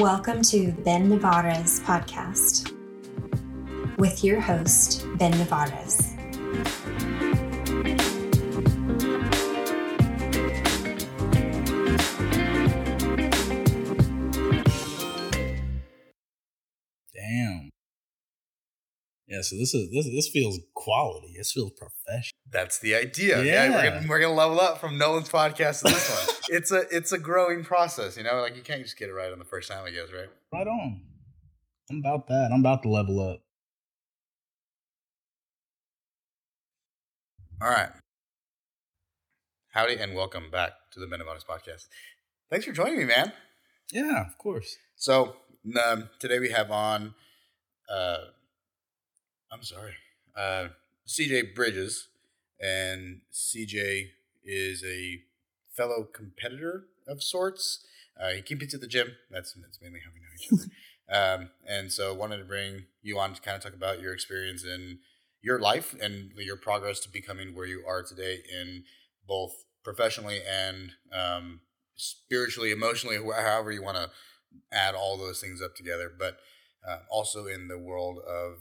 Welcome to Ben Nevares podcast with your host, Ben Nevares. Damn. Yeah, so this is this this feels quality. This feels professional. That's the idea. Yeah, we're gonna we're gonna level up from Nolan's podcast to this one. It's a it's a growing process, you know. Like you can't just get it right on the first time, I guess, right? Right on. I'm about that. I'm about to level up. All right. Howdy and welcome back to the Men podcast. Thanks for joining me, man. Yeah, of course. So um, today we have on, uh, I'm sorry, uh, CJ Bridges, and CJ is a fellow competitor of sorts. Uh, he competes at the gym. That's that's mainly how we know each other. um, and so I wanted to bring you on to kind of talk about your experience in your life and your progress to becoming where you are today in both professionally and um, spiritually, emotionally, however you want to add all those things up together, but uh, also in the world of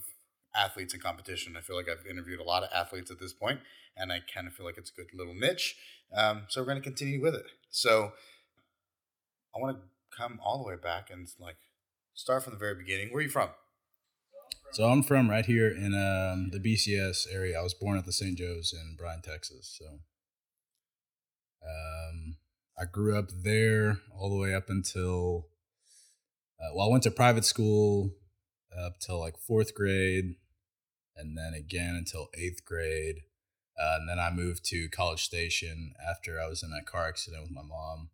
athletes and competition. I feel like I've interviewed a lot of athletes at this point, and I kind of feel like it's a good little niche. Um, so we're going to continue with it. So I want to come all the way back and like start from the very beginning. Where are you from? So I'm from right here in um, the BCS area. I was born at the St. Joe's in Bryan, Texas. So um, I grew up there all the way up until, uh, well, I went to private school up till like fourth grade, and then again until eighth grade. Uh, and then I moved to College Station after I was in that car accident with my mom.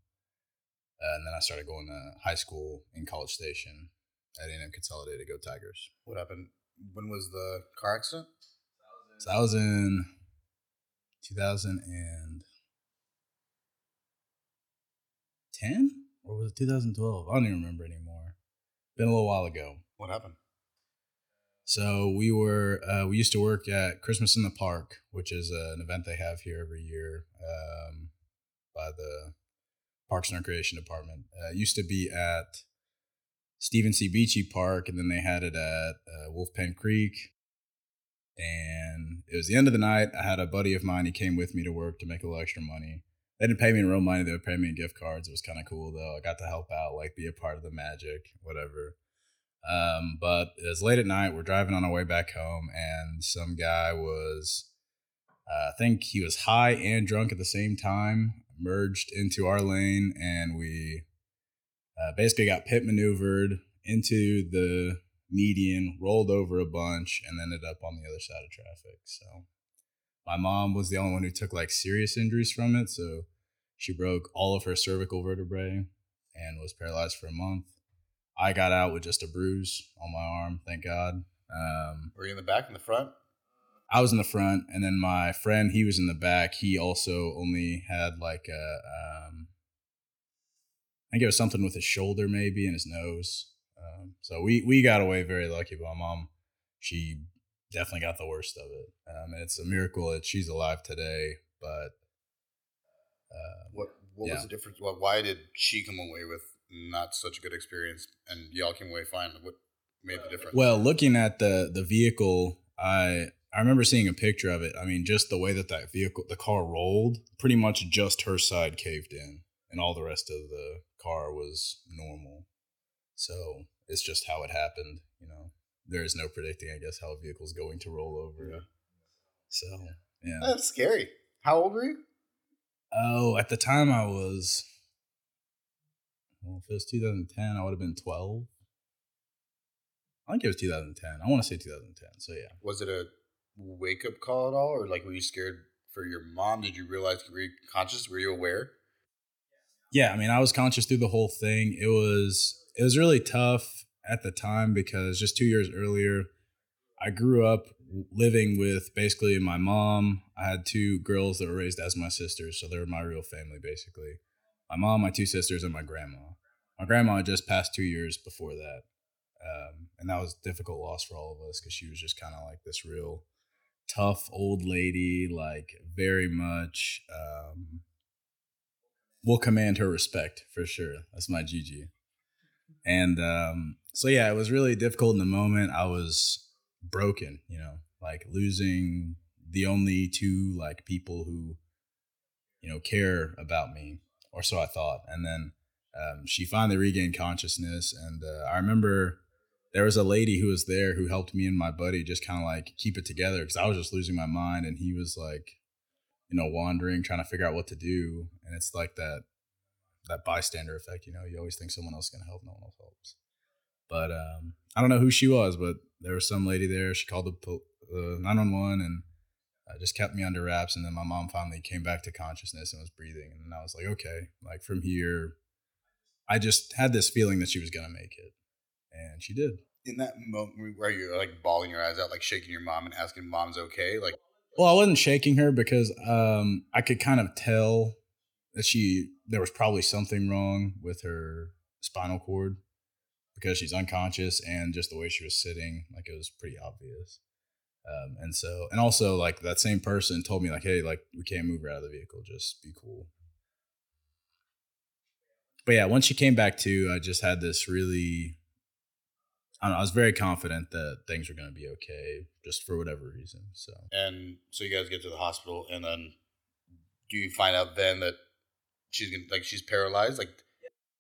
Uh, and then I started going to high school in College Station at A&M Consolidated. Go Tigers! What happened? When was the car accident? So that was in 2010 or was it 2012? I don't even remember anymore. Been a little while ago. What happened? So we were uh, we used to work at Christmas in the Park, which is uh, an event they have here every year um, by the Parks and Recreation Department. Uh, it used to be at Stephen C. Beachy Park, and then they had it at uh, Wolf Pen Creek. And it was the end of the night. I had a buddy of mine. He came with me to work to make a little extra money. They didn't pay me in real money. They would pay me in gift cards. It was kind of cool though. I got to help out, like be a part of the magic, whatever. Um, but it was late at night. We're driving on our way back home, and some guy was, uh, I think he was high and drunk at the same time, merged into our lane, and we uh, basically got pit maneuvered into the median, rolled over a bunch, and ended up on the other side of traffic. So my mom was the only one who took like serious injuries from it. So she broke all of her cervical vertebrae and was paralyzed for a month. I got out with just a bruise on my arm, thank God. Um, Were you in the back, in the front? I was in the front, and then my friend, he was in the back. He also only had like a, um, I think it was something with his shoulder, maybe, and his nose. Um, so we we got away very lucky. But my mom, she definitely got the worst of it. Um, and it's a miracle that she's alive today. But uh, What What Yeah. was the difference? Well, why did she come away with not such a good experience, and y'all came away fine? What made the uh, difference? Well, looking at the the vehicle, I I remember seeing a picture of it. I mean, just the way that that vehicle, the car rolled, pretty much just her side caved in, and all the rest of the car was normal. So it's just how it happened. You know, there is no predicting, I guess, how a vehicle's going to roll over. Yeah. So yeah. that's scary. How old were you? Oh, at the time I was. Well, if it was 2010, I would have been 12. I think it was 2010. I want to say 2010. So yeah. Was it a wake up call at all, or like were you scared for your mom? Did you realize? Were you conscious? Were you aware? Yeah, I mean, I was conscious through the whole thing. It was it was really tough at the time because just two years earlier, I grew up living with basically my mom. I had two girls that were raised as my sisters, so they were my real family basically. My mom, my two sisters, and my grandma. My grandma just passed two years before that, um, and that was difficult loss for all of us because she was just kind of like this real tough old lady, like very much. Um, will command her respect for sure. That's my Gigi. And um, so yeah, it was really difficult in the moment. I was broken, you know, like losing the only two like people who, you know, care about me, or so I thought. And then um, she finally regained consciousness, and uh, I remember there was a lady who was there who helped me and my buddy just kind of like keep it together because I was just losing my mind, and he was like, you know, wandering, trying to figure out what to do, and it's like that that bystander effect. You know, you always think someone else is gonna help, no one else helps. But um, I don't know who she was, but there was some lady there. She called the nine one one and uh, just kept me under wraps. And then my mom finally came back to consciousness and was breathing, and I was like, okay, like from here, I just had this feeling that she was gonna make it, and she did. In that moment where you're like bawling your eyes out, like shaking your mom and asking mom's okay, like well, I wasn't shaking her because um, I could kind of tell that she there was probably something wrong with her spinal cord because she's unconscious and just the way she was sitting, like it was pretty obvious. Um, and so, and also like that same person told me like, hey, like we can't move her out of the vehicle, just be cool. But yeah, once she came back to, I just had this really, I don't know, I was very confident that things were going to be okay, just for whatever reason. So, and so you guys get to the hospital, and then do you find out then that she's gonna like she's paralyzed, like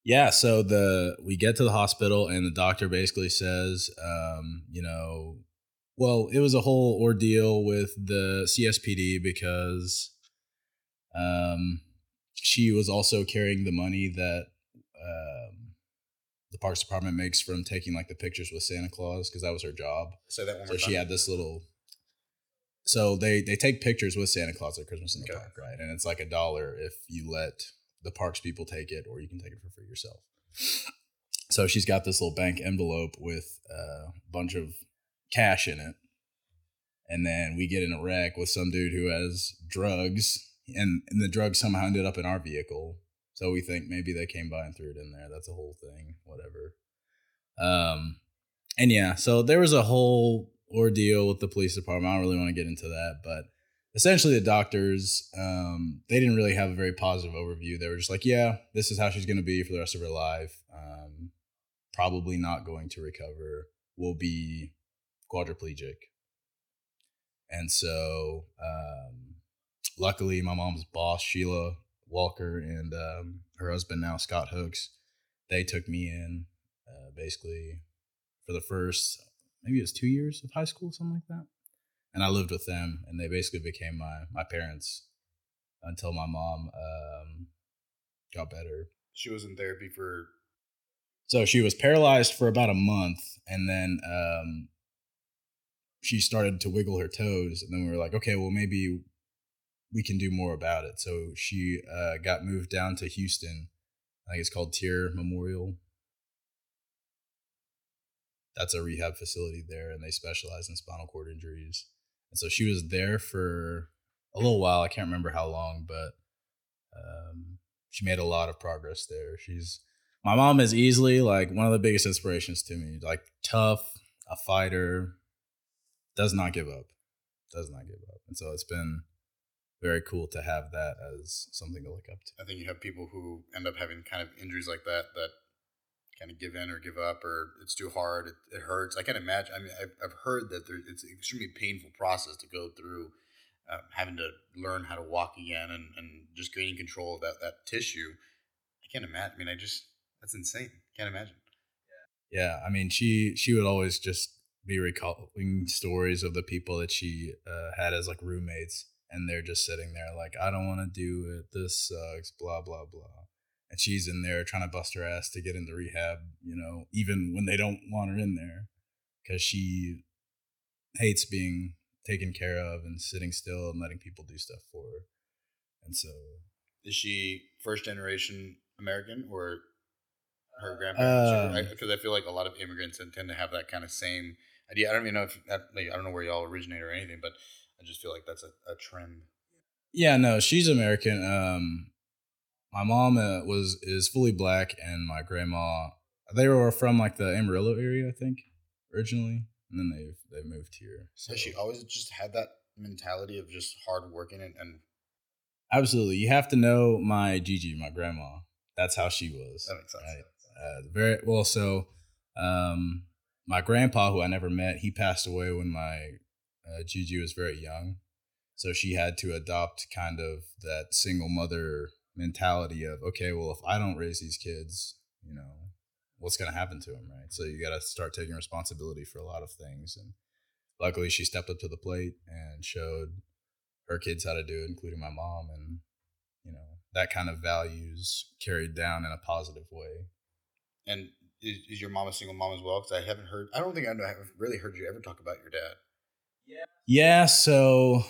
yeah, so the we get to the hospital and the doctor basically says, um, you know, well, it was a whole ordeal with the CSPD because um, she was also carrying the money that um, the Parks Department makes from taking like the pictures with Santa Claus because that was her job. Say that one so she time. had this little. So they they take pictures with Santa Claus at Christmas in the Okay. park, right? And it's like a dollar if you let the parks people take it, or you can take it for free yourself. So she's got this little bank envelope with a bunch of cash in it, and then we get in a wreck with some dude who has drugs, and, and the drugs somehow ended up in our vehicle. So we think maybe they came by and threw it in there. That's a whole thing, whatever. Um, and yeah, so there was a whole ordeal with the police department. I don't really want to get into that, but essentially the doctors um, they didn't really have a very positive overview. They were just like, yeah, this is how she's going to be for the rest of her life. Um, probably not going to recover. Will be quadriplegic. And so, um, luckily, my mom's boss, Sheila Walker, and um, her husband now, Scott Hooks, they took me in uh, basically for the first maybe it was two years of high school, something like that. And I lived with them, and they basically became my my parents until my mom um, got better. She was in therapy for So she was paralyzed for about a month, and then um, she started to wiggle her toes, and then we were like, okay, well maybe we can do more about it. So she uh, got moved down to Houston. I think it's called TIRR Memorial. That's a rehab facility there, and they specialize in spinal cord injuries. And so she was there for a little while. I can't remember how long, but um, she made a lot of progress there. She's my mom is easily like one of the biggest inspirations to me. Like tough, a fighter, does not give up, does not give up. And so it's been very cool to have that as something to look up to. I think you have people who end up having kind of injuries like that that kind of give in or give up or it's too hard, it, it hurts. I can't imagine. I mean, I've, I've heard that there, it's an extremely painful process to go through uh, having to learn how to walk again and, and just gaining control of that, that tissue. I can't imagine. I mean, I just, that's insane. Can't imagine. Yeah. Yeah, I mean, she she would always just be recalling stories of the people that she uh, had as like roommates, and they're just sitting there like, I don't want to do it. This sucks. Blah blah blah. And she's in there trying to bust her ass to get into rehab. You know, even when they don't want her in there, because she hates being taken care of and sitting still and letting people do stuff for her. And so Is she first generation American or her grandparents? Um, Because I, feel like a lot of immigrants tend to have that kind of same idea. I don't even know if that, like, I don't know where y'all originate or anything, but I just feel like that's a, a trend. Yeah, no, she's American. Um, my mom uh, was is fully black, and my grandma they were from like the Amarillo area, I think, originally, and then they they moved here. So she always just had that mentality of just hard working and, and absolutely, you have to know my Gigi, my grandma. That's how she was. that makes sense. right? Uh, very well. So, um, my grandpa, who I never met, he passed away when my uh, Gigi was very young. So she had to adopt kind of that single mother mentality of, okay, well, if I don't raise these kids, you know, what's going to happen to them, right? So you got to start taking responsibility for a lot of things. And luckily, she stepped up to the plate and showed her kids how to do it, including my mom. And, you know, that kind of values carried down in a positive way. And is, is your mom a single mom as well? Because I haven't heard, I don't think I've really heard you ever talk about your dad. Yeah. Yeah. So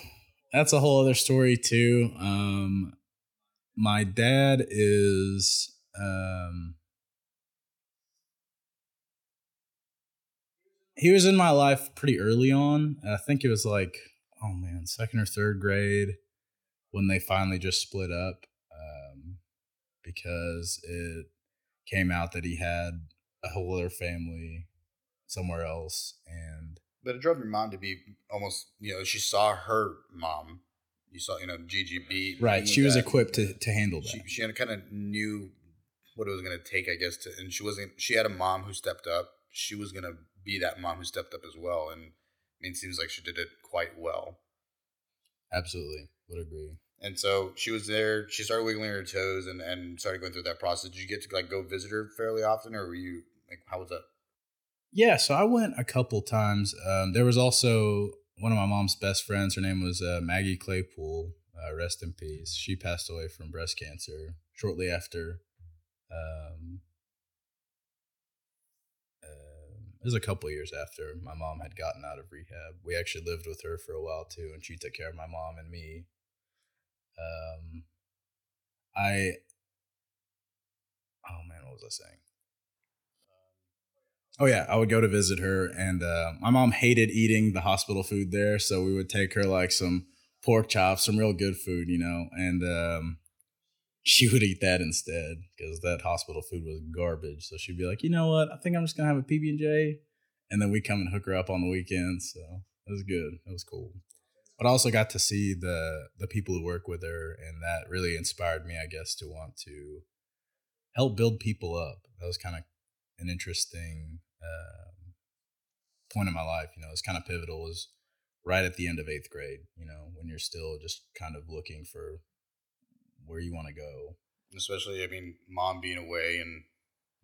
that's a whole other story too. Um, my dad is um, he was in my life pretty early on. I think it was like oh man, second or third grade when they finally just split up um, because it came out that he had a whole other family somewhere else and but it drove your mom to be almost, you know, she saw her mom. You saw, you know, GGB. Right. She was that. equipped to, to handle that. She, she kind of knew what it was going to take, I guess, to, and she wasn't, she had a mom who stepped up. She was going to be that mom who stepped up as well. And I mean, it seems like she did it quite well. Absolutely. Would agree. And so she was there. She started wiggling her toes and, and started going through that process. Did you get to like go visit her fairly often, or were you like, how was that? Yeah, so I went a couple times. Um, there was also one of my mom's best friends. Her name was uh, Maggie Claypool. Uh, rest in peace. She passed away from breast cancer shortly after. Um, uh, it was a couple years after my mom had gotten out of rehab. We actually lived with her for a while too, and she took care of my mom and me. Um, I. Oh man, what was I saying? Oh yeah, I would go to visit her, and uh, my mom hated eating the hospital food there, so we would take her like some pork chops, some real good food, you know, and um, she would eat that instead because that hospital food was garbage. So she'd be like, you know what, I think I'm just gonna have a PB and J, and then we come and hook her up on the weekends. So it was good. It was cool. But I also got to see the the people who work with her, and that really inspired me, I guess, to want to help build people up. That was kind of an interesting um, point in my life. You know, it's kind of pivotal. Was right at the end of eighth grade. You know, when you're still just kind of looking for where you want to go. Especially, I mean, mom being away and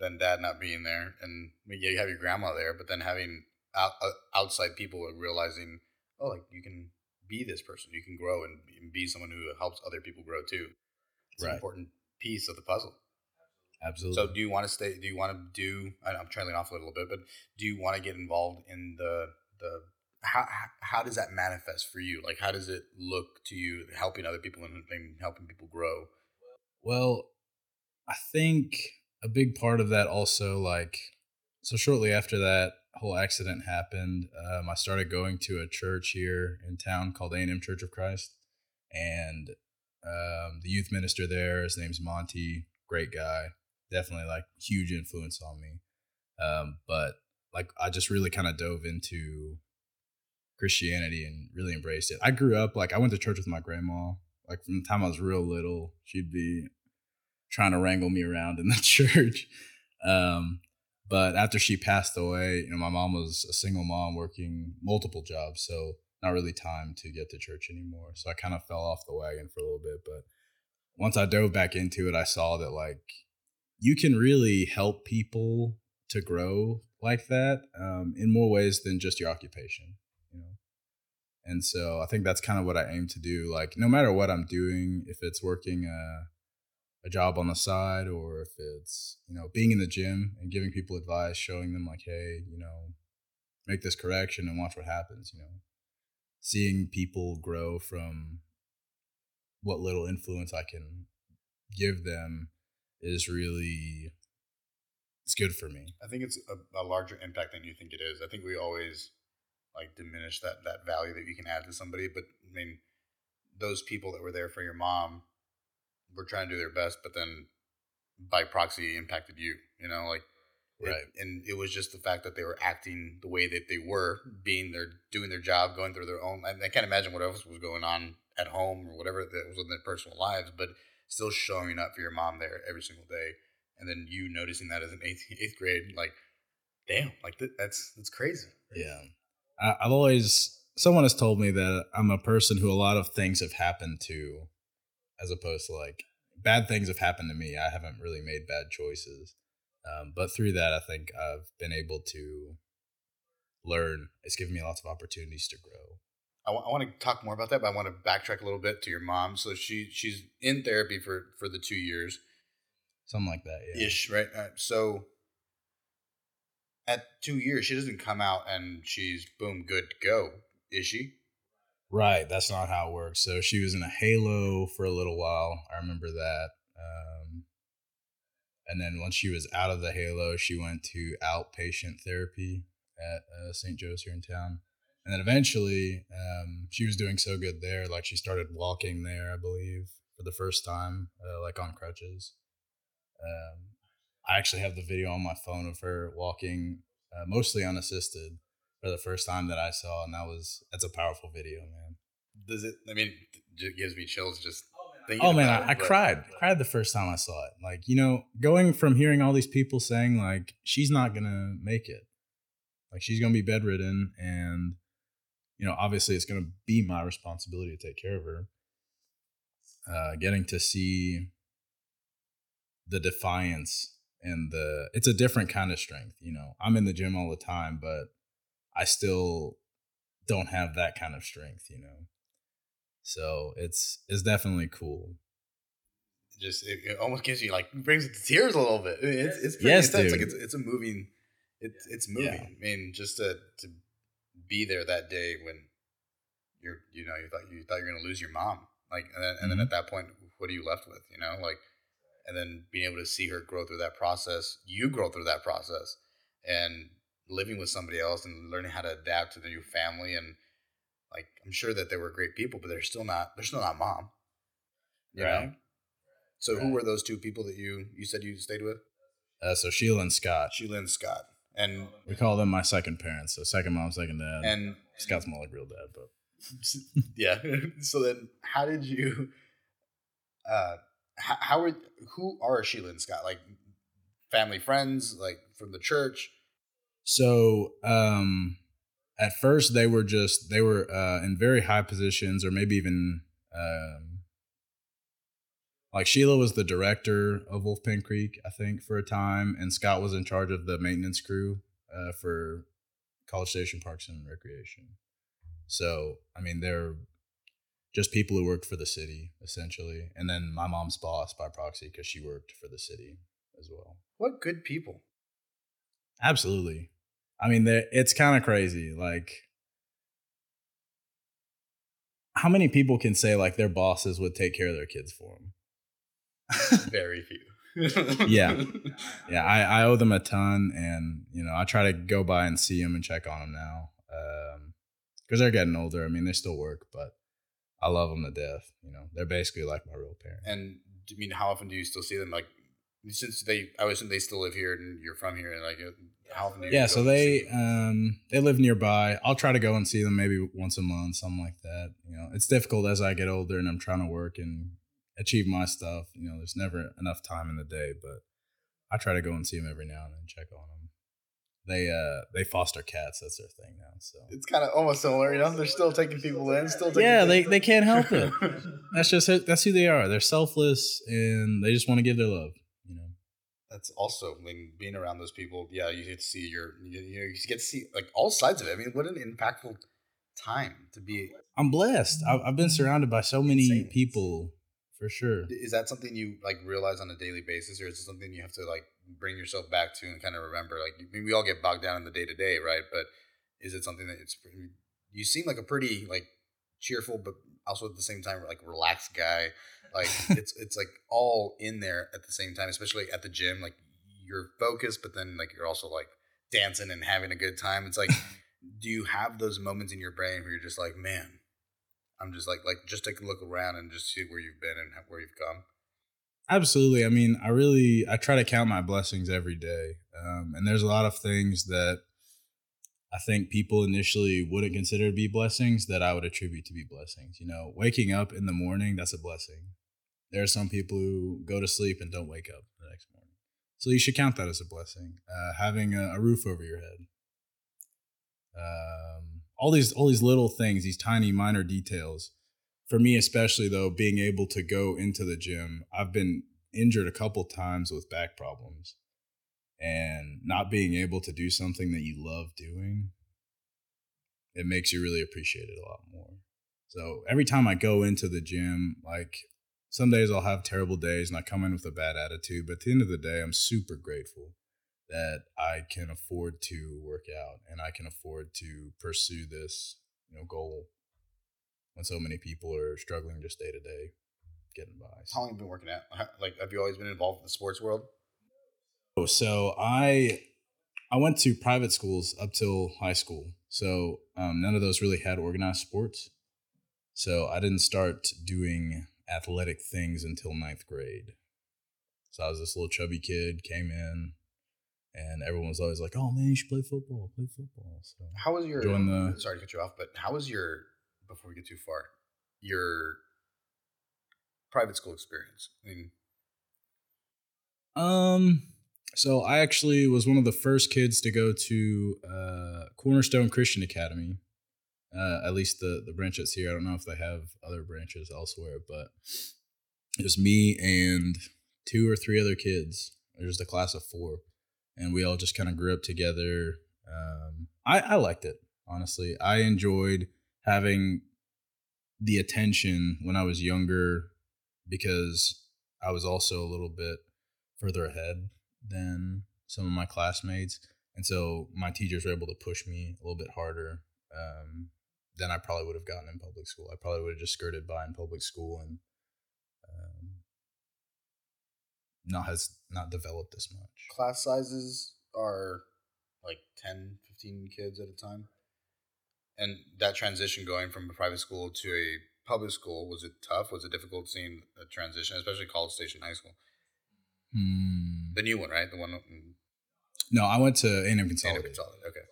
then dad not being there, and I mean, yeah, you have your grandma there, but then having out, uh, outside people realizing, oh, like you can be this person, you can grow and be someone who helps other people grow too. It's right. an important piece of the puzzle. Absolutely. So, do you want to stay? Do you want to do? I'm trailing off a little bit, but do you want to get involved in the the how how does that manifest for you? Like, how does it look to you helping other people and, and helping people grow? Well, I think a big part of that also, like, so shortly after that whole accident happened, um, I started going to a church here in town called A&M Church of Christ, and um, the youth minister there, his name's Monty, great guy definitely like huge influence on me. Um, but like I just really kind of dove into Christianity and really embraced it. I grew up like I went to church with my grandma. Like from the time I was real little, she'd be trying to wrangle me around in the church. Um, but after she passed away, you know, my mom was a single mom working multiple jobs, so not really time to get to church anymore. So I kind of fell off the wagon for a little bit. But once I dove back into it, I saw that like you can really help people to grow like that um, in more ways than just your occupation you know and so i think that's kind of what i aim to do like no matter what i'm doing if it's working a, a job on the side or if it's you know being in the gym and giving people advice showing them like hey you know make this correction and watch what happens you know seeing people grow from what little influence i can give them is really it's good for me. I think it's a, a, larger impact than you think it is. I think we always like diminish that that value that you can add to somebody, but I mean, those people that were there for your mom were trying to do their best, but then by proxy impacted you. You know, like right. It, and it was just the fact that they were acting the way that they were, being their doing their job, going through their own. I, I can't imagine what else was going on at home or whatever that was in their personal lives, but still showing up for your mom there every single day and then you noticing that as an eighth eighth grade, like, damn, like th- that's that's crazy. Yeah, I, I've always someone has told me that I'm a person who a lot of things have happened to, as opposed to like bad things have happened to me. I haven't really made bad choices, um, but through that, I think I've been able to learn. It's given me lots of opportunities to grow. I, w- I want to talk more about that, but I want to backtrack a little bit to your mom. So she she's in therapy for for the two years Something like that. Yeah. ish, right? Uh, so at two years, she doesn't come out and she's boom good to go, is she? Right. That's not how it works. So she was in a halo for a little while. I remember that. Um, and then once she was out of the halo, she went to outpatient therapy at uh, St. Joe's here in town. And then eventually, um, she was doing so good there. Like she started walking there, I believe, for the first time, uh, like on crutches. Um, I actually have the video on my phone of her walking, uh, mostly unassisted, for the first time that I saw, and that was that's a powerful video, man. Does it? I mean, it gives me chills just thinking. Oh man, about I, it, I but- cried. Cried the first time I saw it. Like you know, going from hearing all these people saying like she's not gonna make it, like she's gonna be bedridden, and you know, obviously it's gonna be my responsibility to take care of her. Uh, getting to see the defiance and the it's a different kind of strength. You know, I'm in the gym all the time, but I still don't have that kind of strength. You know, so it's it's definitely cool. just it, it almost gives you like brings it to tears a little bit. It's it's pretty Yes, intense. Like dude. it's it's a moving. It's it's moving. Yeah. I mean, just to to be there that day when you're you know you thought you thought you were gonna lose your mom like and then and then Mhm. at that point what are you left with you know like and then being able to see her grow through that process you grow through that process and living with somebody else and learning how to adapt to the new family and like I'm sure that they were great people but they're still not they're still not mom you Right. know so who were those two people that you you said you stayed with Uh, so Sheila and Scott, Sheila and Scott and we call them my second parents. So second mom, second dad. and Scott's more like real dad, but yeah. so then, how did you? Uh, how, how were who are Sheila and Scott like? Family friends, like from the church. So um at first they were just they were uh in very high positions or maybe even um like Sheila was the director of Wolfpen Creek, I think, for a time, and Scott was in charge of the maintenance crew uh, for College Station Parks and Recreation. So, I mean, they're just people who worked for the city, essentially. And then my mom's boss by proxy because she worked for the city as well. What good people. Absolutely. I mean, it's kind of crazy. Like, how many people can say like their bosses would take care of their kids for them? Very few. Yeah. Yeah, I, I owe them a ton, and you know, I try to go by and see them and check on them now, um, because they're getting older. I mean, they still work, but I love them to death. You know, they're basically like my real parents. And I mean, how often do you still see them? Like, since they, I would assume they still live here and you're from here. And like, uh, how often yeah, so they um they live nearby. I'll try to go and see them maybe once a month, something like that. You know, it's difficult as I get older and I'm trying to work and achieve my stuff. You know, there's never enough time in the day, but I try to go and see them every now and then, check on them. They uh they foster cats. That's their thing now. So It's kind of almost similar, you know. They're still taking people in, still taking yeah, they people- they can't help it. That's just. That's who they are. They're selfless and they just want to give their love. That's also I mean, being around those people. Yeah, you get to see your, you, you know, you get to see like all sides of it. I mean, what an impactful time to be. I'm blessed. I've, I've been surrounded by so many Insane. people, for sure. Is that something you like realize on a daily basis, or is it something you have to like bring yourself back to and kind of remember? Like, I mean, we all get bogged down in the day to day, right? But is it something that it's? You seem like a pretty like cheerful, but also at the same time like relaxed guy. Like it's it's like all in there at the same time, especially at the gym. Like you're focused, but then like you're also like dancing and having a good time. It's like, do you have those moments in your brain where you're just like, man, I'm just like like just take a look around and just see where you've been and where you've come. Absolutely. I mean, I really I try to count my blessings every day, um, and there's a lot of things that I think people initially wouldn't consider to be blessings that I would attribute to be blessings. You know, waking up in the morning that's a blessing. There are some people who go to sleep and don't wake up the next morning. So you should count that as a blessing. Uh, having a, a roof over your head. Um, all these all these little things, these tiny minor details. For me, especially though, being able to go into the gym, I've been injured a couple times with back problems, and not being able to do something that you love doing, it makes you really appreciate it a lot more. So every time I go into the gym, like some days I'll have terrible days and I come in with a bad attitude, but at the end of the day, I'm super grateful that I can afford to work out and I can afford to pursue this, you know, goal when so many people are struggling just day to day getting by. How long have you been working out? Like, have you always been involved in the sports world? Oh, so I I went to private schools up till high school. So um, none of those really had organized sports. So I didn't start doing athletic things until ninth grade. So I was this little chubby kid, came in, and everyone was always like, "Oh man, you should play football. Play football." So How was your? Join the- sorry to cut you off, but how was your? Before we get too far, your private school experience. I mean, Um, so I actually was one of the first kids to go to uh, Cornerstone Christian Academy. Uh, at least the the branch that's here. I don't know if they have other branches elsewhere, but it was me and two or three other kids. It was a class of four, and we all just kind of grew up together. Um, I I liked it honestly. I enjoyed having the attention when I was younger because I was also a little bit further ahead than some of my classmates. And so my teachers were able to push me a little bit harder um, than I probably would have gotten in public school. I probably would have just skirted by in public school and um, not has not developed as much. class sizes are like 10, 15 kids at a time. And that transition going from a private school to a public school, was it tough? Was it difficult seeing a transition, especially College Station High School? Hmm. The new one, right? The one in No, I went to A&M Consolidated. Consolidated. Okay.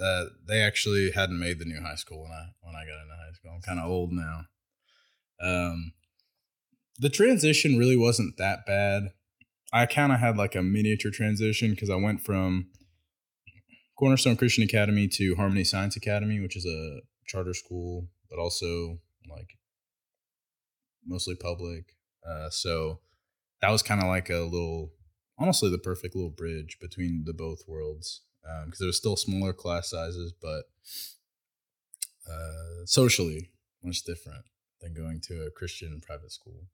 Uh, they actually hadn't made the new high school when I when I got into high school. I'm kind of old now. Um, the transition really wasn't that bad. I kind of had like a miniature transition because I went from Cornerstone Christian Academy to Harmony Science Academy, which is a charter school, but also like mostly public. Uh, so that was kind of like a little, honestly, the perfect little bridge between the both worlds because there was still smaller class sizes, but uh, socially much different than going to a Christian private school.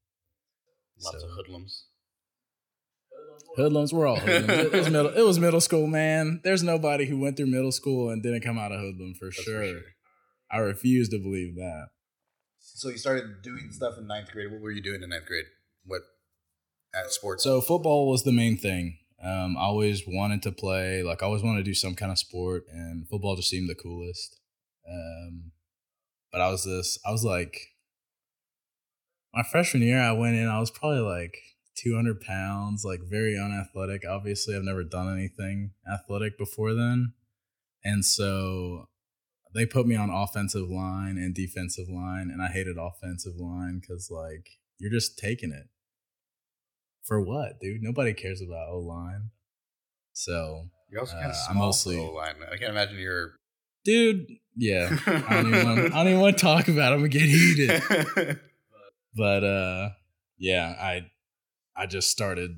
Lots So- of hoodlums. Hoodlums, we're all hoodlums. It was middle. It was middle school, man. There's nobody who went through middle school and didn't come out of hoodlum for That's for sure. sure. I refuse to believe that. So you started doing stuff in ninth grade. What were you doing in ninth grade? What at sports? So football was the main thing. Um, I always wanted to play. Like I always wanted to do some kind of sport, and football just seemed the coolest. Um, but I was this. I was like, my freshman year, I went in. I was probably like 200 pounds, like very unathletic. Obviously, I've never done anything athletic before then, and so they put me on offensive line and defensive line, and I hated offensive line because like you're just taking it for what, dude? Nobody cares about O line. So, You're also kind uh, of I'm small. mostly- for O-line. I can't imagine you're. dude, yeah, I don't even want, I don't even want to talk about I'm gonna get heated. But uh, yeah, I I just started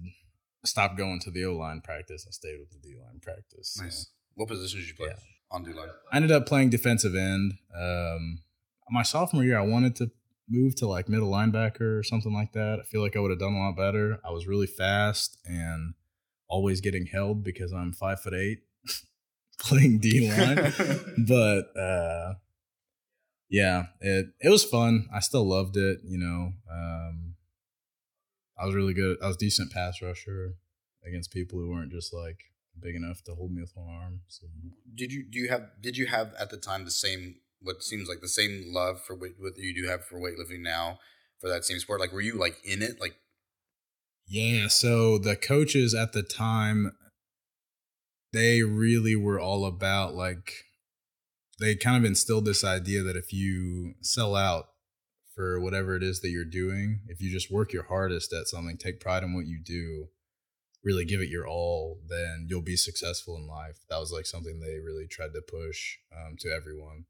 stopped going to the O line practice and stayed with the D line practice. So nice. What position did you play Yeah. on D line? I ended up playing defensive end. Um, my sophomore year, I wanted to move to like middle linebacker or something like that. I feel like I would have done a lot better. I was really fast and always getting held because I'm five foot eight, playing D line. but uh, yeah, it it was fun. I still loved it. You know, um, I was really good. I was decent pass rusher against people who weren't just like big enough to hold me with one arm. So. did you do you have did you have at the time the same what seems like the same love for weight what you do have for weightlifting now for that same sport? Like were you like in it? Like Yeah, so the coaches at the time they really were all about like they kind of instilled this idea that if you sell out for whatever it is that you're doing, if you just work your hardest at something, take pride in what you do, really give it your all, then you'll be successful in life. That was like something they really tried to push um, to everyone.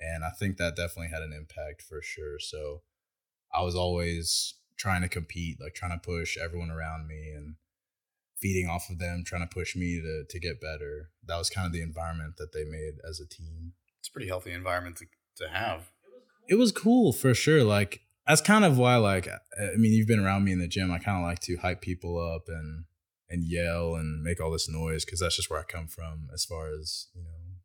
And I think that definitely had an impact for sure. So I was always trying to compete, like trying to push everyone around me and feeding off of them, trying to push me to, to get better. That was kind of the environment that they made as a team. It's a pretty healthy environment to, to have. It was cool for sure. Like, that's kind of why, like, I mean, you've been around me in the gym. I kind of like to hype people up and and yell and make all this noise because that's just where I come from as far as you know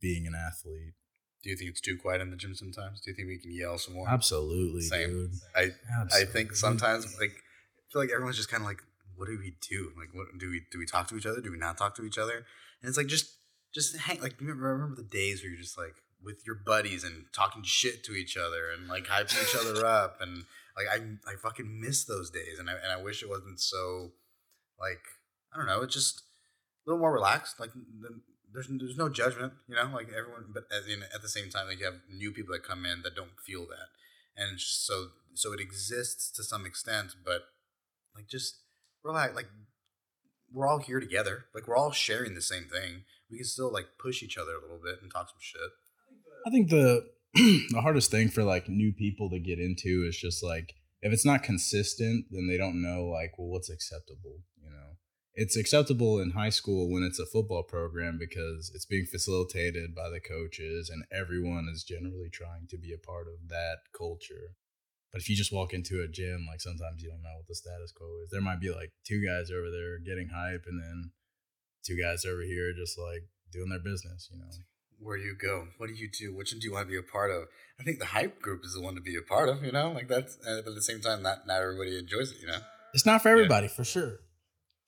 being an athlete. Do you think it's too quiet in the gym sometimes? Do you think we can yell some more? Absolutely, Same. dude. I Absolutely. I think sometimes like I feel like everyone's just kind of like, what do we do? Like, what do we do? We talk to each other? Do we not talk to each other? And it's like just just hang. Like, remember, remember the days where you're just like with your buddies and talking shit to each other and like hyping each other up and like I I fucking miss those days and I and I wish it wasn't so like I don't know. It's just a little more relaxed. Like the, there's there's no judgment, you know. Like everyone, but at, in, at the same time, like you have new people that come in that don't feel that, and so so it exists to some extent, but like just relax. Like we're all here together. Like we're all sharing the same thing. We can still like push each other a little bit and talk some shit. I think the the hardest thing for like new people to get into is just like if it's not consistent, then they don't know like well what's acceptable. It's acceptable in high school when it's a football program because it's being facilitated by the coaches and everyone is generally trying to be a part of that culture. But if you just walk into a gym, like sometimes you don't know what the status quo is. There might be like two guys over there getting hype, and then two guys over here just like doing their business. You know, Where do you go? What do you do? Which one do you want to be a part of? I think the hype group is the one to be a part of. You know, like that's. uh, But at the same time, not not everybody enjoys it. You know. it's not for everybody for sure.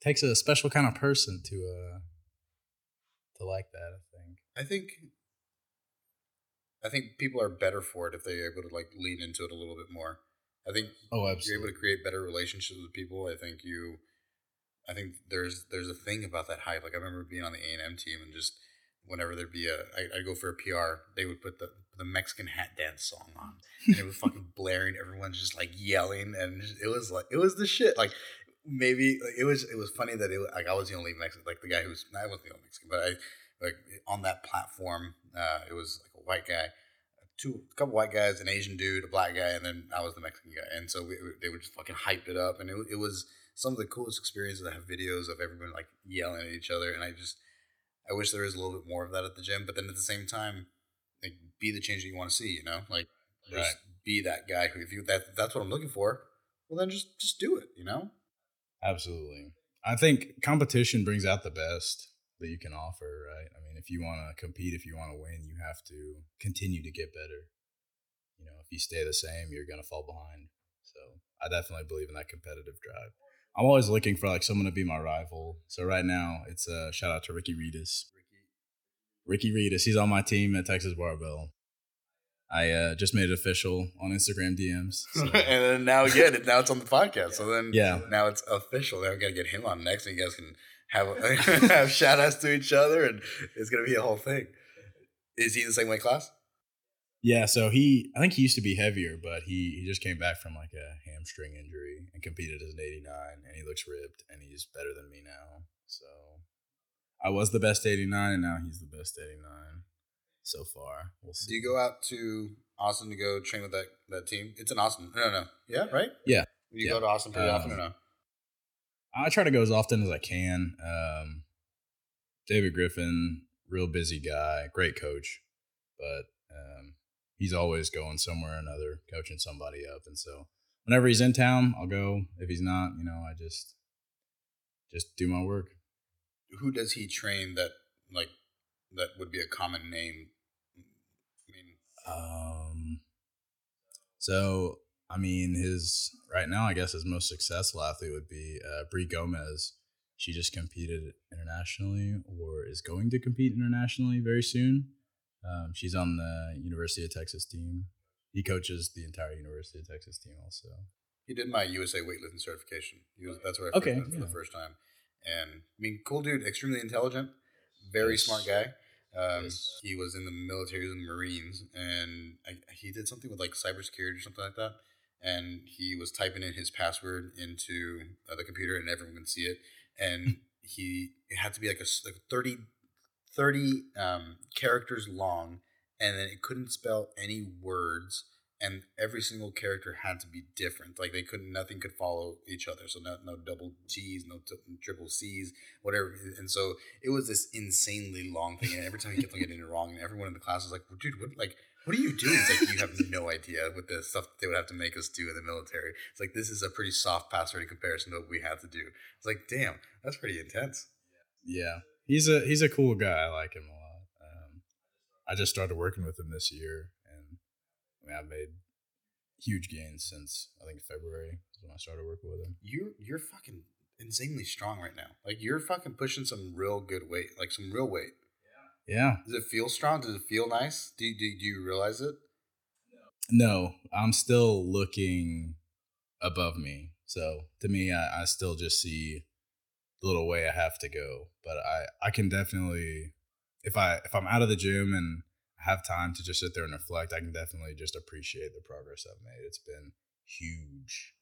Takes a special kind of person to uh to like that. I think. I think I think people are better for it if they're able to like lean into it a little bit more. I think Oh, you're able to create better relationships with people. I think you I think there's there's a thing about that hype. Like I remember being on the A and M team and just whenever there'd be a I, I'd go for a PR, they would put the the Mexican hat dance song on, and it was fucking blaring. Everyone's just like yelling, and it was like it was the shit. Like maybe like, it was it was funny that it like I was the only Mexican, like the guy who's I wasn't the only Mexican, but I like on that platform, uh, it was like a white guy, two a couple white guys, an Asian dude, a black guy, and then I was the Mexican guy, and so we, they would just fucking hype it up, and it, it was some of the coolest experiences. I have videos of everyone like yelling at each other, and I just I wish there was a little bit more of that at the gym, but then at the same time, like be the change that you want to see, you know, like just Right. be that guy who if you that that's what I'm looking for, well then just just do it, you know. Absolutely. I think competition brings out the best that you can offer, right? I mean, if you want to compete, if you want to win, you have to continue to get better. You know, if you stay the same, you're going to fall behind. So I definitely believe in that competitive drive. I'm always looking for like someone to be my rival. So right now, it's a shout out to Ricky Reedus. Ricky Reedus, he's on my team at Texas Barbell. I uh, just made it official on Instagram DMs. so- and then now again, now it's on the podcast. So then yeah, now it's official. Now we gotta get him on next, and you guys can have have shout outs to each other, and it's gonna be a whole thing. Is he in the same weight class? Yeah, so he I think he used to be heavier, but he he just came back from like a hamstring injury and competed as an 89 and he looks ripped and he's better than me now. So I was the best 89 and now he's the best 89 so far. We'll see. Do you go out to Austin to go train with that that team? It's in Austin. No, no, yeah, right. Yeah. You Yeah. go to Austin pretty Um, often or no? I try to go as often as I can. Um, David Griffin, real busy guy, great coach, but um, he's always going somewhere or another, coaching somebody up. And so whenever he's in town, I'll go. If he's not, you know, I just just do my work. Who does he train that like that would be a common name? I mean, Um, so I mean, his right now, I guess his most successful athlete would be uh, Brie Gomez. She just competed internationally, or is going to compete internationally very soon. Um, she's on the University of Texas team. He coaches the entire University of Texas team, also. he did my USA weightlifting certification. He was that's where I Okay, first met for the first time. And I mean, cool dude, extremely intelligent, very Yes. smart guy. Um, Yes. He was in the military, he was in the Marines, and I, he did something with like cybersecurity or something like that. and he was typing in his password into uh, the computer, and everyone could see it. And he it had to be like a like 30, 30 um, characters long, and then it couldn't spell any words. And every single character had to be different. Like they couldn't, nothing could follow each other. So no, no double T's, no t- triple C's, whatever. And so it was this insanely long thing. And every time he kept getting it wrong, and everyone in the class was like, "Dude, what? Like, what are you doing?" It's like you have no idea with the stuff they would have to make us do in the military. It's like this is a pretty soft password in comparison to what we have to do. It's like, damn, that's pretty intense. Yeah, he's a he's a cool guy. I like him a lot. Um, I just started working with him this year, I mean, I've made huge gains since I think February is when I started working with him. You're you're fucking insanely strong right now. Like you're fucking pushing some real good weight, like some real weight. Yeah, Yeah. Does it feel strong? Does it feel nice? Do you, do, do you realize it? no, I'm still looking above me. So to me, I, I still just see the little way I have to go. But I I can definitely if I if I'm out of the gym and have time to just sit there and reflect, I can definitely just appreciate the progress I've made. It's been huge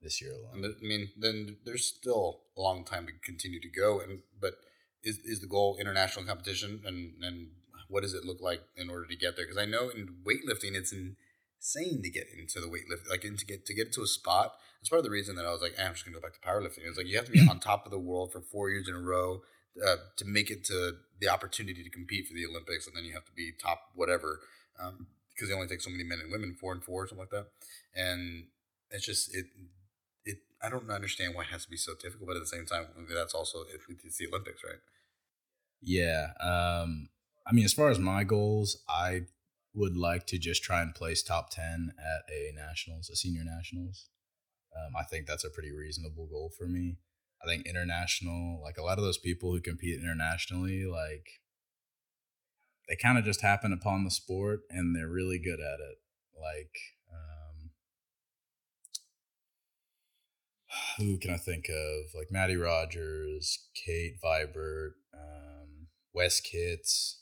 this year alone. I mean, then there's still a long time to continue to go. And but is is the goal international competition? And and what does it look like in order to get there? Because I know in weightlifting, it's insane to get into the weightlifting, like into get to get to a spot. That's part of the reason that I was like, eh, I'm just gonna go back to powerlifting. It's like you have to be on top of the world for four years in a row uh, to make it to the opportunity to compete for the Olympics, and then you have to be top whatever. Um, because they only take so many men and women, four and four, something like that. And it's just it it I don't understand why it has to be so difficult, but at the same time, that's also it, it's the Olympics, right? Yeah. Um, I mean, as far as my goals, I would like to just try and place top 10 at a nationals, a senior nationals. Um, I think that's a pretty reasonable goal for me. I think international, like a lot of those people who compete internationally, like they kind of just happen upon the sport and they're really good at it. Like, um, who can I think of? Like Mattie Rogers, Kate Vibert, um, Wes Kitts.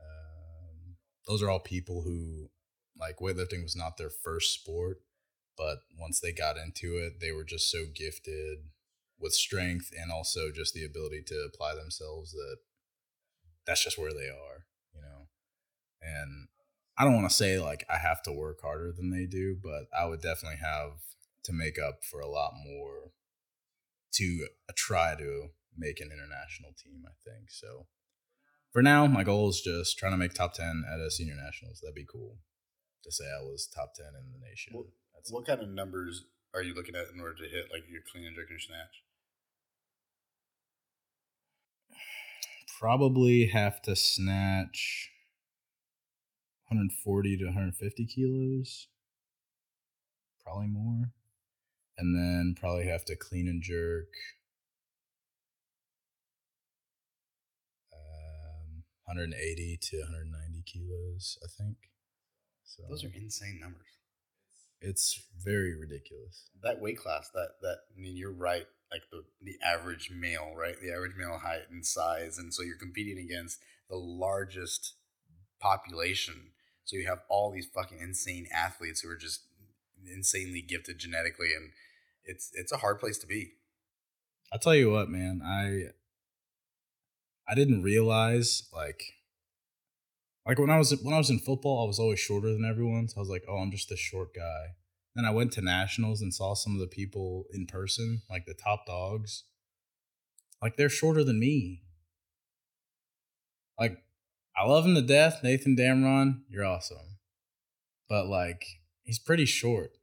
Um, those are all people who, like, weightlifting was not their first sport, but once they got into it, they were just so gifted with strength and also just the ability to apply themselves that that's just where they are, you know. And I don't want to say like I have to work harder than they do, but I would definitely have to make up for a lot more to uh, try to make an international team, I think. So for now, my goal is just trying to make top 10 at a senior nationals. That'd be cool to say I was top 10 in the nation. What, what kind of numbers are you looking at in order to hit like your clean and jerk and snatch? Probably have to snatch 140 to 150 kilos, probably more, and then probably have to clean and jerk um, 180 to 190 kilos, I think. So Those are insane numbers. it's very ridiculous. That weight class, that that I mean, you're right. Like the the average male, right? The average male height and size, and so you're competing against the largest population. So you have all these fucking insane athletes who are just insanely gifted genetically, and it's it's a hard place to be. I'll tell you what, man. I I didn't realize like like when I was when I was in football, I was always shorter than everyone. So I was like, oh, I'm just this short guy. Then I went to nationals and saw some of the people in person, like the top dogs. Like they're shorter than me. Like I love him to death, Nathan Damron. You're awesome, but like he's pretty short,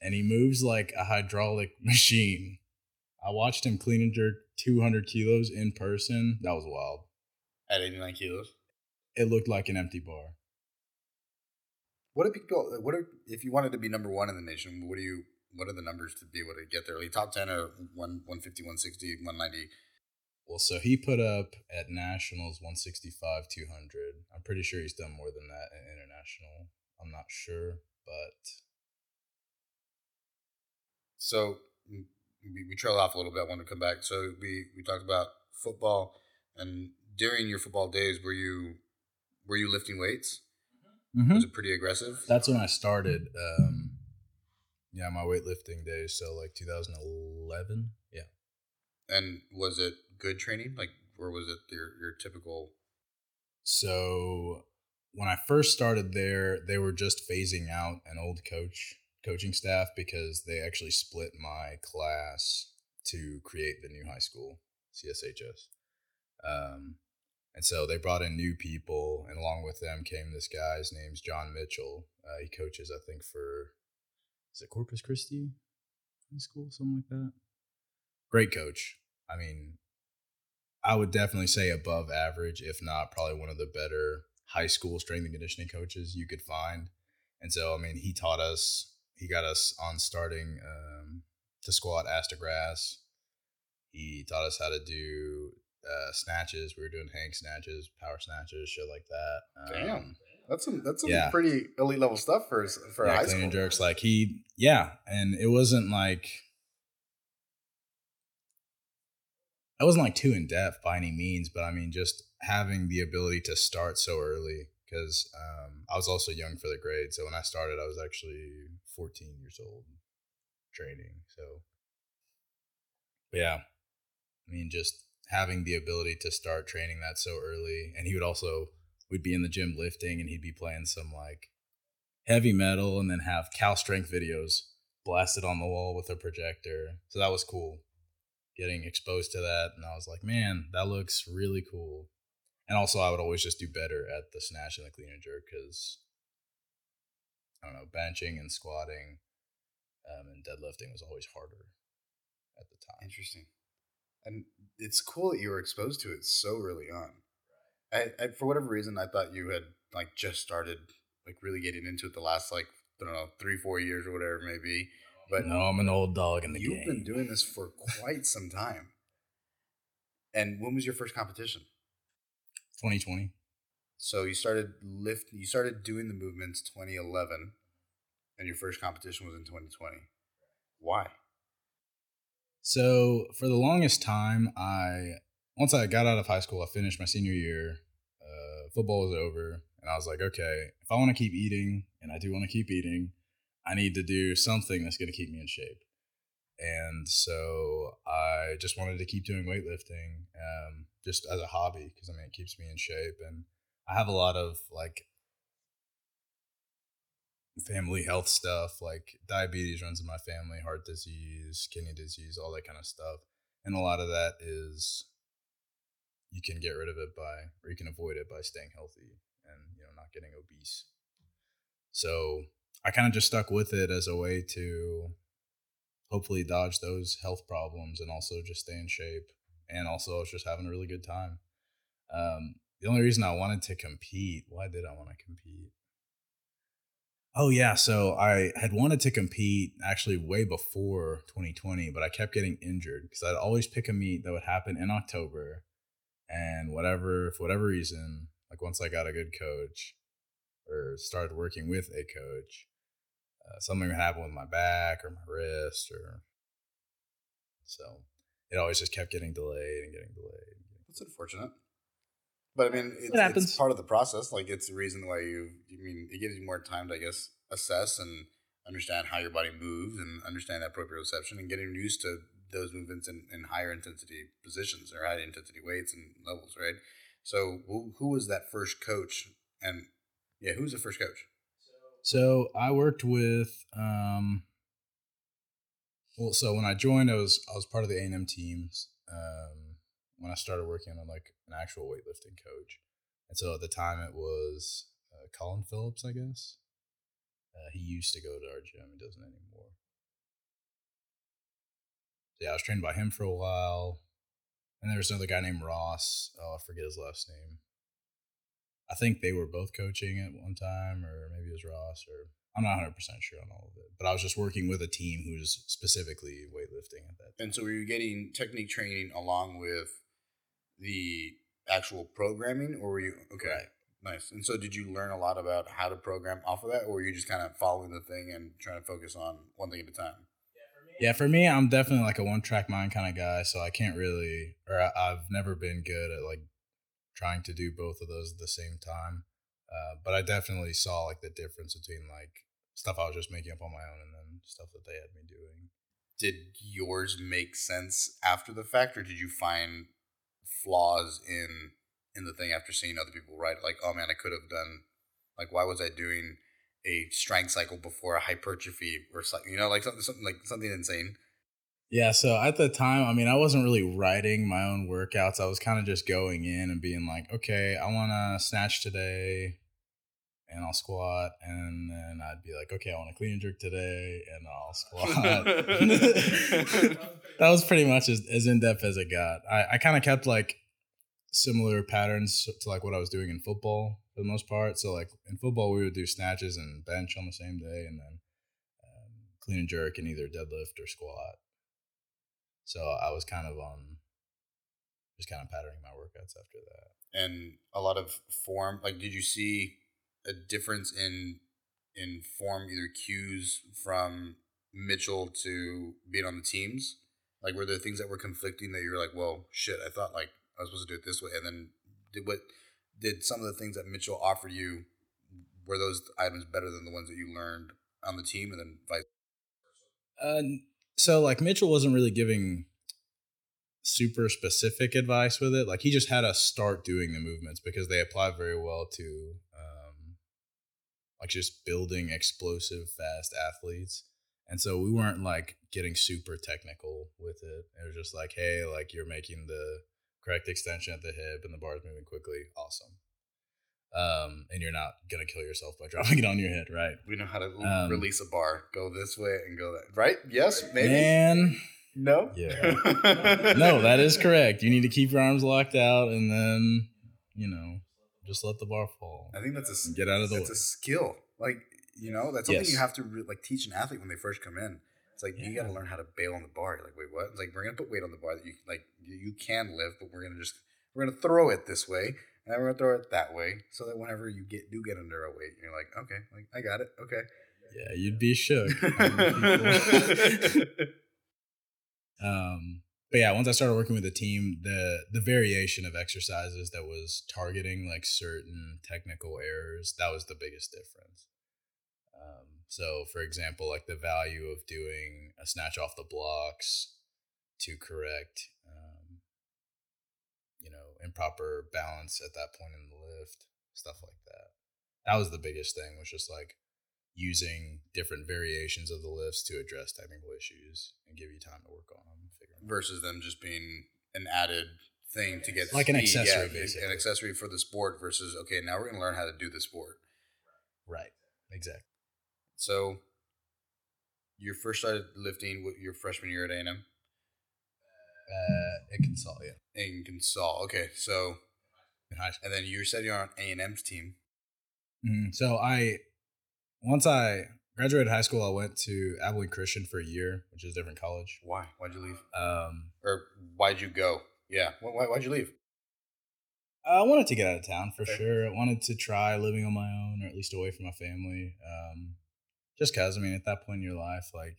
and he moves like a hydraulic machine. I watched him clean and jerk 200 kilos in person. That was wild. At 89 kilos. It looked like an empty bar. What if people? What are if you wanted to be number one in the nation? What do you? What are the numbers to be able to get there? Like top ten or one 150, 160, 190. Well, so he put up at nationals 165, 200. I'm pretty sure he's done more than that in international. I'm not sure, but So we, we trailed off a little bit. I want to come back. So we we talked about football, and during your football days, were you were you lifting weights? Mhm. Was it pretty aggressive? that's when I started. Um, Yeah, my weightlifting days. So like 2011. Yeah. And was it good training? Like, or was it your your typical? So when I first started there, they were just phasing out an old coach coaching staff because they actually split my class to create the new high school CSHS. Um, and so they brought in new people, and along with them came this guy's name's John Mitchell. Uh, he coaches, I think, for is it Corpus Christi High School, something like that. Great coach. I mean, I would definitely say above average, if not probably one of the better high school strength and conditioning coaches you could find. And so, I mean, he taught us, he got us on starting um, to squat ass grass. He taught us how to do uh, snatches. We were doing hang snatches, power snatches, shit like that. Damn. Um, That's some that's some Yeah. pretty elite level stuff for for yeah, high school. jerks. Like he, yeah, and it wasn't like I wasn't like too in depth by any means, but I mean, just having the ability to start so early because um, I was also young for the grade. So when I started, I was actually 14 years old training. So, but yeah, I mean, just having the ability to start training that so early, and he would also we'd be in the gym lifting, and he'd be playing some like heavy metal, and then have Cal Strength videos blasted on the wall with a projector. So that was cool, getting exposed to that, and I was like, man, that looks really cool. And also, I would always just do better at the snatch and the clean and jerk because I don't know, benching and squatting um, and deadlifting was always harder at the time. Interesting. And it's cool that you were exposed to it so early on. I, I for whatever reason I thought you had like just started like really getting into it the last like I don't know three four years or whatever it may be. But no, I'm an old dog in the you've game. been doing this for quite some time. And when was your first competition? 2020. So you started lift. You started doing the movements 2011, and your first competition was in 2020. Why? So for the longest time, I once I got out of high school, I finished my senior year. Uh, football was over, and I was like, okay, if I want to keep eating, and I do want to keep eating, I need to do something that's going to keep me in shape. And so I just wanted to keep doing weightlifting, um, just as a hobby, because I mean it keeps me in shape, and I have a lot of like family health stuff like diabetes runs in my family heart disease kidney disease all that kind of stuff and a lot of that is you can get rid of it by or you can avoid it by staying healthy and you know not getting obese. So i kind of just stuck with it as a way to hopefully dodge those health problems and also just stay in shape and also I was just having a really good time. Um, the only reason i wanted to compete why did i want to compete Oh yeah, so I had wanted to compete actually way before 2020, but I kept getting injured because I'd always pick a meet that would happen in October, and whatever for whatever reason, like once I got a good coach or started working with a coach, uh, something would happen with my back or my wrist, or so it always just kept getting delayed and getting delayed. That's unfortunate. But I mean, it's, happens. it's part of the process. Like it's the reason why you. I mean, it gives you more time to, I guess, assess and understand how your body moves and understand that proprioception and getting used to those movements in, in higher intensity positions or high intensity weights and levels, right? So, who, who was that first coach? And yeah, who's the first coach? So I worked with um well so when I joined I was I was part of the A&M teams um when I started working on like an actual weightlifting coach. And so at the time it was uh, Colin Phillips, I guess. Uh, he used to go to our gym, he doesn't anymore. So yeah, I was trained by him for a while. And there was another guy named Ross. Oh, I forget his last name. I think they were both coaching at one time, or maybe it was Ross, or I'm not 100 percent sure on all of it. But I was just working with a team who's specifically weightlifting at that. time. And so, were you getting technique training along with the actual programming, or were you okay? Right. Nice. And so, did you learn a lot about how to program off of that, or were you just kind of following the thing and trying to focus on one thing at a time? Yeah, for me, I'm definitely like a one track mind kind of guy, so I can't really, or I, I've never been good at like trying to do both of those at the same time. Uh, but I definitely saw like the difference between like stuff I was just making up on my own, and then stuff that they had me doing. Did yours make sense after the fact, or did you find flaws in in the thing after seeing other people write? Like, oh man, I could have done. Like, why was I doing a strength cycle before a hypertrophy or something? You know, like something, something like something insane. Yeah, so at the time, I mean, I wasn't really writing my own workouts. I was kind of just going in and being like, okay, I want to snatch today and I'll squat. And then I'd be like, okay, I want to clean and jerk today and I'll squat. that was pretty much as, as in depth as it got. I, I kind of kept like similar patterns to like what I was doing in football for the most part. So, like in football, we would do snatches and bench on the same day and then um, clean and jerk and either deadlift or squat. So I was kind of on just kind of patterning my workouts after that. And a lot of form. Like, did you see a difference in in form, either cues from Mitchell to being on the teams? Like, were there things that were conflicting that you're like, well, shit, I thought like I was supposed to do it this way, and then did what? Did some of the things that Mitchell offered you were those items better than the ones that you learned on the team, and then vice? Uh, so like Mitchell wasn't really giving super specific advice with it. Like he just had us start doing the movements because they apply very well to um, like just building explosive, fast athletes. And so we weren't like getting super technical with it. It was just like, hey, like you're making the correct extension at the hip and the bar's moving quickly. Awesome. Um, and you're not gonna kill yourself by dropping it on your head, right? We know how to um, release a bar. Go this way and go that. Right? Yes, maybe. Man, no. Yeah. no, that is correct. You need to keep your arms locked out, and then you know, just let the bar fall. I think that's a get out of the that's way. a skill. Like you know, that's something yes. you have to re- like teach an athlete when they first come in. It's like yeah. you got to learn how to bail on the bar. You're like, wait, what? It's like we're gonna put weight on the bar that you like you, you can lift, but we're gonna just we're gonna throw it this way and then we're gonna throw it that way, so that whenever you get do get under a weight, you're like, okay, like I got it, okay. Yeah, you'd be shook. um, but yeah, once I started working with the team, the the variation of exercises that was targeting like certain technical errors, that was the biggest difference. Um, so, for example, like the value of doing a snatch off the blocks to correct you know, improper balance at that point in the lift, stuff like that. That was the biggest thing, was just like using different variations of the lifts to address technical issues and give you time to work on them. Versus them just being an added thing to get like speed. an accessory, yeah, basically. An accessory for the sport versus okay, now we're gonna learn how to do the sport. Right. Exactly. So you first started lifting your freshman year at A&M? Uh, at Consol, yeah. In Consol, okay. So, in high school. and then you said you're on A and M's team. Mm-hmm. So I, once I graduated high school, I went to Abilene Christian for a year, which is a different college. Why? Why'd you leave? Um, or why'd you go? Yeah. Why, why'd you leave? I wanted to get out of town for okay. sure. I wanted to try living on my own, or at least away from my family. Um, just cause I mean, at that point in your life, like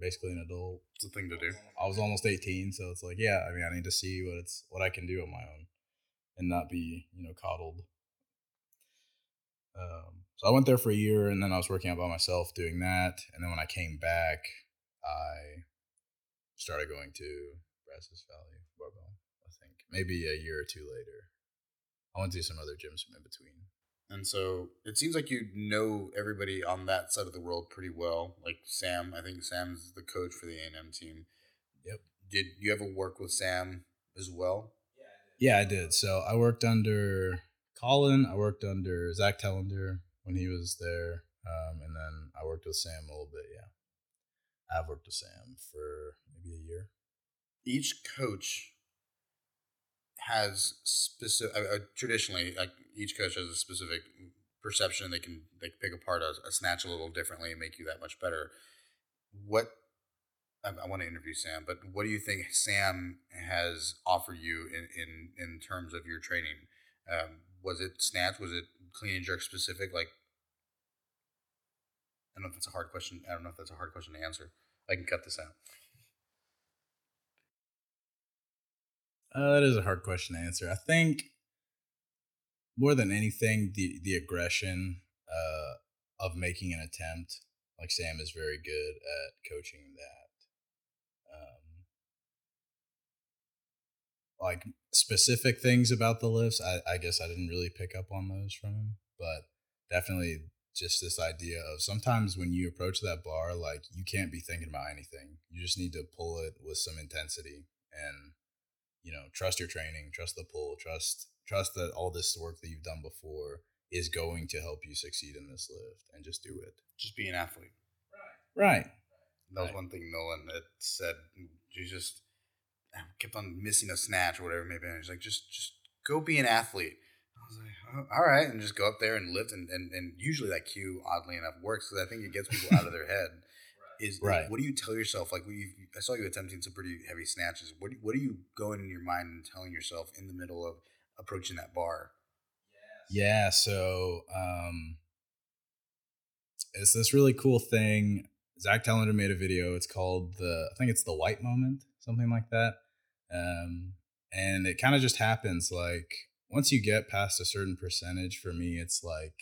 basically an adult. It's a thing to do. I was almost 18, so it's like, yeah, I mean, I need to see what it's what I can do on my own and not be, you know, coddled. Um, so I went there for a year and then I was working out by myself doing that. And then when I came back, I started going to Brazos Valley Barbell, I think. Maybe a year or two later. I went to some other gyms in between. And so it seems like you know everybody on that side of the world pretty well. Like Sam, I think Sam's the coach for the A&M team. Yep. Did you ever work with Sam as well? Yeah, I did. So I worked under Colin. I worked under Zack Telander when he was there. Um, and then I worked with Sam a little bit. Yeah. I've worked with Sam for maybe a year. Each coach has specific uh, uh, traditionally like each coach has a specific perception they can they can pick apart a, a, snatch a little differently and make you that much better what I, I, want to interview sam but what do you think sam has offered you in in, in terms of your training um, was it snatch was it clean and jerk specific like i don't know if that's a hard question i don't know if that's a hard question to answer i can cut this out Uh, that is a hard question to answer. I think more than anything, the the aggression uh, of making an attempt Like Sam is very good at coaching that. Like specific things about the lifts, I, I guess I didn't really pick up on those from him, but definitely just this idea of sometimes when you approach that bar, like you can't be thinking about anything. You just need to pull it with some intensity and you know trust your training, trust the pull, trust trust that all this work that you've done before is going to help you succeed in this lift, and just do it. Just be an athlete. Right. Right. That was Right. one thing Nolan had said. You just kept on missing a snatch or whatever. Maybe and he's like, just just go be an athlete. I was like, oh, all right, and just go up there and lift, and and, and usually that cue, oddly enough, works because I think it gets people out of their head. Is Right. What do you tell yourself? Like, when you, I saw you attempting some pretty heavy snatches. What do, what are you going in your mind and telling yourself in the middle of approaching that bar? Yeah, so um it's this really cool thing. Zack Telander made a video. It's called the I think it's the white moment, something like that. Um and it kind of just happens like once you get past a certain percentage for me it's like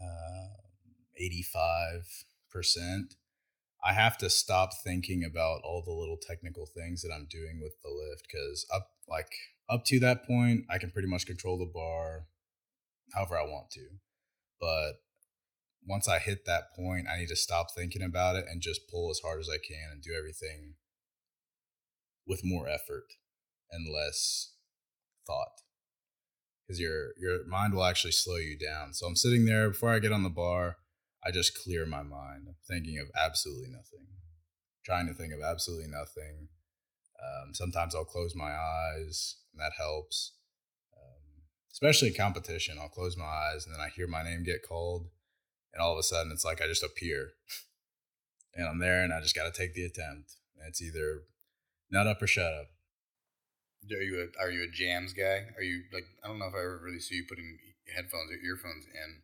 uh 85%. I have to stop thinking about all the little technical things that I'm doing with the lift cuz up like up to that point I can pretty much control the bar however I want to. But once I hit that point, I need to stop thinking about it and just pull as hard as I can and do everything with more effort and less thought. Because your your mind will actually slow you down. So I'm sitting there before I get on the bar, I just clear my mind, I'm thinking of absolutely nothing, trying to think of absolutely nothing. Um, sometimes I'll close my eyes, and that helps um, especially in competition. I'll close my eyes and then I hear my name get called, and all of a sudden it's like I just appear, and I'm there, and I just got to take the attempt. And it's either nut up or shut up. Are you a, are you a jams guy? Are you like I don't know if I ever really see you putting headphones or earphones in.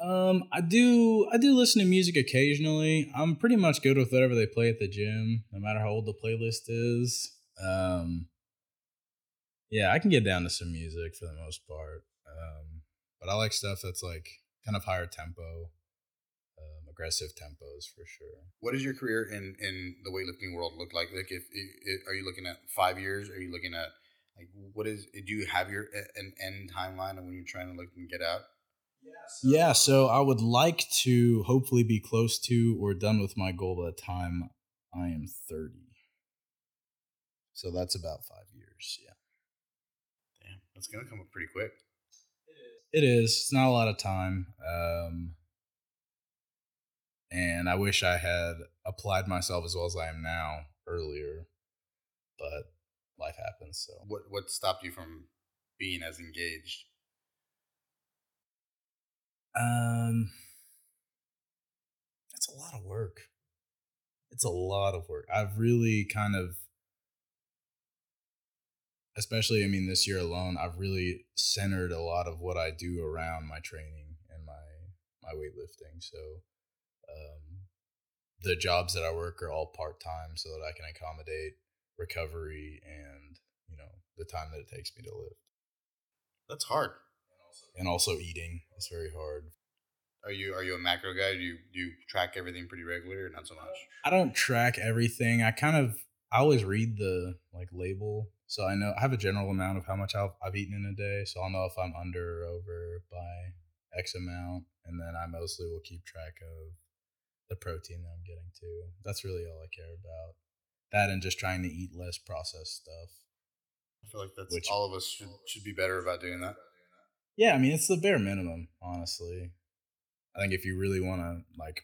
Um, I do I do listen to music occasionally. I'm pretty much good with whatever they play at the gym, no matter how old the playlist is. Um, yeah, I can get down to some music for the most part. Um, but I like stuff that's like kind of higher tempo, aggressive tempos for sure. What does your career in in the weightlifting world look like? Like, if, if are you looking at five years? Are you looking at like what is? Do you have your an end timeline of when you're trying to look and get out? Yeah, so I would like to hopefully be close to or done with my goal by the time I am 30. So that's about five years. Yeah. Damn, that's gonna come up pretty quick. It is. It's not a lot of time. Um, and I wish I had applied myself as well as I am now earlier, but life happens. So What what stopped you from being as engaged? Um, it's a lot of work. It's a lot of work. I've really kind of, especially, I mean, this year alone, I've really centered a lot of what I do around my training and my my weightlifting. So, um, the jobs that I work are all part time, so that I can accommodate recovery and you know the time that it takes me to lift, That's hard. and also eating is very hard. Are you are you a macro guy? Do you do you track everything pretty regularly or not so much? I don't track everything. I kind of I always read the like label, so I know I have a general amount of how much I've, I've eaten in a day. So I'll know if I'm under or over by X amount, and then I mostly will keep track of the protein that I'm getting to. That's really all I care about. That and just trying to eat less processed stuff. I feel like that's Which- all of us should should be better about doing that. Yeah, I mean it's the bare minimum, honestly. I think if you really want to like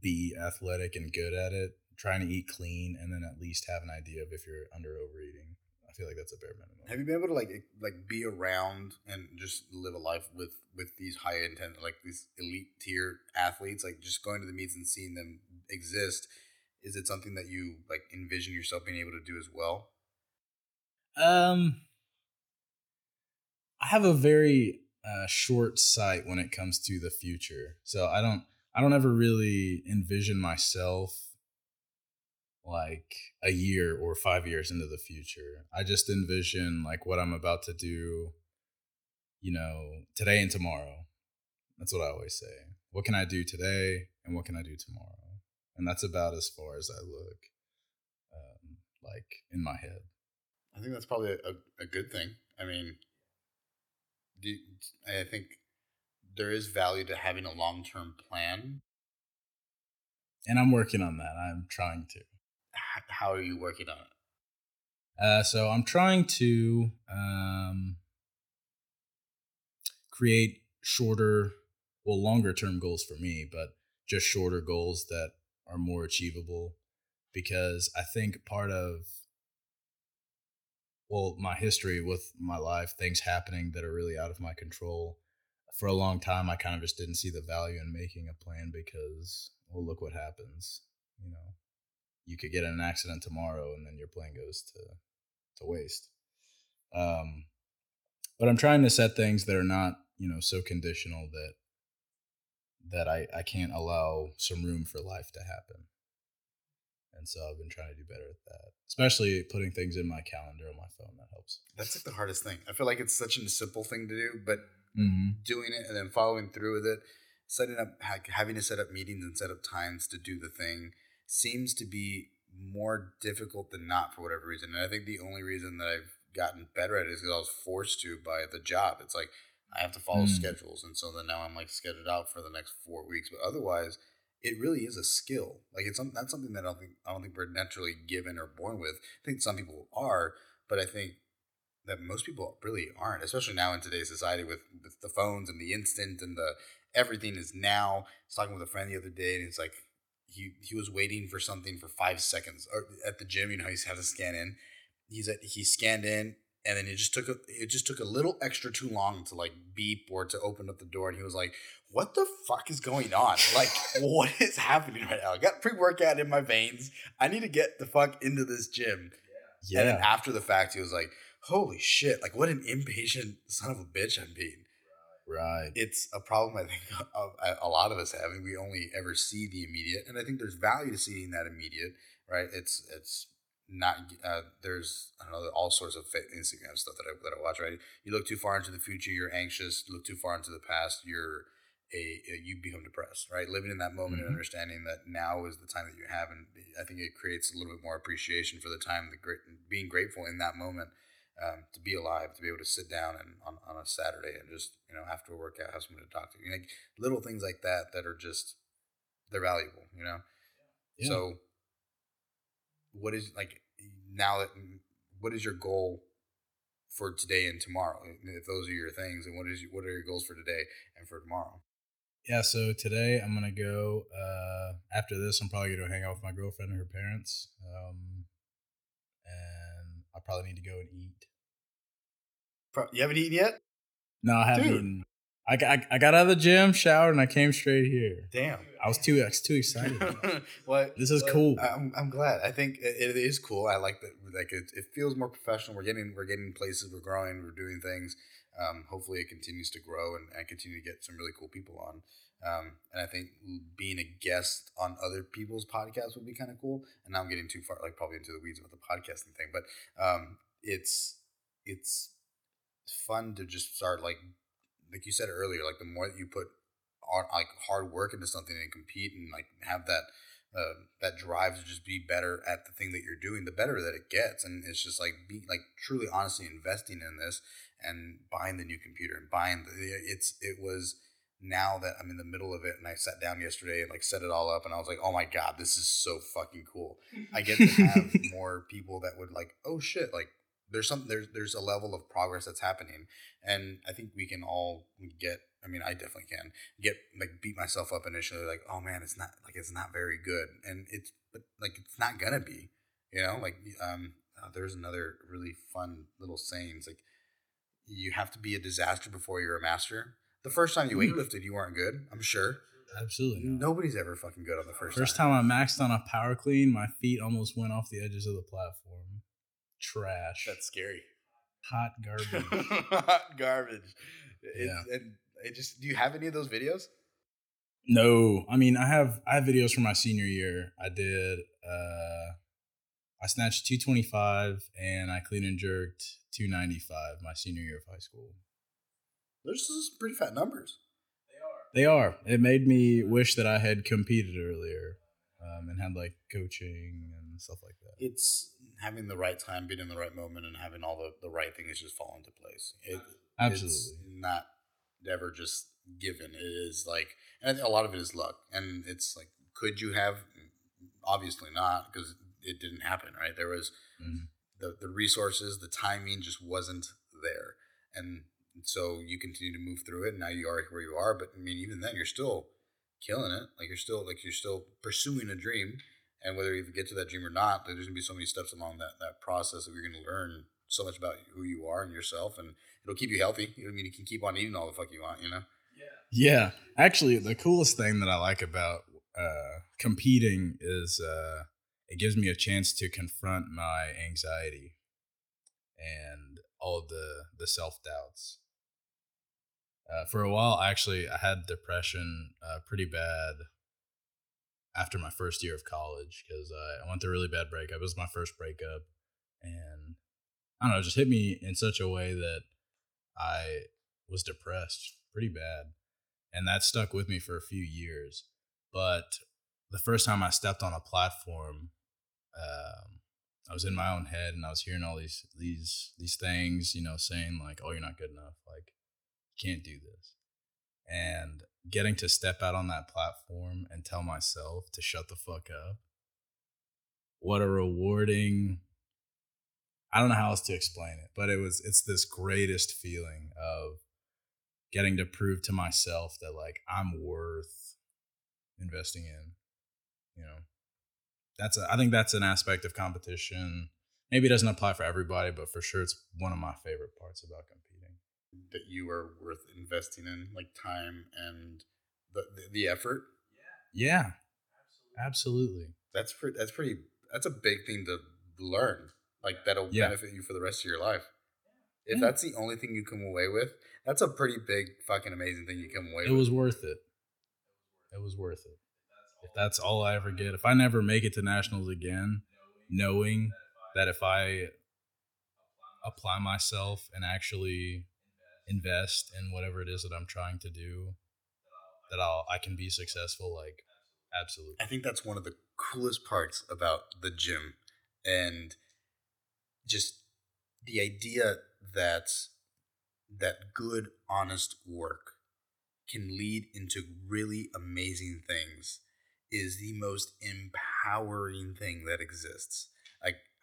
be athletic and good at it, trying to eat clean and then at least have an idea of if you're under overeating. I feel like that's a bare minimum. Have you been able to like like be around and just live a life with with these high intent like these elite tier athletes? Like just going to the meets and seeing them exist. Is it something that you like envision yourself being able to do as well? Um, I have a very uh, short sight when it comes to the future, so I don't. I don't ever really envision myself like a year or five years into the future. I just envision like what I'm about to do, you know, today and tomorrow. That's what I always say. what can I do today and what can I do tomorrow? And that's about as far as I look, um, like in my head. I think that's probably a, a good thing. I mean, do, I think there is value to having a long term plan. And I'm working on that. I'm trying to. How are you working on it? Uh, so I'm trying to um, create shorter, well, longer term goals for me, but just shorter goals that are more achievable. Because I think part of well, my history with my life, things happening that are really out of my control. For a long time, I kind of just didn't see the value in making a plan because, well, look what happens. You know, you could get in an accident tomorrow and then your plan goes to, to waste. Um, but I'm trying to set things that are not, you know, so conditional that, that I, I can't allow some room for life to happen. And so I've been trying to do better at that, especially putting things in my calendar on my phone. That helps. That's like the hardest thing. I feel like it's such a simple thing to do, but mm-hmm. doing it and then following through with it, setting up, having to set up meetings and set up times to do the thing seems to be more difficult than not for whatever reason. And I think the only reason that I've gotten better at it is because I was forced to by the job. It's like I have to follow mm. schedules. And so then now I'm like scheduled out for the next four weeks. But otherwise, it really is a skill. Like it's not something that I don't think I don't think we're naturally given or born with. I think some people are, but I think that most people really aren't, especially now in today's society with, with the phones and the instant and the everything is now. I was talking with a friend the other day, and it's like he he was waiting for something for five seconds or at the gym. You know, he's had to scan in. He's at he scanned in, and then it just took a it just took a little extra too long to like beep or to open up the door, and he was like, what the fuck is going on? Like, what is happening right now? I got pre workout in my veins. I need to get the fuck into this gym. Yeah. And then after the fact, he was like, holy shit, like, what an impatient son of a bitch I'm being. Right. It's a problem I think of, a lot of us have, and we only ever see the immediate. And I think there's value to seeing that immediate, right? It's it's not uh, there's I don't know all sorts of Instagram stuff that I that I watch. Right, you look too far into the future, you're anxious. You look too far into the past, you're a, a, you become depressed, right? Living in that moment mm-hmm. and understanding that now is the time that you have, and I think it creates a little bit more appreciation for the time, the great, being grateful in that moment um, to be alive, to be able to sit down and on, on a Saturday and just you know after a workout have someone to talk to. You know, like little things like that that are just they're valuable, you know. Yeah. So, what is like now that what is your goal for today and tomorrow? If those are your things, and what is what are your goals for today and for tomorrow? yeah, so today I'm gonna go. Uh, after this, I'm probably gonna hang out with my girlfriend and her parents, um, and I probably need to go and eat. You haven't eaten yet? No, I haven't Dude. eaten. I, I, I got out of the gym, showered, and I came straight here. Damn, I was too too excited. what? This is cool. I'm, I'm glad. I think it, it is cool. I like that. Like it, it feels more professional. We're getting we're getting places. We're growing. We're doing things um, hopefully it continues to grow and, and continue to get some really cool people on. Um, and I think being a guest on other people's podcasts would be kind of cool. And now I'm getting too far, like probably into the weeds about the podcasting thing, but um, it's it's fun to just start like like you said earlier, like the more that you put on, like hard work into something and compete and like have that uh, that drive to just be better at the thing that you're doing, the better that it gets. And it's just like be like truly honestly investing in this and buying the new computer and buying the it's it was now that I'm in the middle of it and I sat down yesterday and like set it all up and I was like, oh my God, this is so fucking cool. I get to have more people that would like, oh shit, like there's some there's there's a level of progress that's happening. And I think we can all get I mean I definitely can get like beat myself up initially, like, oh man, it's not like it's not very good. And it's but like it's not gonna be. You know, like um uh, there's another really fun little saying. It's like you have to be a disaster before you're a master. The first time you mm-hmm. weightlifted, you weren't good. I'm sure. Absolutely. Not. Nobody's ever fucking good on the first. First time. time I maxed on a power clean, my feet almost went off the edges of the platform. Trash. That's scary. Hot garbage. Hot garbage. yeah. and it just. Do you have any of those videos? No, I mean I have I have videos from my senior year. I did. uh I snatched 225 and I clean and jerked 295 my senior year of high school. Those are some pretty fat numbers. They are. They are. It made me wish that I had competed earlier um, and had like coaching and stuff like that. It's having the right time, being in the right moment, and having all the, the right things just fall into place. It, Absolutely. It's not ever just given. It is like, and a lot of it is luck. And it's like, could you have? Obviously not, because it didn't happen, right? There was Mhm. the, the resources, the timing just wasn't there. And so you continue to move through it. And now you are where you are. But I mean, even then, you're still killing it. Like you're still, like you're still pursuing a dream. And whether you get to that dream or not, there's going to be so many steps along that, that process that you're going to learn so much about who you are and yourself. And it'll keep you healthy. I mean, you can keep on eating all the fuck you want, you know? Yeah, Yeah. actually, the coolest thing that I like about uh, competing is uh, it gives me a chance to confront my anxiety and all of the the self doubts. Uh, for a while, actually, I had depression uh, pretty bad after my first year of college because I went through a really bad breakup. It was my first breakup, and I don't know, it just hit me in such a way that I was depressed pretty bad and that stuck with me for a few years. But the first time I stepped on a platform, um, I was in my own head and I was hearing all these these these things, you know, saying like, "Oh, you're not good enough. Like, can't do this." And getting to step out on that platform and tell myself to shut the fuck up. What a rewarding I don't know how else to explain it, but it was it's this greatest feeling of getting to prove to myself that like I'm worth investing in. You know, that's a, I think that's an aspect of competition. Maybe it doesn't apply for everybody, but for sure, it's one of my favorite parts about competing. That you are worth investing in, like time and the, the, the effort. Yeah, Yeah. absolutely. That's pretty, that's pretty, that's a big thing to learn. Like that'll Yeah. benefit you for the rest of your life. If Yeah. that's the only thing you come away with, that's a pretty big fucking amazing thing you come away It with. It was worth it. It was worth it. If that's all I ever get, if I never make it to nationals again, knowing that if I apply myself and actually invest in whatever it is that I'm trying to do, that I'll I can be successful. Like, absolutely. I think that's one of the coolest parts about the gym and just the idea that that good honest work can lead into really amazing things is the most empowering thing that exists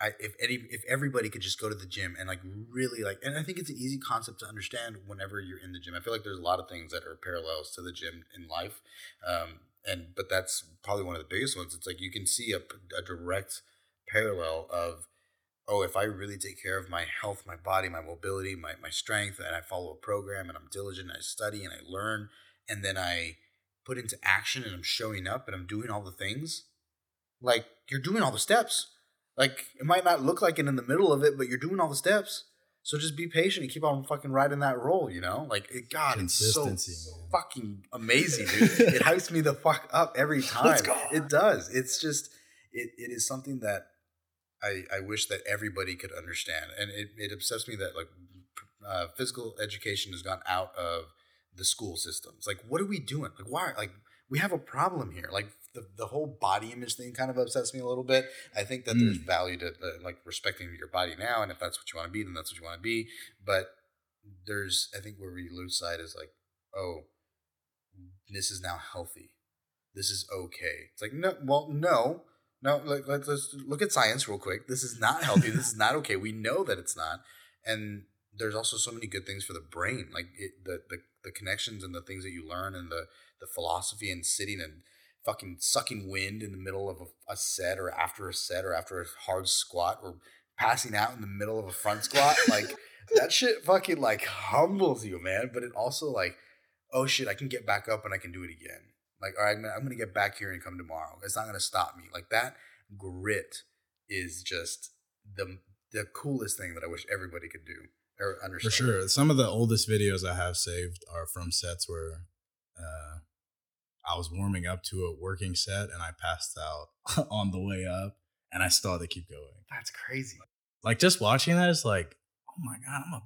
I, if any if everybody could just go to the gym and like really like and i think it's an easy concept to understand whenever you're in the gym. I feel like there's a lot of things that are parallels to the gym in life um, and but that's probably one of the biggest ones. It's like you can see a, a direct parallel of oh if i really take care of my health my body my mobility my, my strength and i follow a program and i'm diligent and i study and i learn and then i put into action and i'm showing up and i'm doing all the things like you're doing all the steps like it might not look like it in the middle of it but you're doing all the steps. So just be patient and keep on fucking riding that roll you know? Like it, god it's so Consistency, man. fucking amazing dude. It hypes me the fuck up every time. it does. It's just it, it is something that I, I wish that everybody could understand. And it, it upsets me that like uh, physical education has gone out of the school systems. Like what are we doing? Like why like we have a problem here. Like the, the whole body image thing kind of upsets me a little bit. I think that there's value to uh, like respecting your body now and if that's what you want to be then that's what you want to be. But there's i think where we lose sight is like oh this is now healthy. This is okay. It's like no well no no like, let's, let's look at science real quick. This is not healthy. This is not okay. We know that it's not. And there's also so many good things for the brain. Like it, the, the the connections and the things that you learn and the the philosophy and sitting and fucking sucking wind in the middle of a, a set or after a set or after a hard squat or passing out in the middle of a front squat like that shit fucking like humbles you man. But it also like oh shit i can get back up and i can do it again. Like all right man, i'm gonna get back here and come tomorrow. It's not gonna stop me. Like that grit is just the the coolest thing that i wish everybody could do or For understand. sure. Some of the oldest videos I have saved are from sets where uh, I was warming up to a working set and I passed out on the way up and I still had to keep going. that's crazy Like just watching that is like, oh my god, I'm a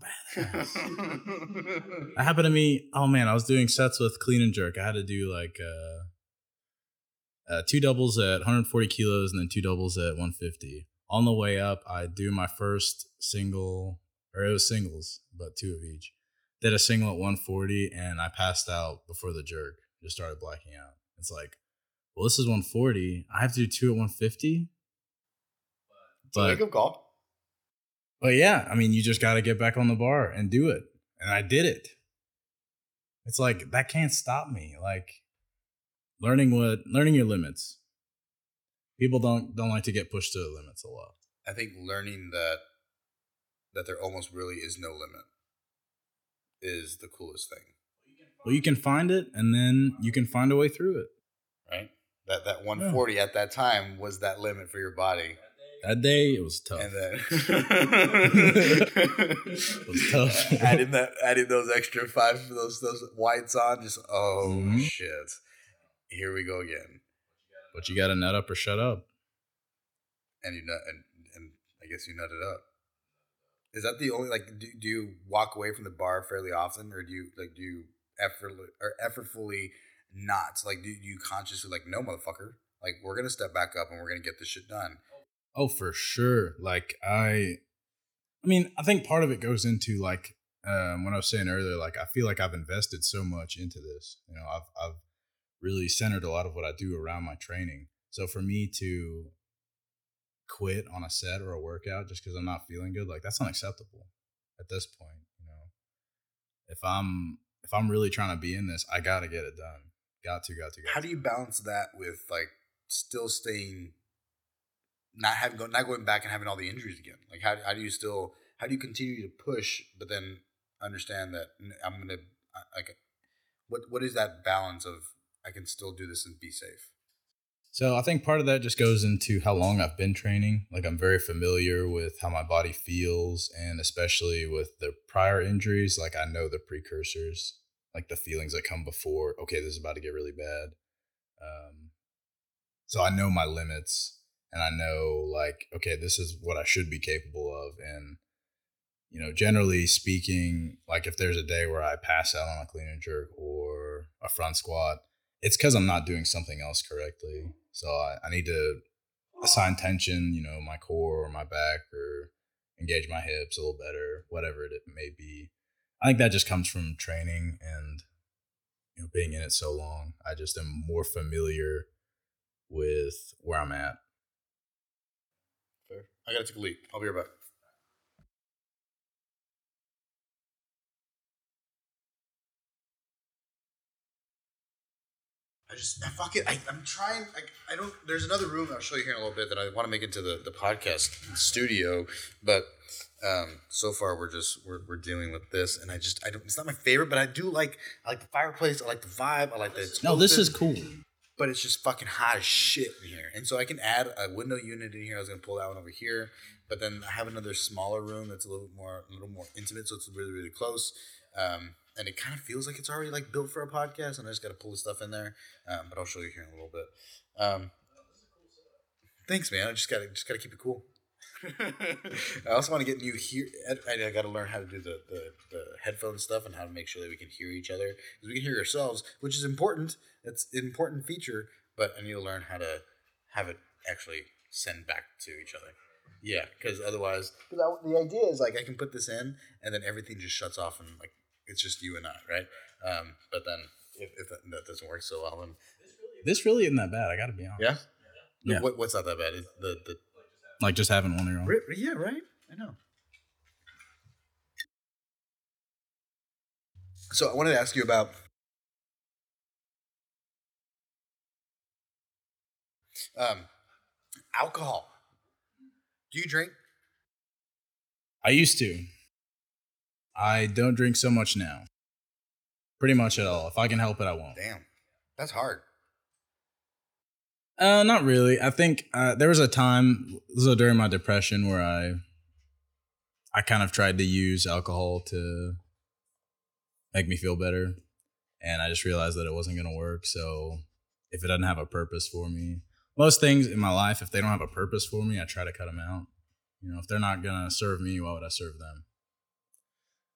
badass. that happened to me. Oh man, I was doing sets with clean and jerk. I had to do like uh, uh, two doubles at 140 kilos and then two doubles at 150. On the way up, I do my first single, or it was singles, but two of each. Did a single at 140 and I passed out before the jerk. Just started blacking out. It's like, well, this is 140. I have to do two at 150. It's a wake up call. But yeah, I mean, you just got to get back on the bar and do it. And I did it. It's like that can't stop me. Like learning what learning your limits. People don't don't like to get pushed to the limits a lot. I think learning that that there almost really is no limit is the coolest thing. Well, you can find it and then you can find a way through it. Right? That that 140 yeah. at that time was that limit for your body. That day it was tough. And then it was tough. adding that adding those extra five those those whites on, just oh mm-hmm. shit. Here we go again. But you gotta nut up or shut up. And you nut and, and I guess you nut it up. Is that the only like do, do you walk away from the bar fairly often or do you like do you effortfully or effortfully not like do you consciously like no motherfucker like we're gonna step back up and we're gonna get this shit done Oh, for sure. Like I I mean, I think part of it goes into like um when I was saying earlier, like I feel like I've invested so much into this. You know, I've I've really centered a lot of what I do around my training. So for me to quit on a set or a workout just because I'm not feeling good, like that's unacceptable at this point. You know, if I'm if I'm really trying to be in this, I got to get it done. Got to, got to, got How to. do you balance that with like still staying not having go, not going back and having all the injuries again? Like how how do you still how do you continue to push, but then understand that I'm gonna like what what is that balance of I can still do this and be safe? So I think part of that just goes into how long I've been training. Like I'm very familiar with how my body feels, and especially with the prior injuries, like I know the precursors, like the feelings that come before. Okay, this is about to get really bad. Um, so I know my limits and I know like okay, this is what I should be capable of and you know, generally speaking, like if there's a day where I pass out on a clean and jerk or a front squat, it's because I'm not doing something else correctly. So I, I need to assign tension, you know, my core or my back or engage my hips a little better, whatever it may be. I think that just comes from training and you know being in it so long. I just am more familiar with where I'm at Fair. I gotta take a leak. I'll be right back. I just I fuck it. I, I'm trying. I, I don't. There's another room I'll show you here in a little bit that I want to make into the the podcast studio, but um, so far we're just we're, we're dealing with this, and I just I don't. It's not my favorite, but I do like I like the fireplace. I like the vibe. I like the. No, this is cool but it's just fucking hot as shit in here. And so I can add a window unit in here. I was gonna pull that one over here, but then I have another smaller room that's a little more, a little more intimate, so it's really, really close. Um, and it kind of feels like it's already like built for a podcast, and I just got to pull the stuff in there. Um, but I'll show you here in a little bit. Um, thanks, man. I just gotta just gotta keep it cool. I also want to get new here. I, I got to learn how to do the, the, the headphone stuff and how to make sure that we can hear each other because we can hear ourselves, which is important. It's an important feature, but I need to learn how to have it actually send back to each other. Yeah, because otherwise, I, the idea is like I can put this in and then everything just shuts off and like it's just you and I, right? Um, but then if, if that, that, doesn't work so well, then this really isn't that bad. I got to be honest. Yeah. Yeah. What, what's not that bad? the the like just having one of your own. Yeah, right. I know. So I wanted to ask you about um, alcohol. Do you drink? I used to. I don't drink so much now. Pretty much at all. If I can help it, I won't. Damn, that's hard. Uh, not really. I think uh, there was a time, so during my depression, where I, I kind of tried to use alcohol to make me feel better, and I just realized that it wasn't going to work. So, if it doesn't have a purpose for me, most things in my life, if they don't have a purpose for me, I try to cut them out. You know, if they're not going to serve me, why would I serve them?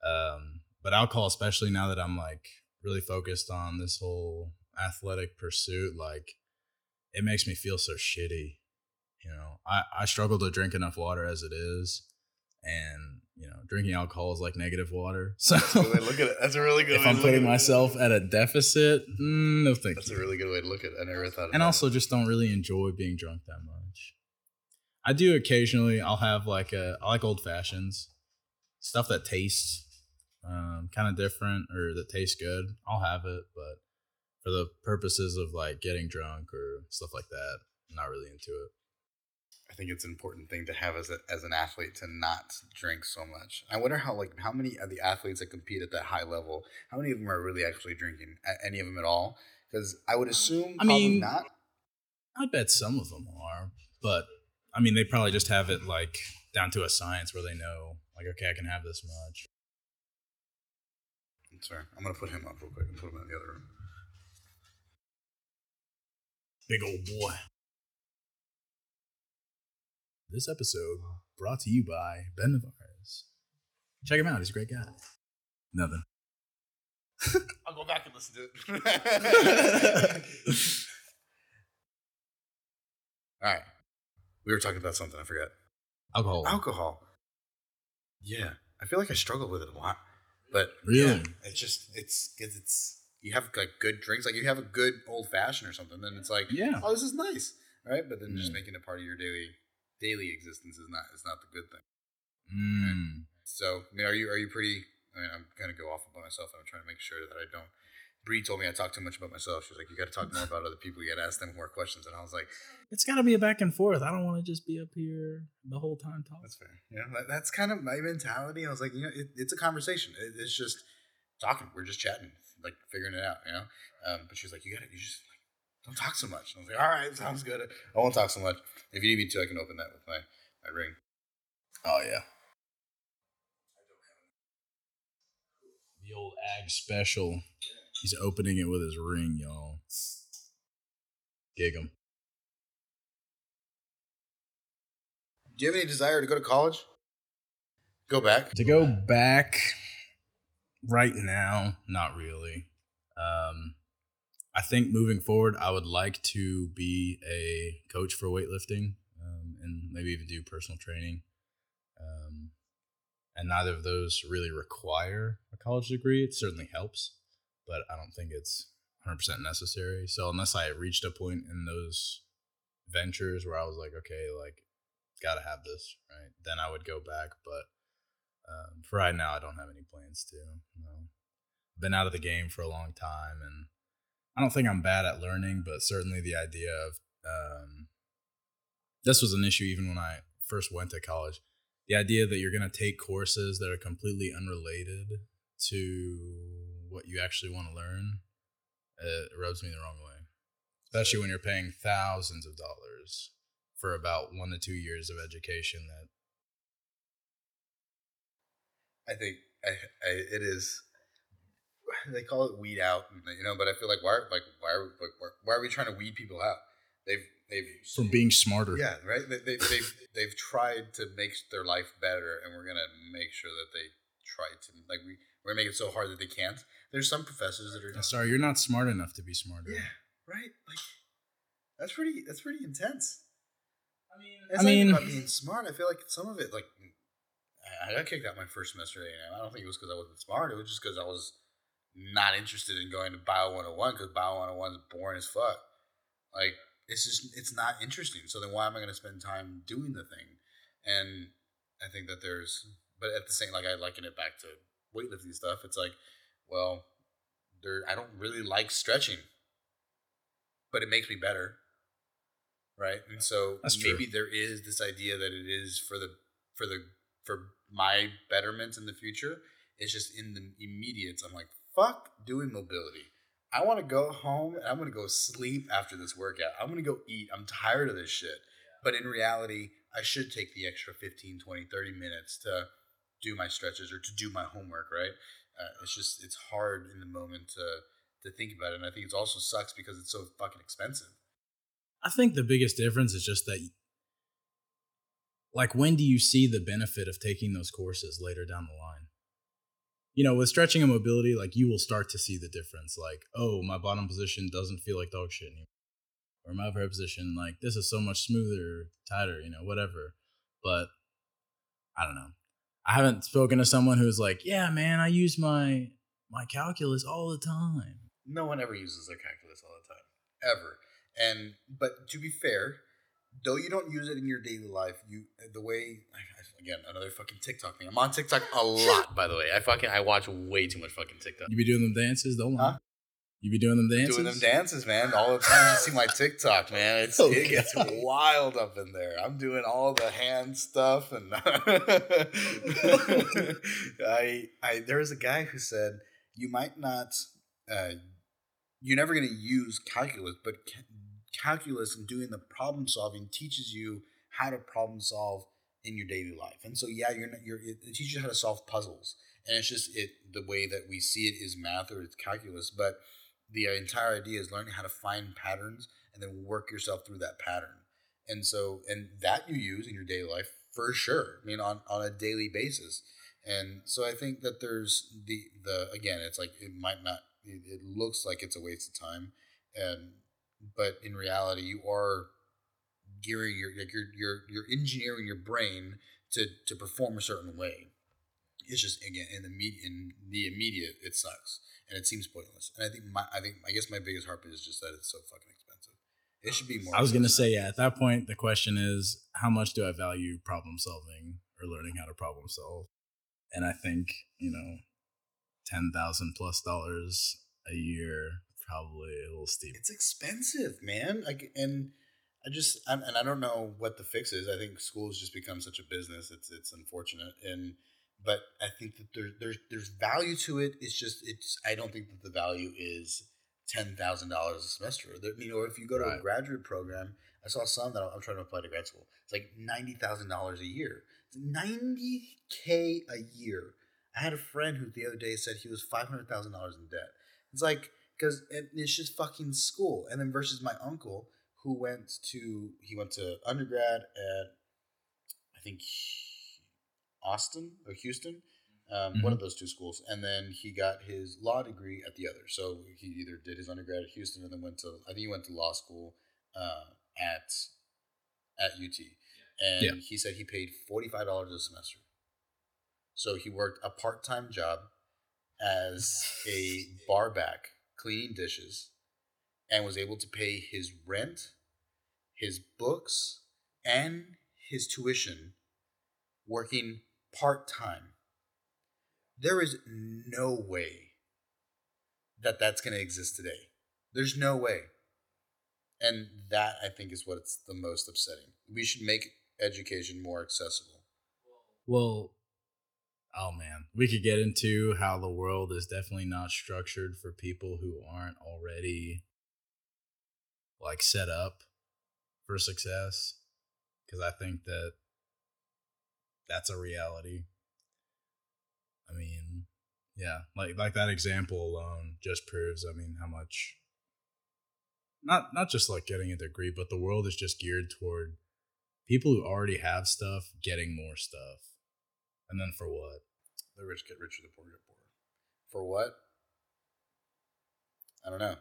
Um, but alcohol, especially now that I'm like really focused on this whole athletic pursuit, like it makes me feel so shitty. You know, I, I struggle to drink enough water as it is. And, you know, drinking alcohol is like negative water. So look at it. That's a really good if I'm putting myself at a deficit, mm, no thank That's you. a really good way to look at it. I never thought and also just don't really enjoy being drunk that much. I do occasionally. I'll have like a I like old fashions, stuff that tastes um, kind of different or that tastes good. I'll have it, but for the purposes of like getting drunk or stuff like that, I'm not really into it. I think it's an important thing to have as a, as an athlete to not drink so much. I wonder how like how many of the athletes that compete at that high level, how many of them are really actually drinking? Any of them at all? Because I would assume. I mean- probably not. I bet some of them are, but I mean, they probably just have it like down to a science where they know, like, okay, I can have this much. Sorry, I'm gonna put him up real quick and put him in the other room. Big old boy. This episode brought to you by Ben Nevares. Check him out; he's a great guy. Nothing. I'll go back and listen to it. All right. We were talking about something. I forgot. Alcohol. Alcohol. Yeah, I feel like I struggle with it a lot. But Really? yeah, it's just it's because it's you have like good drinks, like you have a good old fashioned or something, then it's like Yeah. oh, this is nice, right? But then just Mm. making it part of your daily daily existence is not is not the good thing. Mm. So, I mean, are you are you pretty? I mean, I'm gonna go off about myself. I'm trying to make sure that I don't. Bree told me I talk too much about myself. She was like, "You got to talk more about other people. You got to ask them more questions." And I was like, It's got to be a back and forth. I don't want to just be up here the whole time talking. "That's fair." You know, that, that's kind of my mentality. I was like, you know, it, it's a conversation. It, it's just talking. We're just chatting, like figuring it out. You know. Um, but she was like, "You got to, you just like, don't talk so much." And I was like, "All right, sounds good. I won't talk so much. If you need me to, I can open that with my my ring." Oh yeah. The old ag special. He's opening it with his ring, y'all. Gig 'em. Do you have any desire to go to college? Go back. To go back right now, not really. Um, I think moving forward, I would like to be a coach for weightlifting um, and maybe even do personal training. Um, and neither of those really require a college degree. It certainly helps, but I don't think it's 100% necessary. So unless I reached a point in those ventures where I was like, okay, like, gotta have this, right? Then I would go back. But um, for right now, I don't have any plans to. No. Been out of the game for a long time, and I don't think I'm bad at learning, but certainly the idea of um, this was an issue even when I first went to college. The idea that you're going to take courses that are completely unrelated to what you actually want to learn, it rubs me the wrong way. Especially when you're paying thousands of dollars for about one to two years of education that I think I, I, it is. They call it weed out, you know. But I feel like why, like why, are, like, why, why are we trying to weed people out? They've, they've from being smarter. yeah, right. They, they, they've, they've tried to make their life better, and we're gonna make sure that they try to like we, we're gonna make it so hard that they can't. There's some professors that are I'm sorry, you're not smart enough to be smarter. yeah, right. Like that's pretty. That's pretty intense. I mean, It's I mean, about being smart. I feel like some of it, like, I- I got kicked out my first semester at A&M. I don't think it was because I wasn't smart. It was just because I was not interested in going to Bio 101 because Bio 101 is boring as fuck. Like, it's just, it's not interesting. So then why am I going to spend time doing the thing? And I think that there's, but at the same, like, I liken it back to weightlifting stuff. It's like, well, there, I don't really like stretching, but it makes me better right? And so That's true. maybe there is this idea that it is for the for the for my betterment in the future. It's just in the immediate. I'm like, fuck doing mobility. I want to go home and I'm going to go sleep after this workout. I'm going to go eat. I'm tired of this shit. But in reality, I should take the extra 15, 20, 30 minutes to do my stretches or to do my homework, right? Uh, it's just, it's hard in the moment to, to think about it. And I think it also sucks because it's so fucking expensive. I think the biggest difference is just that, like, when do you see the benefit of taking those courses later down the line? you know, with stretching and mobility, like you will start to see the difference. Like, oh, my bottom position doesn't feel like dog shit anymore. Or my overhead position, like this is so much smoother, tighter, you know, whatever. But I don't know. I haven't spoken to someone who's like, yeah, man, I use my my calculus all the time. No one ever uses their calculus all the time, ever. And but to be fair, though you don't use it in your daily life, you the way again another fucking TikTok thing. I'm on TikTok a lot, by the way. I fucking I watch way too much fucking TikTok. You be doing them dances, don't huh? You be doing them dances? Doing them dances, man. All the time you see my TikTok, man. It's, oh, it gets wild up in there. I'm doing all the hand stuff and I I there was a guy who said you might not uh, you're never going to use calculus, but calculus and doing the problem solving teaches you how to problem solve in your daily life. And so, yeah, you're you're, it teaches you how to solve puzzles. And it's just it the way that we see it is math or it's calculus. But the entire idea is learning how to find patterns and then work yourself through that pattern. And so, and that you use in your daily life for sure. I mean, on, on a daily basis. And so I think that there's the, the, again, it's like, it might not, it, it looks like it's a waste of time. And, but in reality, you are gearing your, like you're, you're, you're engineering your brain to, to perform a certain way. It's just, again, in the, med- in the immediate, it sucks and it seems pointless. And I think my, I think, I guess my biggest harp is just that it's so fucking expensive. It should be more. I was gonna say, yeah. At that point, the question is, how much do I value problem solving or learning how to problem solve? And I think you know, ten thousand plus dollars a year probably a little steep. It's expensive, man. Like, and I just, I'm, and I don't know what the fix is. I think schools just become such a business. It's it's unfortunate, and but I think that there's there's there's value to it. It's just it's I don't think that the value is ten thousand dollars a semester. There, you know, if you go to right. a graduate program, I saw some that I'm trying to apply to grad school. It's like ninety thousand dollars a year. Ninety k a year. I had a friend who the other day said he was five hundred thousand dollars in debt. It's like because it's just fucking school. And then versus my uncle who went to he went to undergrad at I think Austin or Houston, um, mm-hmm. one of those two schools, and then he got his law degree at the other. So he either did his undergrad at Houston and then went to I think he went to law school uh, at at UT, and yeah. he said he paid forty five dollars a semester. So he worked a part time job as a barback cleaning dishes and was able to pay his rent, his books, and his tuition working part time. There is no way that that's going to exist today. There's no way. And that, I think, is what's the most upsetting. We should make education more accessible. Well, oh man, we could get into how the world is definitely not structured for people who aren't already like set up for success. Because I think that that's a reality. I mean, yeah, like like that example alone just proves. I mean, how much not not just like getting a degree, but the world is just geared toward people who already have stuff getting more stuff. And then for what? The rich get richer, the poor get poorer. For what? I don't know.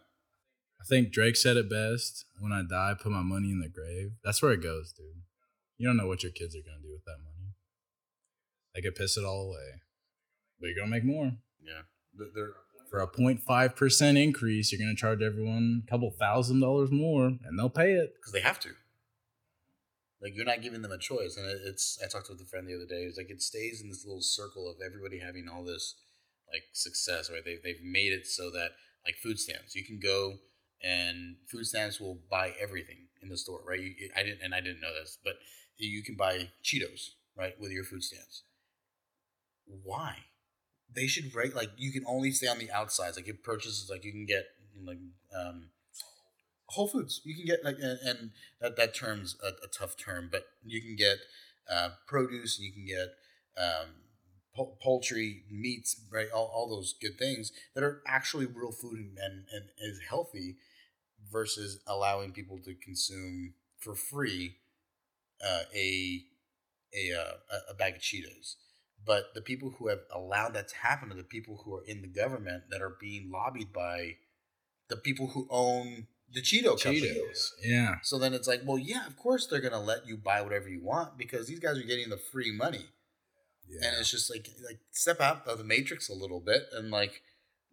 I think Drake said it best. When I die, put my money in the grave. That's where it goes, dude. You don't know what your kids are gonna do with that money. They could piss it all away, but you're gonna make more. Yeah, they're, for a 0.5 percent increase, you're gonna charge everyone a couple thousand dollars more, and they'll pay it because they have to. Like you're not giving them a choice, and it's. I talked with a friend the other day. It's like it stays in this little circle of everybody having all this like success, right? They they've made it so that like food stamps, you can go and food stamps will buy everything in the store, right? You, I didn't, and I didn't know this, but you can buy Cheetos, right, with your food stamps. Why? They should rate like you can only stay on the outsides. Like it purchases, like you can get like um, Whole Foods. You can get like, and, and that that term's a, a, tough term, but you can get uh, produce. You can get um, po- poultry, meats, right? All, all those good things that are actually real food and, and, and is healthy versus allowing people to consume for free uh, a a uh, a bag of Cheetos. But the people who have allowed that to happen are the people who are in the government that are being lobbied by the people who own the Cheeto companies. Cheetos. Yeah. So then it's like, well, yeah, of course they're gonna let you buy whatever you want because these guys are getting the free money, Yeah. and it's just like like step out of the matrix a little bit and like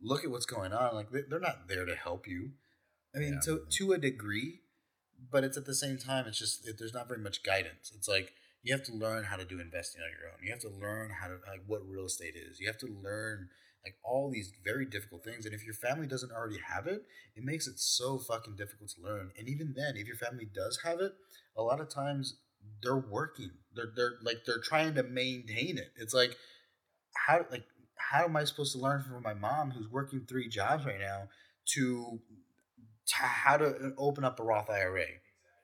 look at what's going on. Like they- they're not there to help you. I mean, Yeah. to to a degree, but it's at the same time, it's just it, there's not very much guidance. It's like you have to learn how to do investing on your own. You have to learn how to like what real estate is. You have to learn like all these very difficult things. And if your family doesn't already have it, it makes it so fucking difficult to learn. And even then, if your family does have it, a lot of times they're working. They're they're like they're trying to maintain it. It's like how like how am I supposed to learn from my mom who's working three jobs right now to, to how to uh, open up a Roth IRA?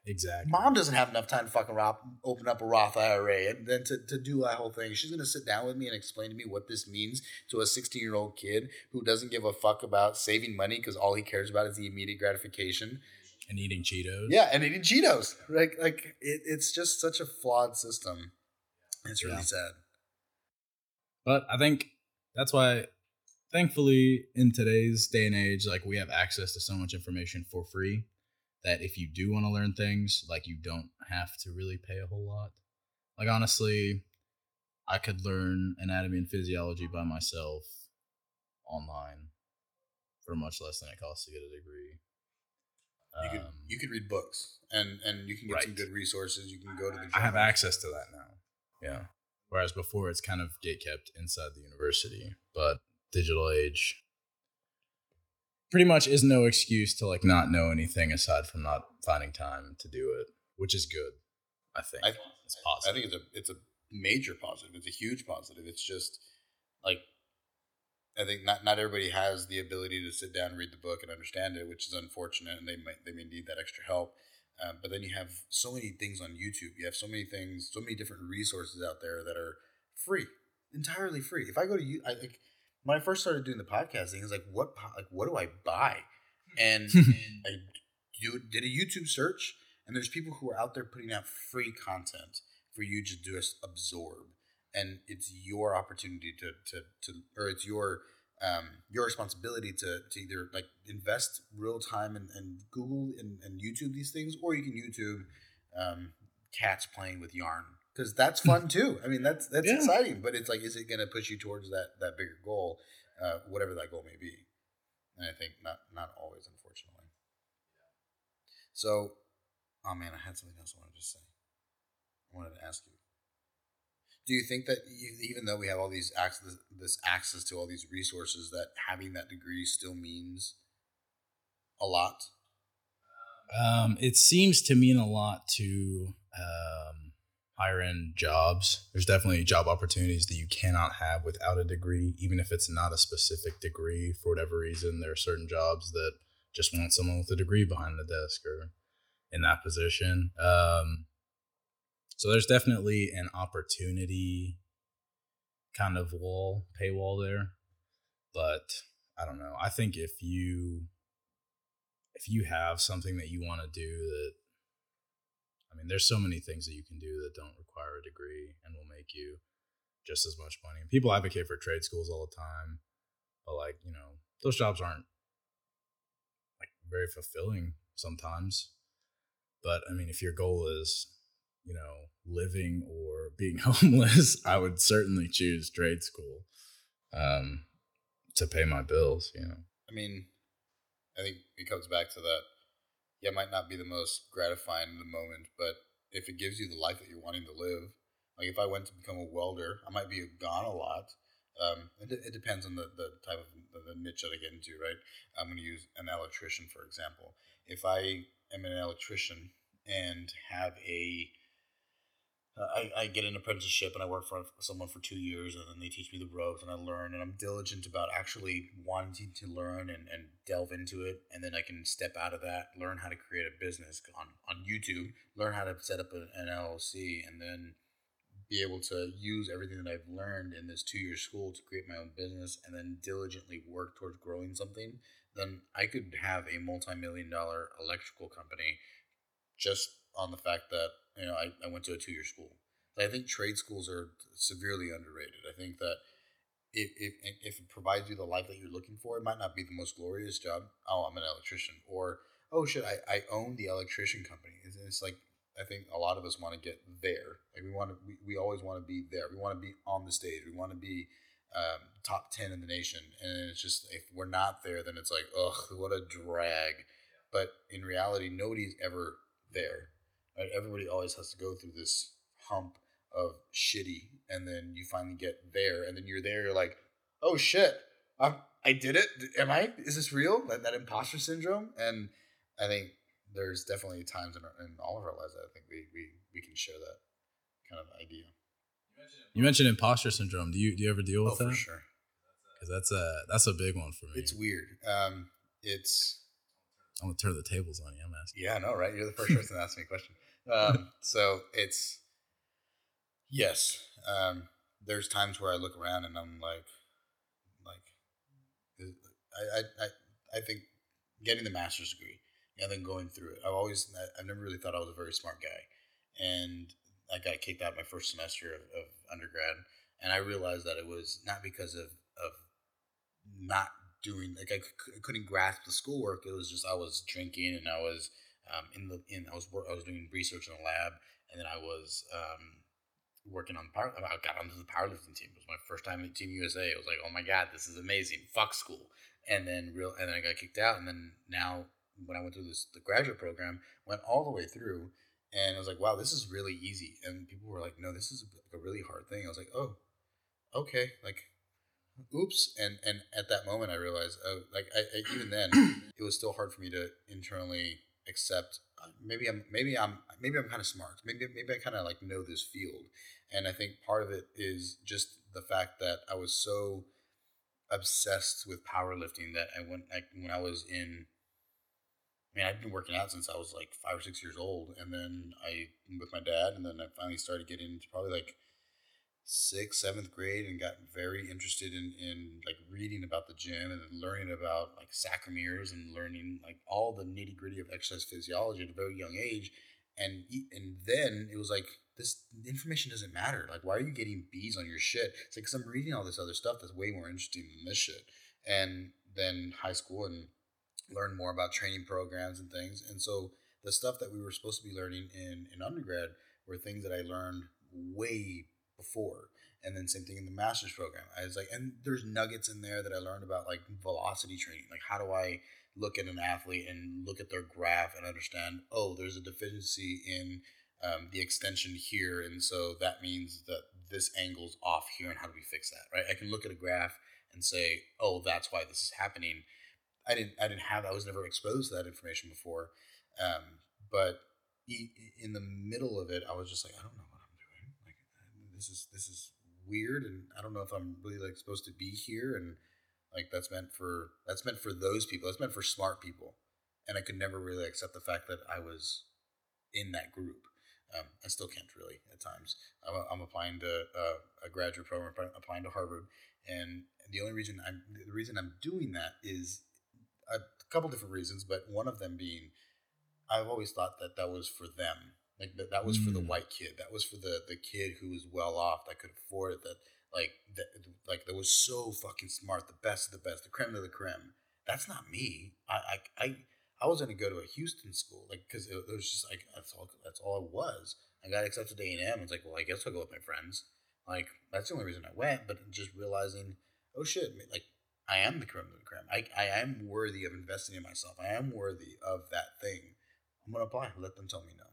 Exactly. Mom doesn't have enough time to fucking Roth, open up a Roth IRA and then to, to do that whole thing. She's gonna sit down with me and explain to me what this means to a 16 year old kid who doesn't give a fuck about saving money because all he cares about is the immediate gratification. and eating Cheetos. Yeah, and eating Cheetos. Like like it, it's just such a flawed system. It's really Yeah. sad. But I think that's why, thankfully, in today's day and age, like we have access to so much information for free that if you do want to learn things, like you don't have to really pay a whole lot. Like honestly, I could learn anatomy and physiology by myself online for much less than it costs to get a degree. You could Um, you could read books and and you can get some good resources. You can go to the. I have access to that now. Yeah. Whereas before it's kind of gate kept inside the university. But digital age pretty much is no excuse to like not know anything aside from not finding time to do it, which is good. I think I, it's I think it's a it's a major positive. It's a huge positive. It's just like I think not not everybody has the ability to sit down and read the book and understand it, which is unfortunate, and they might they may need that extra help. Um, but then you have so many things on YouTube. You have so many things, so many different resources out there that are free, entirely free. If I go to you, I like when I first started doing the podcasting, it's like what like what do I buy? And I do, did a YouTube search, and there's people who are out there putting out free content for you to just absorb, and it's your opportunity to to to, or it's your um, your responsibility to to either like invest real time and, and Google and, and YouTube these things, or you can YouTube um, cats playing with yarn because that's fun too. I mean, that's that's Yeah. exciting, but it's like, is it going to push you towards that that bigger goal, uh, whatever that goal may be? And I think not not always, unfortunately. So, oh man, I had something else I wanted to say. I wanted to ask you. Do you think that even though we have all these access, this access to all these resources, that having that degree still means a lot? Um, it seems to mean a lot to um, higher end jobs. There's definitely job opportunities that you cannot have without a degree, even if it's not a specific degree. For whatever reason, there are certain jobs that just want someone with a degree behind the desk or in that position. Um, so there's definitely an opportunity kind of wall, paywall there. But I don't know. I think if you if you have something that you want to do that I mean, there's so many things that you can do that don't require a degree and will make you just as much money. And People advocate for trade schools all the time, but like, you know, those jobs aren't like very fulfilling sometimes. But I mean, if your goal is, you know, living or being homeless, I would certainly choose trade school um, to pay my bills, you know. I mean, I think it comes back to that. Yeah, it might not be the most gratifying in the moment, but if it gives you the life that you're wanting to live, like if I went to become a welder, I might be gone a lot. Um, it, it depends on the, the type of the, the niche that I get into, right? I'm going to use an electrician, for example. If I am an electrician and have a I, I get an apprenticeship and I work for someone for two years and then they teach me the ropes and I learn and I'm diligent about actually wanting to learn and, and delve into it. And then I can step out of that, learn how to create a business on, on YouTube, learn how to set up an, an LLC and then be able to use everything that I've learned in this two year school to create my own business and then diligently work towards growing something, then I could have a multi million dollar electrical company just on the fact that you know I, I went to a two year school. I think trade schools are severely underrated. I think that if, if if it provides you the life that you're looking for, it might not be the most glorious job. Oh, I'm an electrician, or oh shit, I, I own the electrician company. It's, it's like I think a lot of us want to get there. Like we want to, we, we always want to be there. We want to be on the stage. We want to be um, top ten in the nation. And it's just if we're not there, then it's like, ugh, what a drag. But in reality, nobody's ever there. Right? Everybody always has to go through this hump of shitty, and then you finally get there, and then you're there. You're like, oh shit, I'm, I did it. Am I? Is this real? That, that imposter syndrome. And I think there's definitely times in, our, in all of our lives that I think we, we we can share that kind of idea. You mentioned imposter syndrome. Do you do you ever deal with oh, that? For sure. Because that's a that's a big one for me. It's weird. Um, it's. I'm gonna turn the tables on you. I'm asking. Yeah, I know, right? You're the first person to ask me a question. Um, so it's yes. Um, there's times where I look around and I'm like, like, I I I, I think getting the master's degree and then going through it. I've always, I've never really thought I was a very smart guy. And I got kicked out my first semester of, of undergrad. And I realized that it was not because of, of not doing, like I c- couldn't grasp the schoolwork. It was just, I was drinking and I was um, in the, in, I was, I was doing research in the lab and then I was, um, working on power. I got onto the powerlifting team. It was my first time in Team USA. I was like, oh my god, this is amazing. Fuck school. And then real, and then I got kicked out. And then now when I went through this the graduate program, went all the way through, and I was like, wow, this is really easy. And people were like, no, this is a really hard thing. I was like, oh, okay, like, oops. And and at that moment, I realized, oh, like, I, I even then, it was still hard for me to internally accept. Uh, maybe I'm maybe I'm maybe I'm kind of smart. Maybe maybe I kind of like know this field. And I think part of it is just the fact that I was so obsessed with powerlifting that I went like when I was in I mean, I've been working out since I was like five or six years old, and then I with my dad, and then I finally started getting into probably like sixth, seventh grade, and got very interested in in like reading about the gym and learning about like sarcomeres and learning like all the nitty gritty of exercise physiology at a very young age, and and then it was like this information doesn't matter. Like, why are you getting B's on your shit? It's like, cause I'm reading all this other stuff that's way more interesting than this shit. And then high school and learn more about training programs and things. And so the stuff that we were supposed to be learning in, in undergrad were things that I learned way before. And then same thing in the master's program. I was like, and there's nuggets in there that I learned about like velocity training. Like how do I look at an athlete and look at their graph and understand, oh, there's a deficiency in um, the extension here. And so that means that this angle's off here and how do we fix that, right? I can look at a graph and say, oh, that's why this is happening I didn't I didn't have I was never exposed to that information before, um, but in the middle of it, I was just like, I don't know what I'm doing. Like this is this is weird, and I don't know if I'm really like supposed to be here, and like that's meant for that's meant for those people. That's meant for smart people, and I could never really accept the fact that I was in that group. Um, I still can't really at times. I'm, I'm applying to uh, a graduate program, applying to Harvard, and the only reason I'm the reason I'm doing that is a couple different reasons, but one of them being I've always thought that that was for them. Like that, that was for the mm. white kid. That was for the the kid who was well off that could afford it. That like that like that was so fucking smart, the best of the best, the creme of the creme. That's not me. I I I, I was gonna go to a Houston school, like because it, it, was just like that's all that's all it was. I got accepted to A and M. It's like, well, I guess I'll go with my friends. Like that's the only reason I went. But just realizing, oh shit, like I am the creme of the creme. I, I am worthy of investing in myself. I am worthy of that thing. I'm gonna apply. Let them tell me no.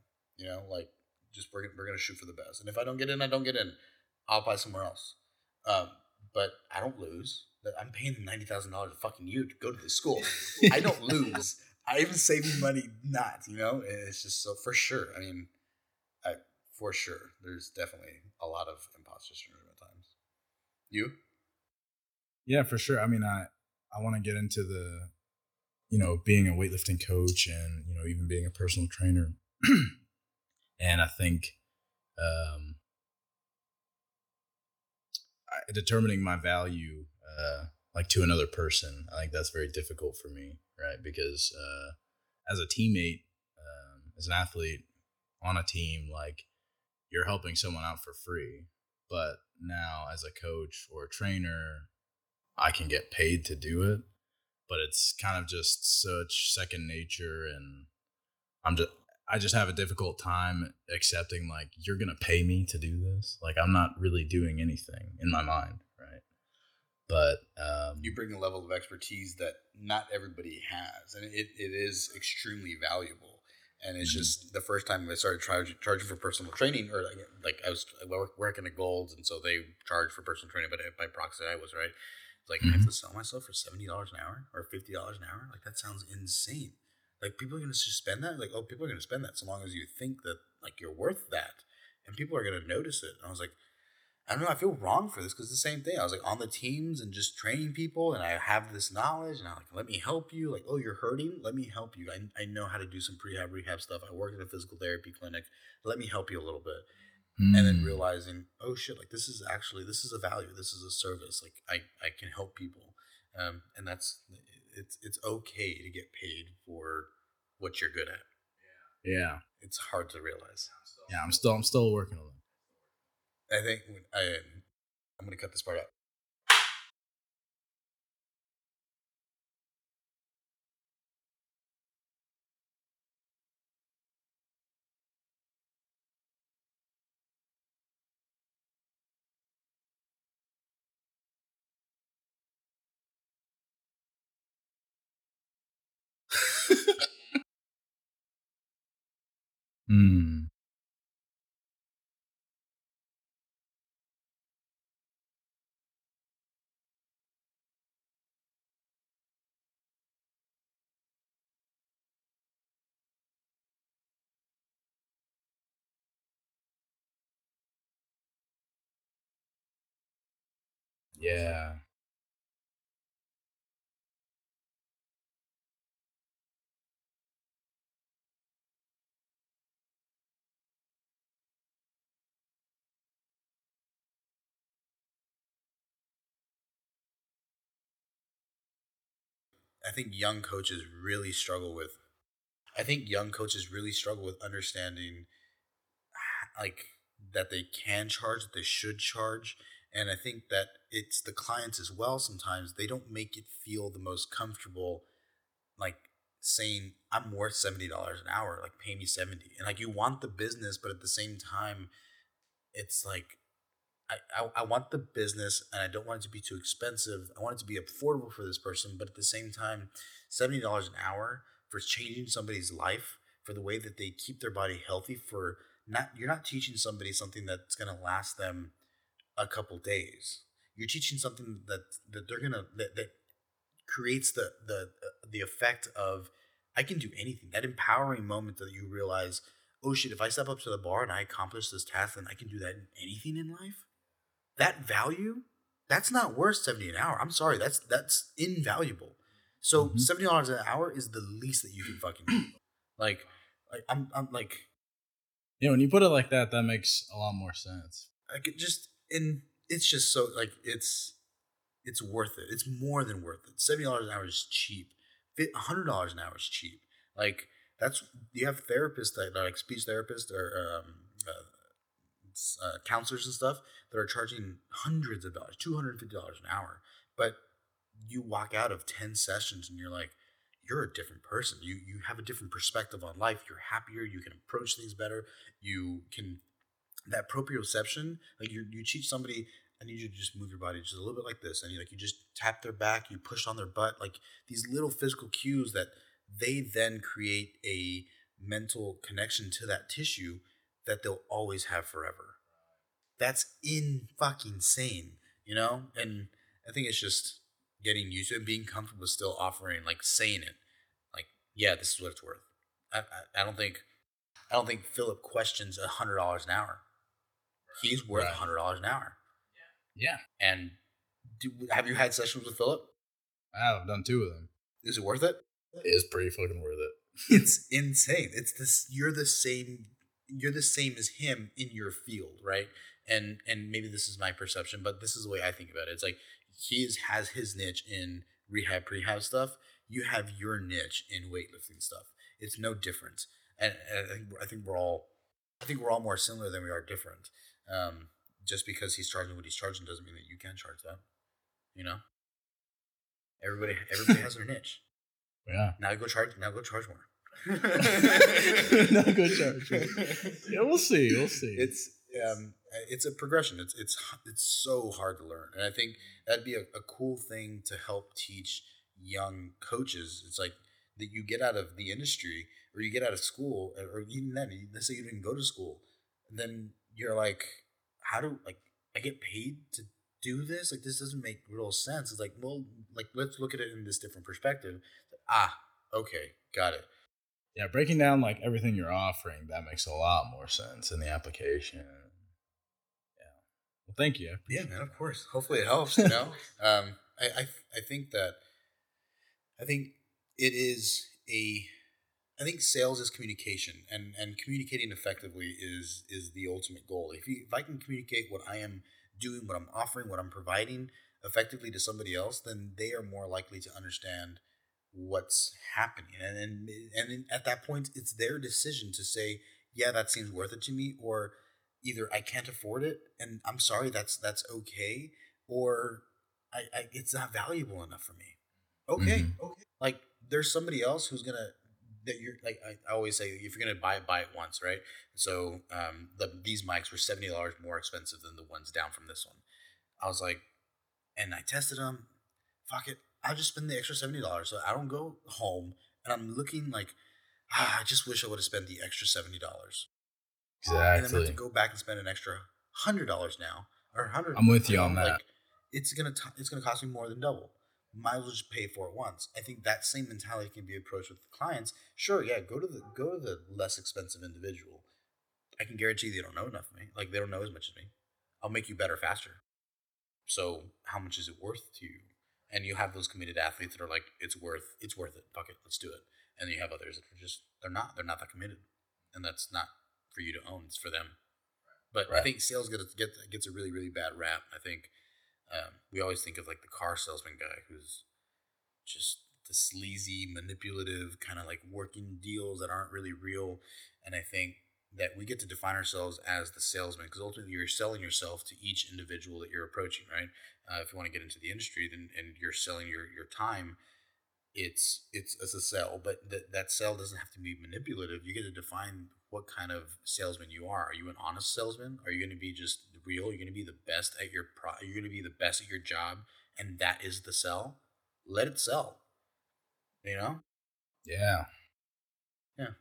You know, like just we're we're gonna shoot for the best. And if I don't get in, I don't get in. I'll apply somewhere else. Um, but I don't lose. I'm paying them ninety thousand dollars a fucking year to go to this school. I don't lose. I even saving money not. You know, it's just so for sure. I mean, I, for sure, there's definitely a lot of imposter syndrome at times. You? Yeah, for sure. I mean, I I want to get into the, you know, being a weightlifting coach and you know even being a personal trainer, and I think, um, I, determining my value, uh, like to another person, I think that's very difficult for me, right? Because uh, as a teammate, um, as an athlete on a team, like you're helping someone out for free. But now, as a coach or a trainer, I can get paid to do it. But it's kind of just such second nature, and I'm just I just have a difficult time accepting like you're gonna pay me to do this. Like I'm not really doing anything in my mind, right? But um, you bring a level of expertise that not everybody has, and it, it is extremely valuable. And it's mm-hmm. just the first time I started charging, charging for personal training, or like, like I was working at Golds, and so they charge for personal training, but by proxy I was right. It's like mm-hmm. I have to sell myself for seventy dollars an hour or fifty dollars an hour. Like that sounds insane. Like people are gonna just spend that. Like oh, people are gonna spend that so long as you think that like you're worth that, and people are gonna notice it. And I was like, I don't know. I feel wrong for this because the same thing. I was like on the teams and just training people, and I have this knowledge, and I'm like, let me help you. Like, oh, you're hurting. Let me help you. I, I know how to do some prehab rehab stuff. I work at a physical therapy clinic. Let me help you a little bit. Mm. And then hmm. realizing, oh shit, like this is actually this is a value. This is a service. Like I I can help people, um, and that's it's it's okay to get paid for what you're good at. Yeah. It's hard to realize. Yeah, I'm still I'm still working on it. I think I I'm gonna cut this part out. Mm. Yeah. I think young coaches really struggle with. I think young coaches really struggle with understanding, like that they can charge, that they should charge, and I think that it's the clients as well. Sometimes they don't make it feel the most comfortable, like saying I'm worth seventy dollars an hour, like pay me seventy, and like you want the business, but at the same time, it's like I, I, want the business and I don't want it to be too expensive. I want it to be affordable for this person, but at the same time, $70 an hour for changing somebody's life, for the way that they keep their body healthy, for not you're not teaching somebody something that's gonna last them a couple days. You're teaching something that that they're gonna that, that creates the the uh, the effect of I can do anything. That empowering moment that you realize, oh shit, if I step up to the bar and I accomplish this task, then I can do that in anything in life that value, that's not worth 70 an hour. I'm sorry, that's that's invaluable. So mm-hmm. seventy dollars an hour is the least that you can fucking do. Like, like I'm I'm like Yeah, when you put it like that, that makes a lot more sense. Like it just and it's just so like it's it's worth it. It's more than worth it. Seventy dollars an hour is cheap. hundred dollars an hour is cheap. Like that's you have therapists that are like speech therapists or um, uh, uh, counselors and stuff that are charging hundreds of dollars, two hundred fifty dollars an hour, but you walk out of ten sessions and you're like, you're a different person. You you have a different perspective on life. You're happier. You can approach things better. You can that proprioception. Like you you teach somebody. I need you to just move your body just a little bit like this, and you like you just tap their back. You push on their butt. Like these little physical cues that they then create a mental connection to that tissue that they'll always have forever. That's in fucking sane, you know? And I think it's just getting used to it, being comfortable still offering, like saying it, like, yeah, this is what it's worth. I, I, I don't think, I don't think Philip questions a hundred dollars an hour. He's worth a hundred dollars an hour. Yeah. Yeah. And do, have you had sessions with Philip? I have done two of them. Is it worth it? It is pretty fucking worth it. it's insane. It's this. You're the same you're the same as him in your field, right? And and maybe this is my perception, but this is the way I think about it. It's like he is, has his niche in rehab prehab stuff. You have your niche in weightlifting stuff. It's no different. And, and I think I think we're all I think we're all more similar than we are different. Um, just because he's charging what he's charging doesn't mean that you can charge that. You know, everybody everybody has their niche. Yeah. Now go charge. Now go charge more. now good charge. Yeah, we'll see. We'll see. It's um, it's a progression. It's it's it's so hard to learn, and I think that'd be a, a cool thing to help teach young coaches. It's like that you get out of the industry or you get out of school, or even then, let's say you didn't go to school, and then you're like, how do like I get paid to do this? Like this doesn't make real sense. It's like, well, like let's look at it in this different perspective. Ah, okay, got it. Yeah, breaking down like everything you're offering, that makes a lot more sense in the application. Yeah. Well, thank you. Yeah, man. Of course. Hopefully, it helps. You know, um, I, I I think that I think it is a I think sales is communication, and and communicating effectively is is the ultimate goal. If you if I can communicate what I am doing, what I'm offering, what I'm providing effectively to somebody else, then they are more likely to understand what's happening, and and and at that point, it's their decision to say, yeah, that seems worth it to me, or either I can't afford it, and I'm sorry, that's that's okay, or I, I it's not valuable enough for me. Okay, mm-hmm. okay, like there's somebody else who's gonna that you're like I, always say if you're gonna buy it, buy it once, right? So um, the these mics were seventy dollars more expensive than the ones down from this one. I was like, and I tested them. Fuck it, I'll just spend the extra seventy dollars so I don't go home and I'm looking like, ah, I just wish I would have spent the extra seventy dollars. Exactly. And then I have to go back and spend an extra hundred dollars now or hundred. I'm with you on that. Like, it's gonna t- it's gonna cost me more than double might as well just pay for it once. I think that same mentality can be approached with clients. Sure, yeah, go to the go to the less expensive individual. I can guarantee they don't know enough of me. Like they don't know as much as me. I'll make you better faster. So how much is it worth to you? And you have those committed athletes that are like, it's worth it's worth it. Fuck it, let's do it. And then you have others that are just they're not they're not that committed, and that's not for you to own. It's for them. But right. I think sales gets gets gets a really really bad rap. I think um, we always think of like the car salesman guy who's just the sleazy, manipulative, kind of like working deals that aren't really real. And I think that we get to define ourselves as the salesman because ultimately you're selling yourself to each individual that you're approaching, right? Uh, if you want to get into the industry, then and you're selling your your time, it's it's as a sell, but that that sell doesn't have to be manipulative. You get to define what kind of salesman you are. Are you an honest salesman? Are you going to be just real? You're going to be the best at your pro. You're going to be the best at your job, and that is the sell. Let it sell. You know. Yeah. Yeah.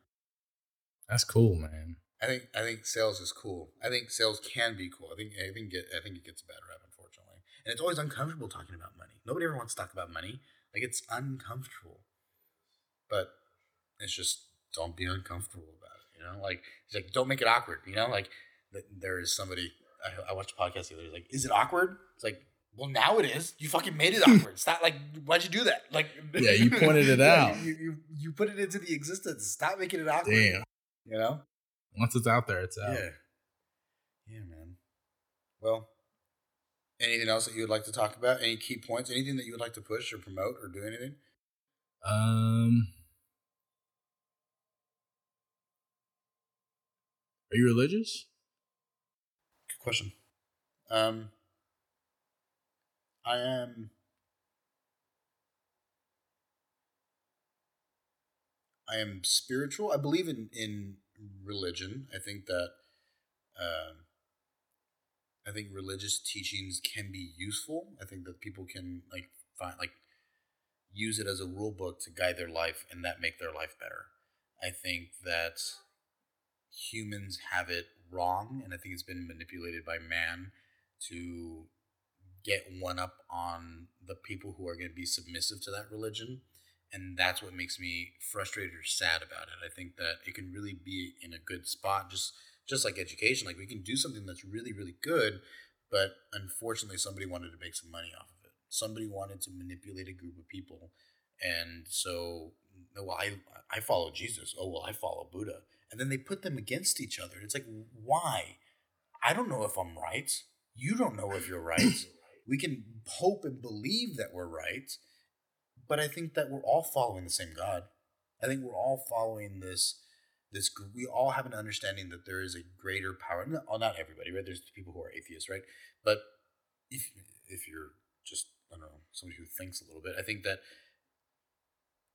That's cool, man. I think I think sales is cool. I think sales can be cool. I think I think it, I think it gets a bad rap, unfortunately, and it's always uncomfortable talking about money. Nobody ever wants to talk about money. Like it's uncomfortable, but it's just don't be uncomfortable about it. You know, like he's like, don't make it awkward. You know, like there is somebody. I, I watched a podcast the other day. Like, is it awkward? It's like, well, now it is. You fucking made it awkward. Stop. Like, why'd you do that? Like, yeah, you pointed it out. You, you you put it into the existence. Stop making it awkward. Damn. You know. Once it's out there, it's out. Yeah. Yeah, man. Well, anything else that you would like to talk about? Any key points? Anything that you would like to push or promote or do anything? Um. Are you religious? Good question. Um, I am. I am spiritual. I believe in in religion. I think that. Um, I think religious teachings can be useful. I think that people can like find like use it as a rule book to guide their life and that make their life better. I think that humans have it wrong, and I think it's been manipulated by man to get one up on the people who are going to be submissive to that religion. And that's what makes me frustrated or sad about it. I think that it can really be in a good spot, just just like education. Like we can do something that's really, really good, but unfortunately, somebody wanted to make some money off of it. Somebody wanted to manipulate a group of people, and so well, I I follow Jesus. Oh well, I follow Buddha and then they put them against each other. It's like, why? I don't know if I'm right. You don't know if you're right. we can hope and believe that we're right, but I think that we're all following the same God. I think we're all following this this we all have an understanding that there is a greater power. Not, oh, not everybody, right? There's people who are atheists, right? But if if you're just I don't know somebody who thinks a little bit, I think that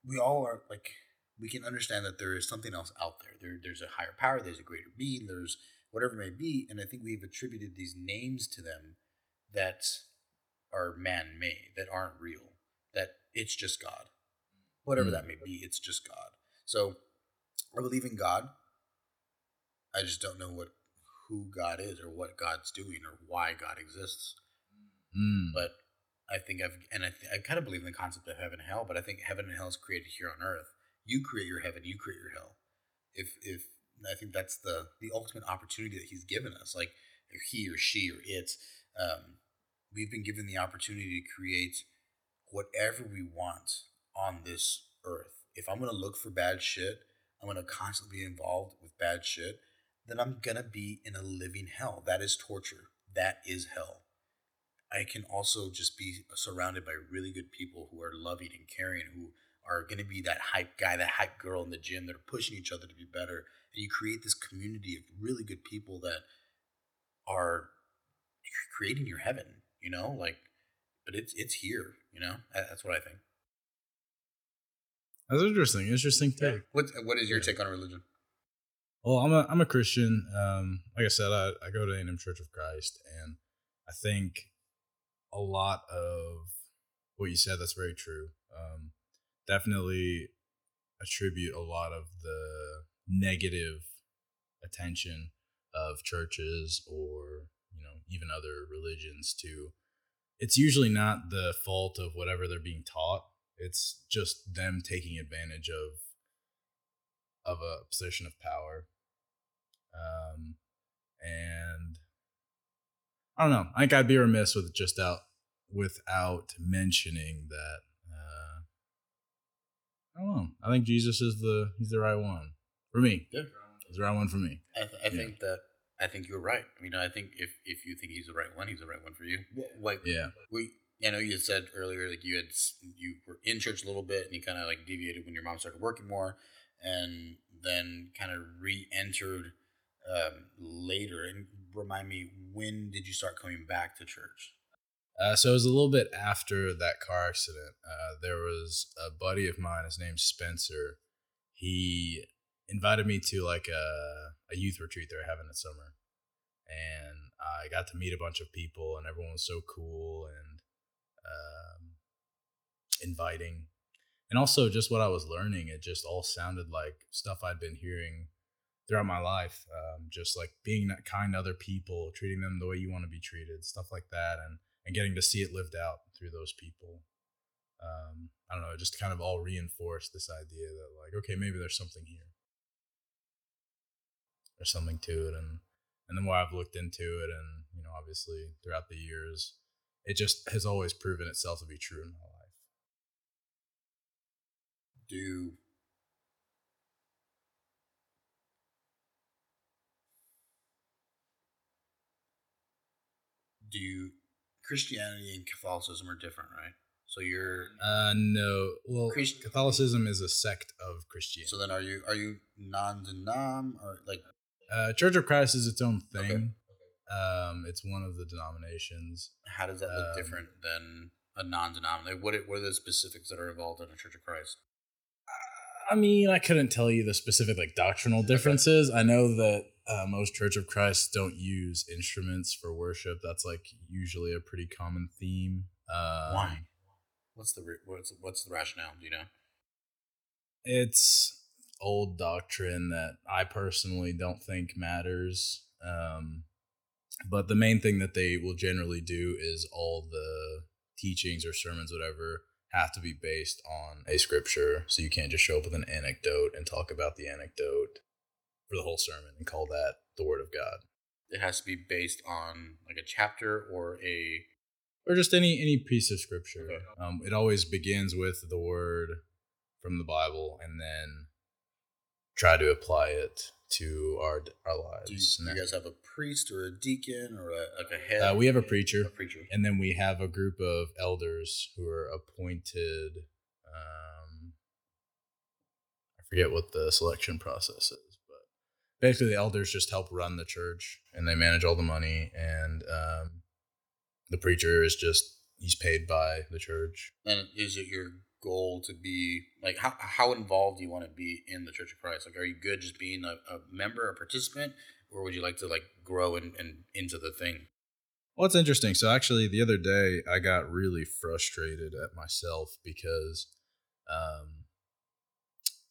we all are like we can understand that there is something else out there. There there's a higher power. There's a greater being. There's whatever it may be, and I think we've attributed these names to them that are man made, that aren't real, it's just God. Whatever Mm. that may be, it's just God. So I believe in God. I just don't know what who God is or what God's doing or why God exists. Mm. But I think I've and I, th- I kind of believe in the concept of heaven and hell. But I think heaven and hell is created here on earth. You create your heaven, you create your hell. If if I think that's the the ultimate opportunity that He's given us, like or he or she or it, um, we've been given the opportunity to create whatever we want on this earth. If I'm gonna look for bad shit, I'm gonna constantly be involved with bad shit, then I'm gonna be in a living hell. That is torture. That is hell. I can also just be surrounded by really good people who are loving and caring, who are going to be that hype guy, that hype girl in the gym that are pushing each other to be better. And you create this community of really good people that are creating your heaven, you know, like, but it's, it's here, you know, that's what I think. That's interesting. Interesting take. What, what is your Yeah. take on religion? Well, I'm a I'm a Christian. Um, like I said, I, I go to A&M Church of Christ, and I think a lot of what you said that's very true. Um, definitely attribute a lot of the negative attention of churches or you know even other religions to. It's usually not the fault of whatever they're being taught. It's just them taking advantage of of a position of power. Um, and I don't know. I think I'd be remiss with just out without mentioning that. Uh, I don't know. I think Jesus is the he's the right one for me. Yeah. He's the right one for me. I, th- I Yeah. think that, I think you're right. I mean, I think if, if you think he's the right one, he's the right one for you. Wh- Like, Yeah. we I know you said earlier like you had you were in church a little bit and you kind of like deviated when your mom started working more and then kind of re-entered um, later and remind me when did you start coming back to church Uh, so it was a little bit after that car accident. Uh, there was a buddy of mine. His name's Spencer. He invited me to like a, a youth retreat they were having this summer, and I got to meet a bunch of people, and everyone was so cool and um, inviting, and also just what I was learning. It just all sounded like stuff I'd been hearing throughout my life. Um, just like being kind to other people, treating them the way you want to be treated, stuff like that, and and getting to see it lived out through those people. Um, I don't know, it just kind of all reinforced this idea that like, okay, maybe there's something here. There's something to it, and and the more I've looked into it, and you know, obviously throughout the years, it just has always proven itself to be true in my life. do do you, Christianity and Catholicism are different, right? So you're Uh, no, well, Christ- Catholicism is a sect of Christianity. so then are you are you non-denom or like Uh, Church of Christ is its own Okay. thing. Um, it's one of the denominations. how does that look Um, different than a non-denom? Like what are- what are the specifics that are involved in a Church of Christ? I mean, I couldn't tell you the specific like doctrinal differences. I know that uh, most Church of Christ don't use instruments for worship. That's like usually a pretty common theme. Um, Why? What's the re- what's what's the rationale? Do you know? It's old doctrine that I personally don't think matters. Um, but the main thing that they will generally do is all the teachings or sermons, whatever, have to be based on a scripture. So you can't just show up with an anecdote and talk about the anecdote for the whole sermon and call that the word of God. It has to be based on like a chapter or a Or just any any piece of scripture. Okay. Um, it always begins with the word from the Bible and then try to apply it to our our lives. Do you, you guys have a priest or a deacon or a, like a head? Uh, we have a preacher. A preacher. and then we have a group of elders who are appointed um i forget what the selection process is but basically the elders just help run the church and they manage all the money and um, the preacher is just he's paid by the church And is it your goal to be like how how involved do you want to be in the Church of Christ? Like, are you good just being a, a member, a participant, or would you like to like grow and, and into the thing? well it's interesting so actually the other day i got really frustrated at myself because um,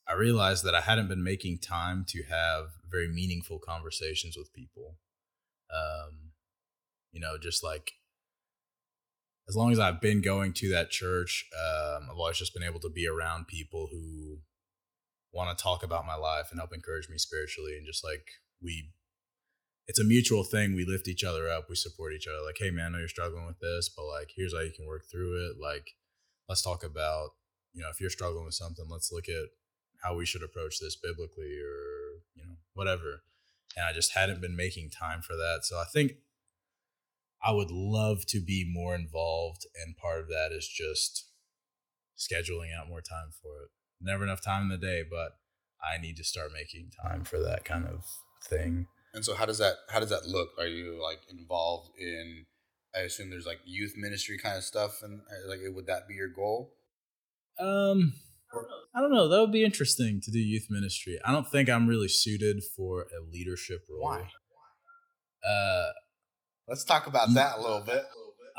i realized that i hadn't been making time to have very meaningful conversations with people um, you know just like as long as I've been going to that church, um, I've always just been able to be around people who want to talk about my life and help encourage me spiritually. And just like we, it's a mutual thing. We lift each other up. We support each other. Like, hey, man, I know you're struggling with this, but like, here's how you can work through it. Like, let's talk about, you know, if you're struggling with something, let's look at how we should approach this biblically or, you know, whatever. And I just hadn't been making time for that. So I think I would love to be more involved, and part of that is just scheduling out more time for it. Never enough time in the day, but I need to start making time for that kind of thing. And so, how does that how does that look? Are you like involved in? I assume there's like youth ministry kind of stuff, and uh, like would that be your goal? Um, I don't know. That would be interesting to do youth ministry. I don't think I'm really suited for a leadership role. Why? Uh, Let's talk about that a little bit.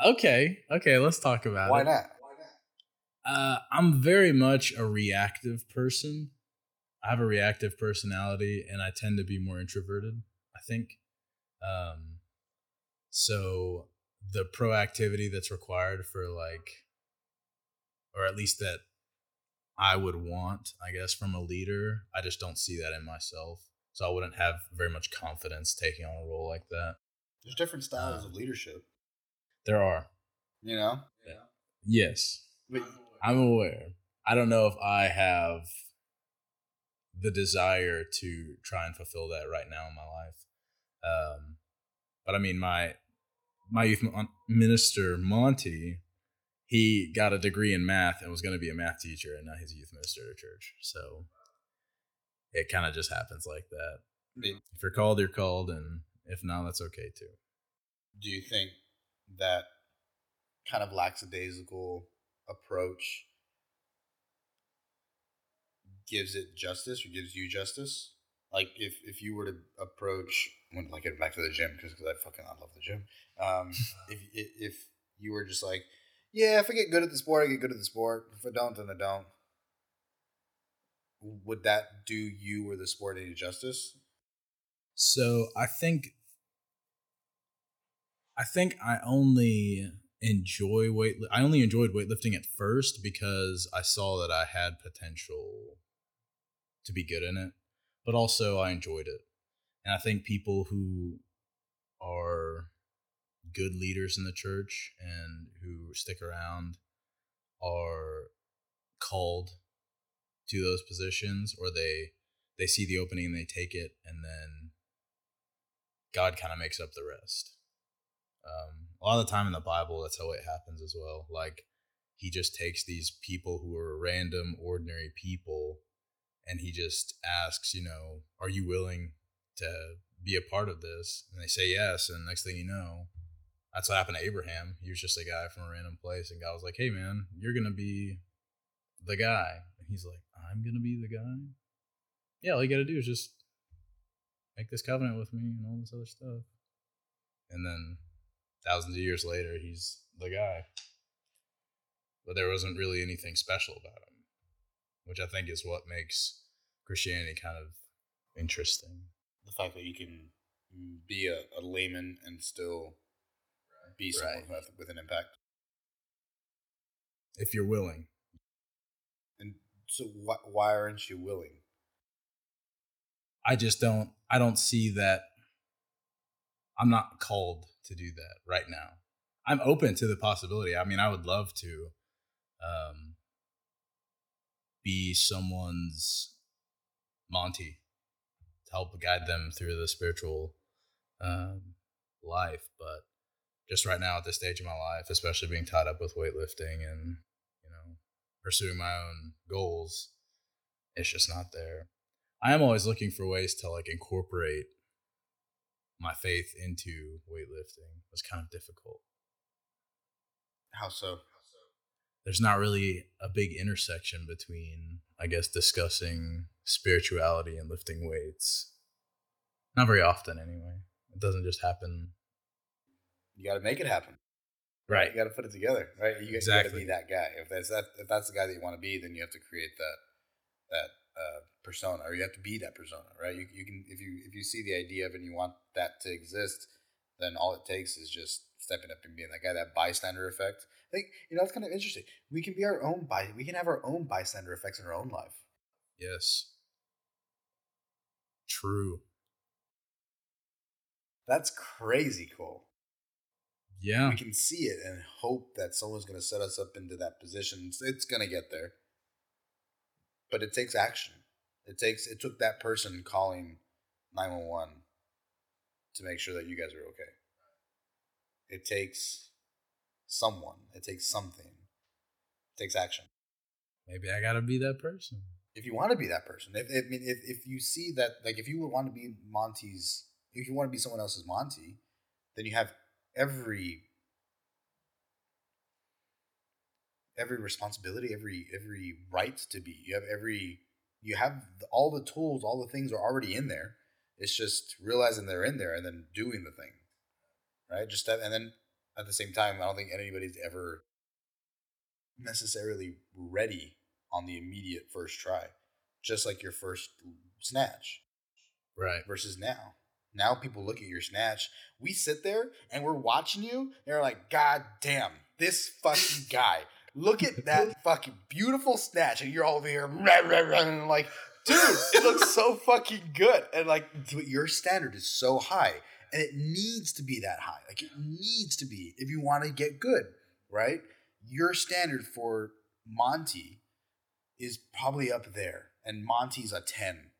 okay, okay. Let's talk about it. Why it. not? Uh, I'm very much a reactive person. I have a reactive personality, and I tend to be more introverted. I think. Um, so the proactivity that's required for like, or at least that I would want, I guess, from a leader, I just don't see that in myself. So I wouldn't have very much confidence taking on a role like that. There's different styles Uh, of leadership. There are, You know, yes, but I'm aware. I don't know if I have the desire to try and fulfill that right now in my life. Um, but I mean, my my youth mon- minister Monty, he got a degree in math and was going to be a math teacher, and now he's a youth minister at a church. So it kind of just happens like that. I mean, If you're called, you're called, and if not, that's okay too. do you think that kind of lackadaisical approach gives it justice or gives you justice? Like if if you were to approach when like get back to the gym because I fucking I love the gym. Um, if if if you were just like, yeah, if I get good at the sport, I get good at the sport. If I don't, then I don't. Would that do you or the sport any justice? So I think I think I only enjoy weight I only enjoyed weightlifting at first because I saw that I had potential to be good in it, but also I enjoyed it. And I think people who are good leaders in the church and who stick around are called to those positions or they they see the opening and they take it and then God kind of makes up the rest. Um, a lot of the time in the Bible, that's how it happens as well. Like he just takes these people who are random, ordinary people, and he just asks, you know, are you willing to be a part of this? And they say yes. And next thing you know, that's what happened to Abraham. He was just a guy from a random place, and God was like, hey, man, you're to be the guy. And he's like, I'm to be the guy? Yeah, all you got to do is just make this covenant with me and all this other stuff. And then thousands of years later, he's the guy. But there wasn't really anything special about him, which I think is what makes Christianity kind of interesting. The fact that you can be a, a layman and still be someone Right. with, with an impact. If you're willing. And so, why, why aren't you willing? I just don't I don't see that I'm not called to do that right now. I'm open to the possibility. I mean, I would love to um be someone's Monty to help guide them through the spiritual um life, but just right now at this stage of my life, especially being tied up with weightlifting and you know pursuing my own goals, it's just not there. I am always looking for ways to like incorporate my faith into weightlifting. was kind of difficult. How so? There's not really a big intersection between, I guess, discussing spirituality and lifting weights. Not very often, anyway. It doesn't just happen. You got to make it happen. Right. You got to put it together, right? You, Exactly. got to be that guy. If that's that, if that's the guy that you want to be, then you have to create that that uh, persona, or you have to be that persona, right? You, you can if you if you see the idea of it and you want that to exist, then all it takes is just stepping up and being that guy. That bystander effect. I think you know it's kind of interesting. We can be our own by we can have our own bystander effects in our own life. Yes. True. That's crazy cool. Yeah. we can see it and hope that someone's going to set us up into that position. It's, it's going to get there, but it takes action. It takes it took that person calling nine one one to make sure that you guys are okay. It takes someone. It takes something. It takes action. Maybe I gotta be that person. If you want to be that person, if, if I mean, if, if you see that, like, if you would want to be Monty's, if you want to be someone else's Monty, then you have every every responsibility, every every right to be. You have every you have all the tools, all the things are already in there. It's just realizing they're in there and then doing the thing, right? Just that, and then at the same time, I don't think anybody's ever necessarily ready on the immediate first try, just like your first snatch Right. versus now. Now people look at your snatch. We sit there and we're watching you. And they're like, God damn, this fucking guy. Look at that fucking beautiful snatch. And you're all over here, rah, rah, rah, and like, dude, it looks so fucking good. And like, your standard is so high. And it needs to be that high. Like, it needs to be if you want to get good, right? Your standard for Monty is probably up there. And Monty's a 10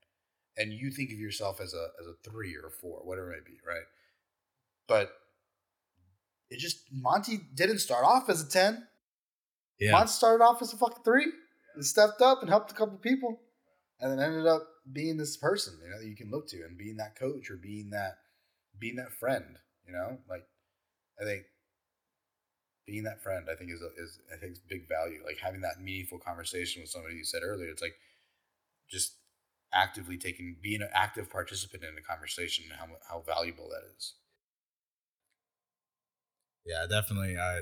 and you think of yourself as a as a three or a four, whatever it may be, right? But it just Monty didn't start off as a ten. Yeah. Monty started off as a fucking three and stepped up and helped a couple people, and then ended up being this person, you know, that you can look to and being that coach or being that being that friend, you know, like I think being that friend, I think is a, is I think is big value. Like having that meaningful conversation with somebody you said earlier, it's like just actively taking being an active participant in a conversation and how how valuable that is. Yeah, definitely. I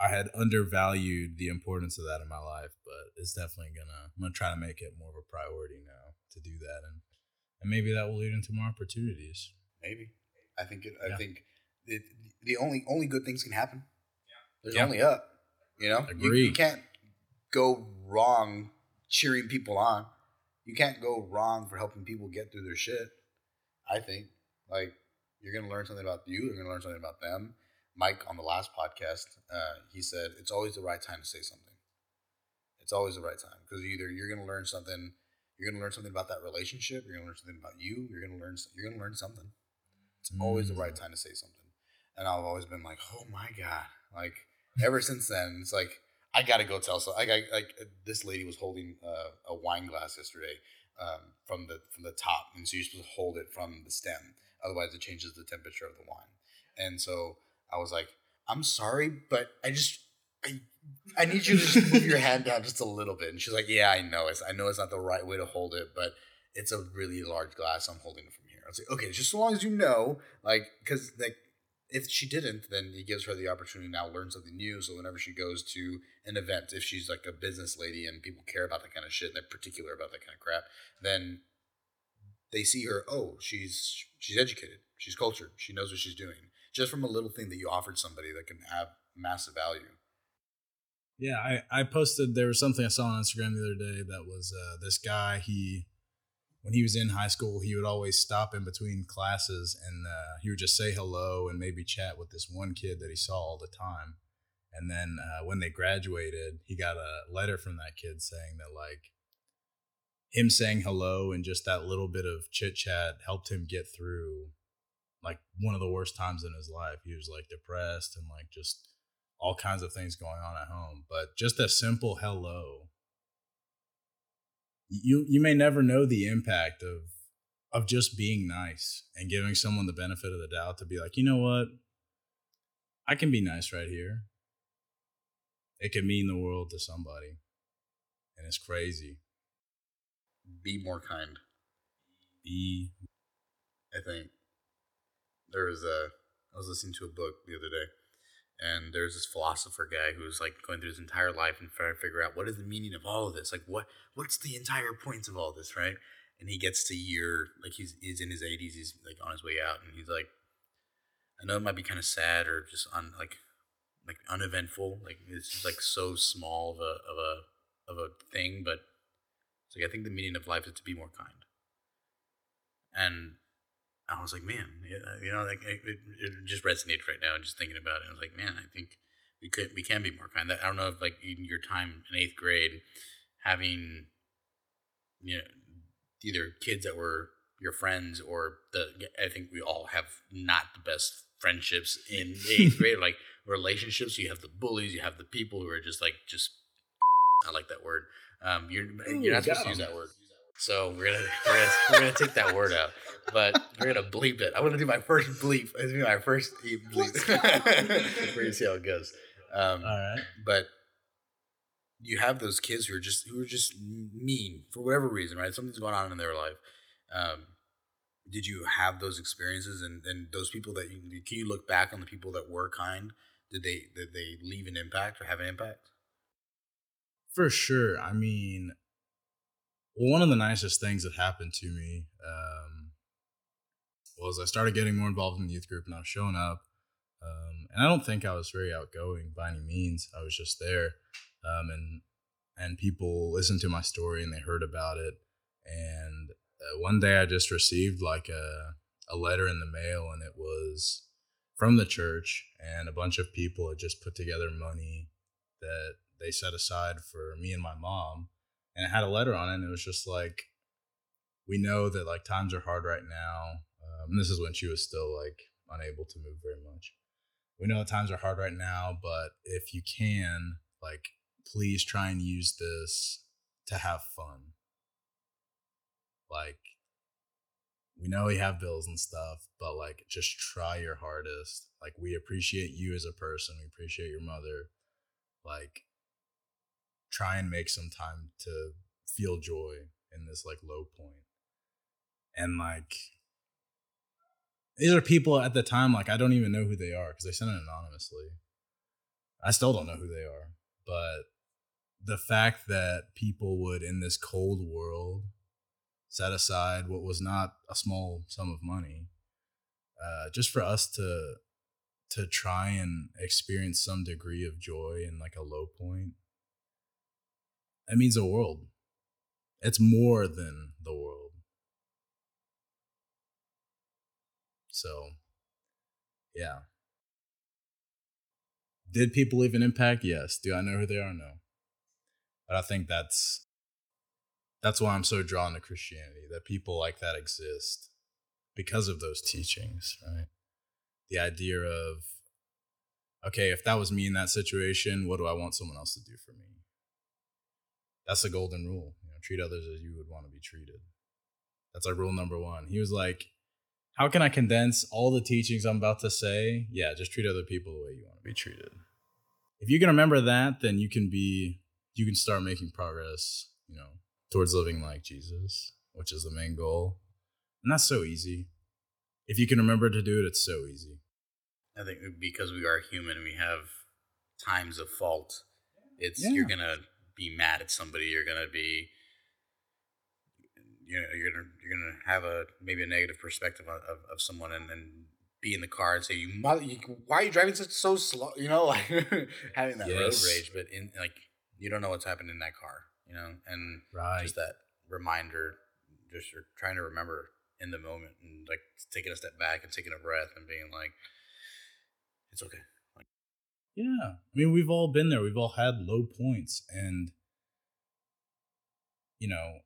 I had undervalued the importance of that in my life, but it's definitely gonna. I'm gonna try to make it more of a priority now to do that, and and maybe that will lead into more opportunities. Maybe I think it, I think it, the only only good things can happen. Yeah. There's Yeah. only up. You know, You- You, can't go wrong cheering people on. You can't go wrong for helping people get through their shit. I think like you're gonna learn something about you. You're gonna learn something about them. Mike on the last podcast, uh, he said it's always the right time to say something. It's always the right time because either you're gonna learn something, you're gonna learn something about that relationship. You're gonna learn something about you. You're gonna learn. You're gonna learn something. It's always the right Mm. time to say something. And I've always been like, oh my god, like ever since then, it's like I gotta go tell so. Like, I, like uh, this lady was holding uh, a wine glass yesterday um, from the from the top, and so you're supposed to hold it from the stem, otherwise it changes the temperature of the wine. And so I was like, I'm sorry, but I just I, I need you to just move your hand down just a little bit. And she's like, Yeah, I know it's I know it's not the right way to hold it, but it's a really large glass. I'm holding it from here. I was like, okay, just as long as you know, like, because like if she didn't, then it gives her the opportunity to now learn something new. So whenever she goes to an event, if she's like a business lady and people care about that kind of shit, and they're particular about that kind of crap, then they see her. Oh, she's she's educated, she's cultured, she knows what she's doing. Just from a little thing that you offered somebody that can have massive value. Yeah, I, I posted there was something I saw on Instagram the other day that was uh, this guy he when he was in high school he would always stop in between classes and uh, he would just say hello and maybe chat with this one kid that he saw all the time and then uh, when they graduated he got a letter from that kid saying that like him saying hello and just that little bit of chit chat helped him get through like one of the worst times in his life he was like depressed and like just all kinds of things going on at home. But just a simple hello you you may never know the impact of of just being nice and giving someone the benefit of the doubt to be like, you know what? I can be nice right here. It could mean the world to somebody. And it's crazy. Be more kind. Be I think there was a I was listening to a book the other day and there's this philosopher guy who's like going through his entire life and trying to figure out what is the meaning of all of this like what what's the entire point of all this right? And he gets to year like he's he's in his 80s he's like on his way out and he's like i know it might be kind of sad or just on like like uneventful like it's just like so small of a of a of a thing but like i think the meaning of life is to be more kind. And I was like, man, you know, like it, it just resonates right now. Just thinking about it, I was like, man, I think we could, we can be more kind. I don't know if like in your time in eighth grade, having, you know, either kids that were your friends or the, I think we all have not the best friendships in eighth grade, like relationships. You have the bullies, you have the people who are just like, just, I like that word. Um, you're, Ooh, you're not supposed to use that word. So we're gonna we're gonna, we're gonna take that word out, but we're gonna bleep it. I'm gonna do my first bleep. It's gonna be my first bleep. we're gonna see how it goes. Um, All right. But you have those kids who are just who are just mean for whatever reason, right? Something's going on in their life. Um, did you have those experiences and, and those people that you can you look back on the people that were kind? Did they did they leave an impact or have an impact? For sure. I mean, one of the nicest things that happened to me um, was I started getting more involved in the youth group and I was showing up. Um, and I don't think I was very outgoing by any means. I was just there, um, and and people listened to my story and they heard about it. And uh, one day I just received like a a letter in the mail, and it was from the church, and a bunch of people had just put together money that they set aside for me and my mom and it had a letter on it and it was just like we know that like times are hard right now. Um, this is when she was still like unable to move very much. We know that times are hard right now but if you can like please try and use this to have fun. Like we know we have bills and stuff but like just try your hardest. Like we appreciate you as a person. We appreciate your mother. Like try and make some time to feel joy in this like low point. And like these are people at the time like I don't even know who they are because they sent it anonymously. I still don't know who they are, but the fact that people would in this cold world set aside what was not a small sum of money uh, just for us to to try and experience some degree of joy in like a low point that means the world. It's more than the world. So, yeah. Did people leave an impact? Yes. Do I know who they are? No. But I think that's that's why I'm so drawn to Christianity, that people like that exist because of those teachings, right? The idea of okay, if that was me in that situation, what do I want someone else to do for me? That's the golden rule. You know, treat others as you would want to be treated. That's like rule number one. He was like, how can I condense all the teachings I'm about to say? Yeah, just treat other people the way you want to be treated. If you can remember that, then you can be, you can start making progress, you know, towards living like Jesus, which is the main goal. And that's so easy. If you can remember to do it, it's so easy. I think because we are human, we have times of fault. It's yeah. you're gonna be mad at somebody. You're gonna be you know you're gonna you're gonna have a maybe a negative perspective of, of, of someone and, and be in the car and say you mother you, why are you driving such so slow you know like having that yes. road rage but in like you don't know what's happening in that car you know and right. just that reminder just you're trying to remember in the moment and like taking a step back and taking a breath and being like it's okay yeah. I mean, we've all been there. We've all had low points. And, you know,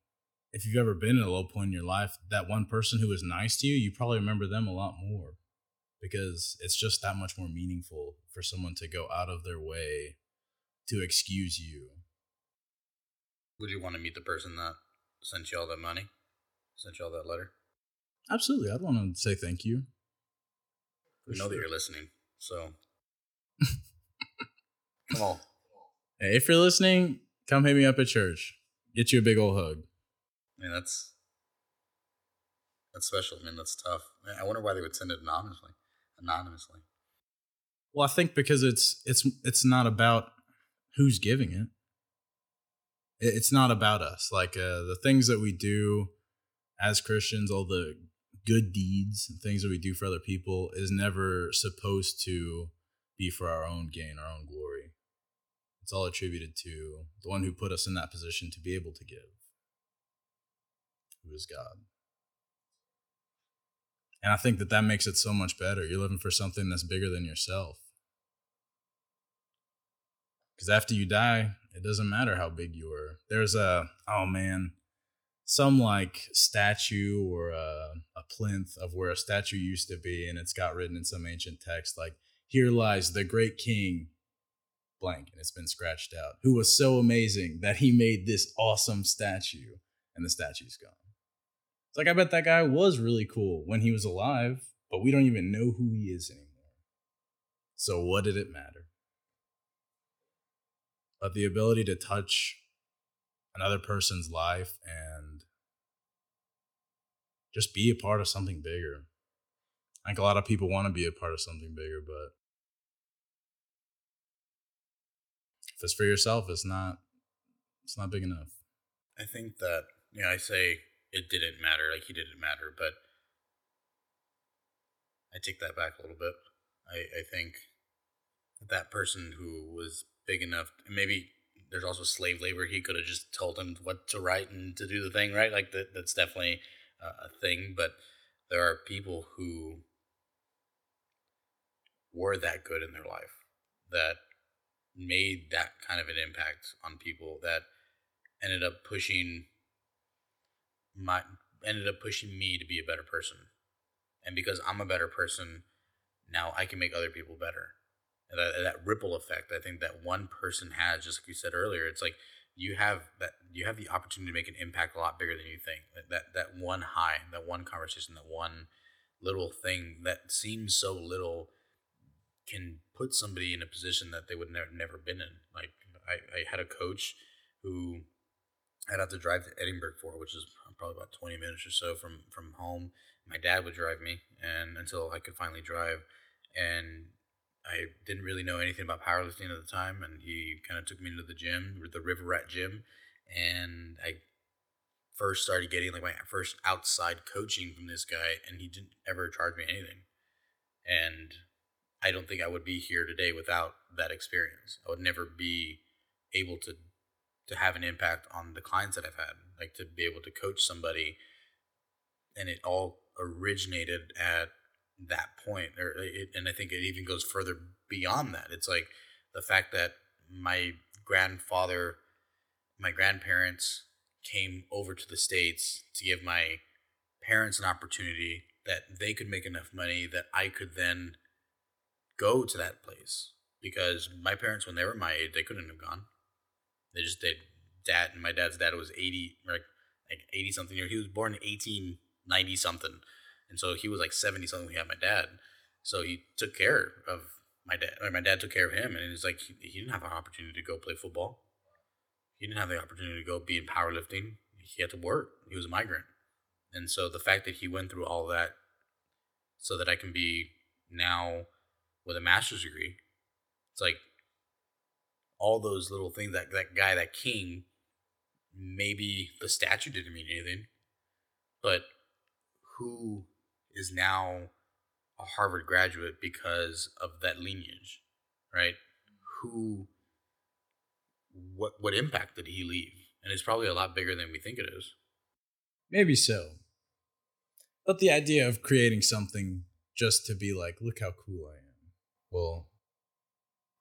if you've ever been in a low point in your life, that one person who was nice to you, you probably remember them a lot more because it's just that much more meaningful for someone to go out of their way to excuse you. Would you want to meet the person that sent you all that money, sent you all that letter. Absolutely. I'd want to say thank you. We know that you're listening, so on. Hey, if you're listening, come hit me up at church. Get you a big old hug. I mean, that's that's special. I mean, that's tough. I wonder why they would send it anonymously. Anonymously. Well, I think because it's it's it's not about who's giving it. It's not about us. Like uh, the things that we do as Christians, all the good deeds and things that we do for other people is never supposed to be for our own gain, our own glory. It's all attributed to the one who put us in that position to be able to give, who is God. And I think that that makes it so much better. You're living for something that's bigger than yourself. Because after you die, it doesn't matter how big you were. There's a, oh man, some like statue or a, a plinth of where a statue used to be, and it's got written in some ancient text like, here lies the great king, blank, and it's been scratched out, who was so amazing that he made this awesome statue, and the statue's gone. It's like, I bet that guy was really cool when he was alive, but we don't even know who he is anymore. So, what did it matter? But the ability to touch another person's life and just be a part of something bigger. I think a lot of people want to be a part of something bigger, but it's for yourself, it's not it's not big enough. I think that yeah, I say it didn't matter, like he didn't matter, but I take that back a little bit. I, I think that person who was big enough, maybe there's also slave labor. He could have just told him what to write and to do the thing, right? Like that, that's definitely a thing. But there are people who were that good in their life that made that kind of an impact on people that ended up pushing my ended up pushing me to be a better person. And because I'm a better person, now I can make other people better And that, that ripple effect. I think that one person has, just like you said earlier, it's like you have that you have the opportunity to make an impact a lot bigger than you think. That that, that one high, that one conversation, that one little thing that seems so little can put somebody in a position that they would never never been in. Like I, I had a coach who I'd have to drive to Edinburg for, which is probably about twenty minutes or so from from home. My dad would drive me, and until I could finally drive, and I didn't really know anything about powerlifting at the time, and he kind of took me to the gym, the River Rat Gym, and I first started getting like my first outside coaching from this guy, and he didn't ever charge me anything, and I don't think I would be here today without that experience. I would never be able to to have an impact on the clients that I've had, like to be able to coach somebody, and it all originated at that point or it, and i think it even goes further beyond that it's like the fact that my grandfather my grandparents came over to the states to give my parents an opportunity that they could make enough money that i could then go to that place because my parents when they were my age they couldn't have gone they just did dad and my dad's dad was 80 like like 80 something years he was born in 1890 something and so he was like 70 something when he had my dad. So he took care of my dad. My dad took care of him. And it's like he, he didn't have an opportunity to go play football. He didn't have the opportunity to go be in powerlifting. He had to work. He was a migrant. And so the fact that he went through all that so that I can be now with a master's degree, it's like all those little things that that guy, that king, maybe the statue didn't mean anything, but who is now a Harvard graduate because of that lineage, right? Who, what, what impact did he leave? And it's probably a lot bigger than we think it is. Maybe so. But the idea of creating something just to be like, look how cool I am. Well,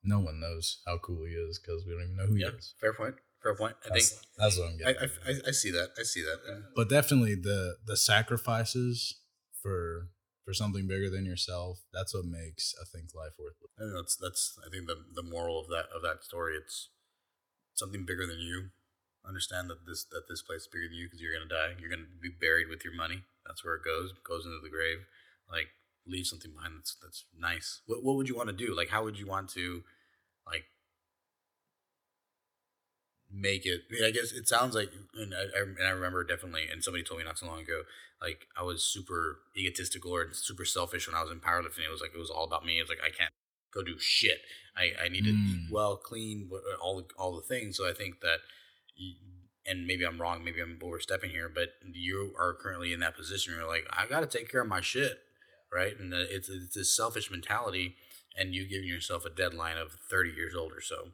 no one knows how cool he is because we don't even know who he is. Fair point. Fair point. I that's, think that's what I'm getting. I, I, I, see that. I see that. But definitely the the sacrifices for for something bigger than yourself. That's what makes I think life worth living. And that's that's I think the the moral of that of that story. It's something bigger than you understand that this that this place is bigger than you because you're gonna die. You're gonna be buried with your money. That's where it goes. Goes into the grave. Like leave something behind that's that's nice. What what would you want to do? Like how would you want to like make it? I, mean, I guess it sounds like, and I, and I remember definitely, and somebody told me not so long ago, like I was super egotistical or super selfish when I was in powerlifting. It was like it was all about me. It was like I can't go do shit. I I need to mm. eat well, clean, all the all the things. So I think that. and maybe I'm wrong, maybe I'm overstepping here, but you are currently in that position. Where you're like, I got to take care of my shit, right? And it's it's this selfish mentality, and you giving yourself a deadline of 30 years old or so.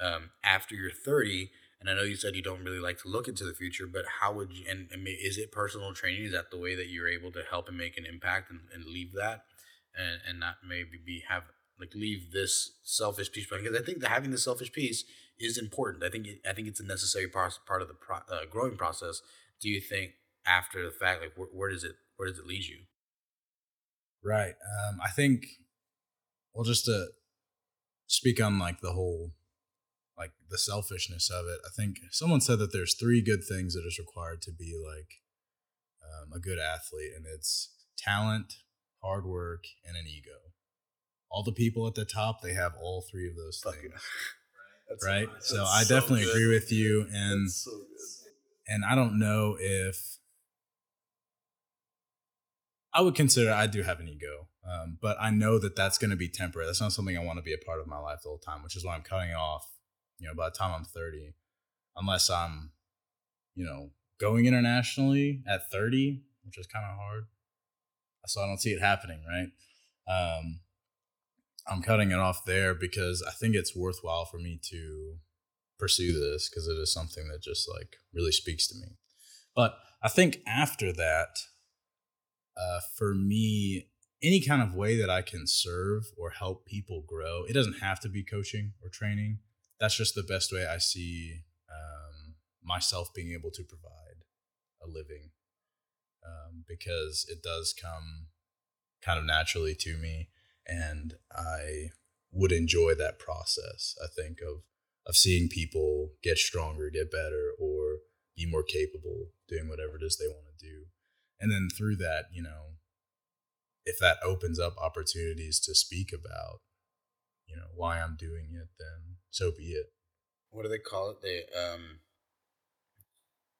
Um, after you're 30 and i know you said you don't really like to look into the future but how would you and, and is it personal training? Is that the way that you're able to help and make an impact and, and leave that? And, and not maybe be have like leave this selfish piece because i think that having the selfish piece is important. I think it, i think it's a necessary part, part of the pro, uh, growing process. Do you think after the fact like where does it where does it lead you right um i think well just to speak on like the whole like the selfishness of it. I think someone said that there's three good things that is required to be like um, a good athlete, and it's talent, hard work, and an ego. All the people at the top, they have all three of those Fuck things. right? So, so I definitely so agree with you, and so and I don't know if I would consider I do have an ego, um, but I know that that's going to be temporary. That's not something I want to be a part of my life the whole time, which is why I'm cutting off you know, by the time I'm 30, unless I'm, you know, going internationally at 30, which is kind of hard. So I don't see it happening, right? Um, I'm cutting it off there because I think it's worthwhile for me to pursue this because it is something that just like really speaks to me. But I think after that, uh, for me, any kind of way that I can serve or help people grow, it doesn't have to be coaching or training. That's just the best way I see um, myself being able to provide a living um, because it does come kind of naturally to me and I would enjoy that process I think of of seeing people get stronger get better or be more capable doing whatever it is they want to do and then through that you know if that opens up opportunities to speak about you know why I'm doing it, then so be it. What do they call it? They um,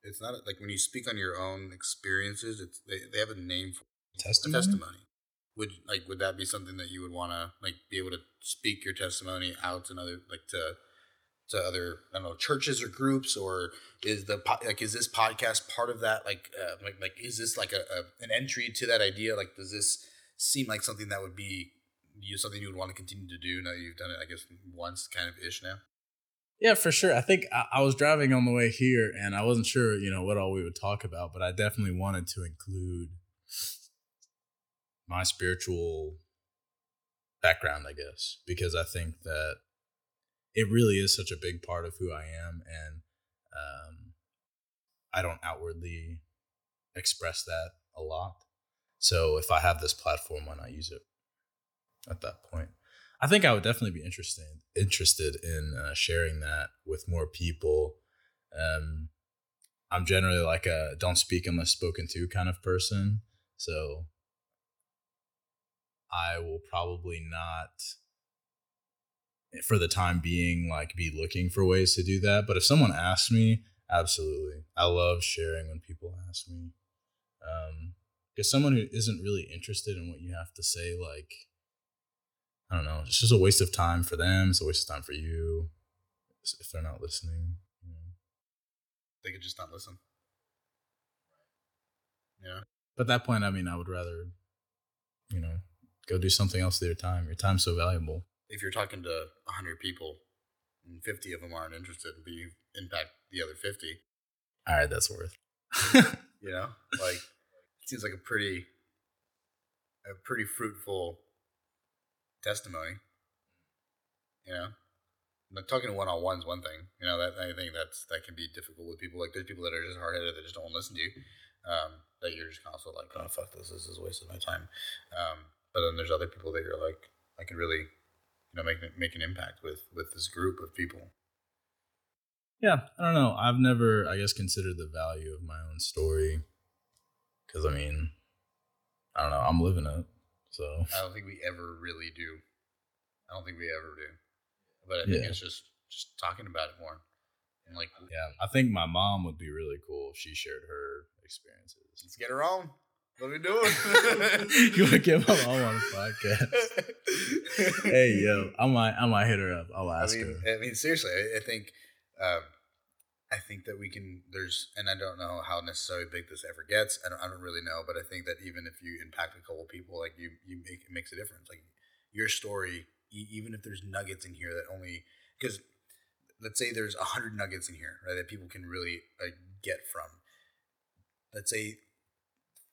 it's not like when you speak on your own experiences. It's they, they have a name for testimony. Testimony. Would like would that be something that you would want to like be able to speak your testimony out to another like to to other I don't know churches or groups or is the like is this podcast part of that like uh, like like is this like a, a an entry to that idea like does this seem like something that would be you something you would want to continue to do now you've done it, I guess, once kind of ish now? Yeah, for sure. I think I, I, was driving on the way here and I wasn't sure, you know, what all we would talk about, but I definitely wanted to include my spiritual background, I guess, because I think that it really is such a big part of who I am. And um, I don't outwardly express that a lot. So if I have this platform, why not use it? at that point. I think I would definitely be interested interested in uh, sharing that with more people. Um, I'm generally like a don't speak unless spoken to kind of person, so I will probably not for the time being like be looking for ways to do that. But if someone asks me, absolutely, I love sharing when people ask me. Um, because someone who isn't really interested in what you have to say, like I don't know. It's just a waste of time for them. It's a waste of time for you if they're not listening. You know. They could just not listen. Yeah. But at that point, I mean, I would rather, you know, go do something else with your time. Your time's so valuable. If you're talking to 100 people and 50 of them aren't interested, but you impact the other 50. All right, that's worth. you know, like, it seems like a pretty, a pretty fruitful testimony. You know, like talking to one on one's one thing. You know, that I think that's that can be difficult with people. Like there's people that are just hard headed that just don't listen to you. Um, that you're just also like, oh fuck this, this is a waste of my time. Um, but then there's other people that you're like, I can really, know, make make an impact with with this group of people. Yeah, I don't know. I've never, I guess, considered the value of my own story because I mean, I don't know. I'm living it, so I don't think we ever really do. I don't think we ever do. But I think Yeah. it's just just talking about it more. And like yeah. I think my mom would be really cool if she shared her experiences. let's get her on. What are we doing? you want to get my mom on the podcast? hey, yo, I might, I might hit her up. I'll I ask mean, her. I mean, seriously, I, I think, um, I think that we can. There's, and I don't know how necessarily big this ever gets. I don't, I don't really know, but I think that even if you impact a couple people, like you, you make it makes a difference. Like your story, even if there's nuggets in here that only because let's say there's a hundred nuggets in here, right, that people can really uh, get from. Let's say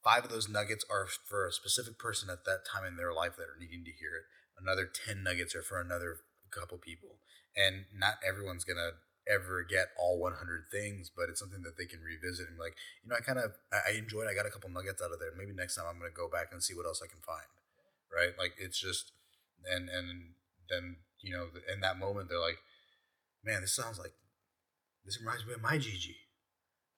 five of those nuggets are for a specific person at that time in their life that are needing to hear it. Another 10 nuggets are for another couple people. And not everyone's going to ever get all 100 things, but it's something that they can revisit and be like, you know, I kind of, I I enjoyed, I got a couple nuggets out of there. Maybe next time I'm going to go back and see what else I can find. Right. Like it's just, and, and then, you know, in that moment, they're like, man, this sounds like, this reminds me of my Gigi.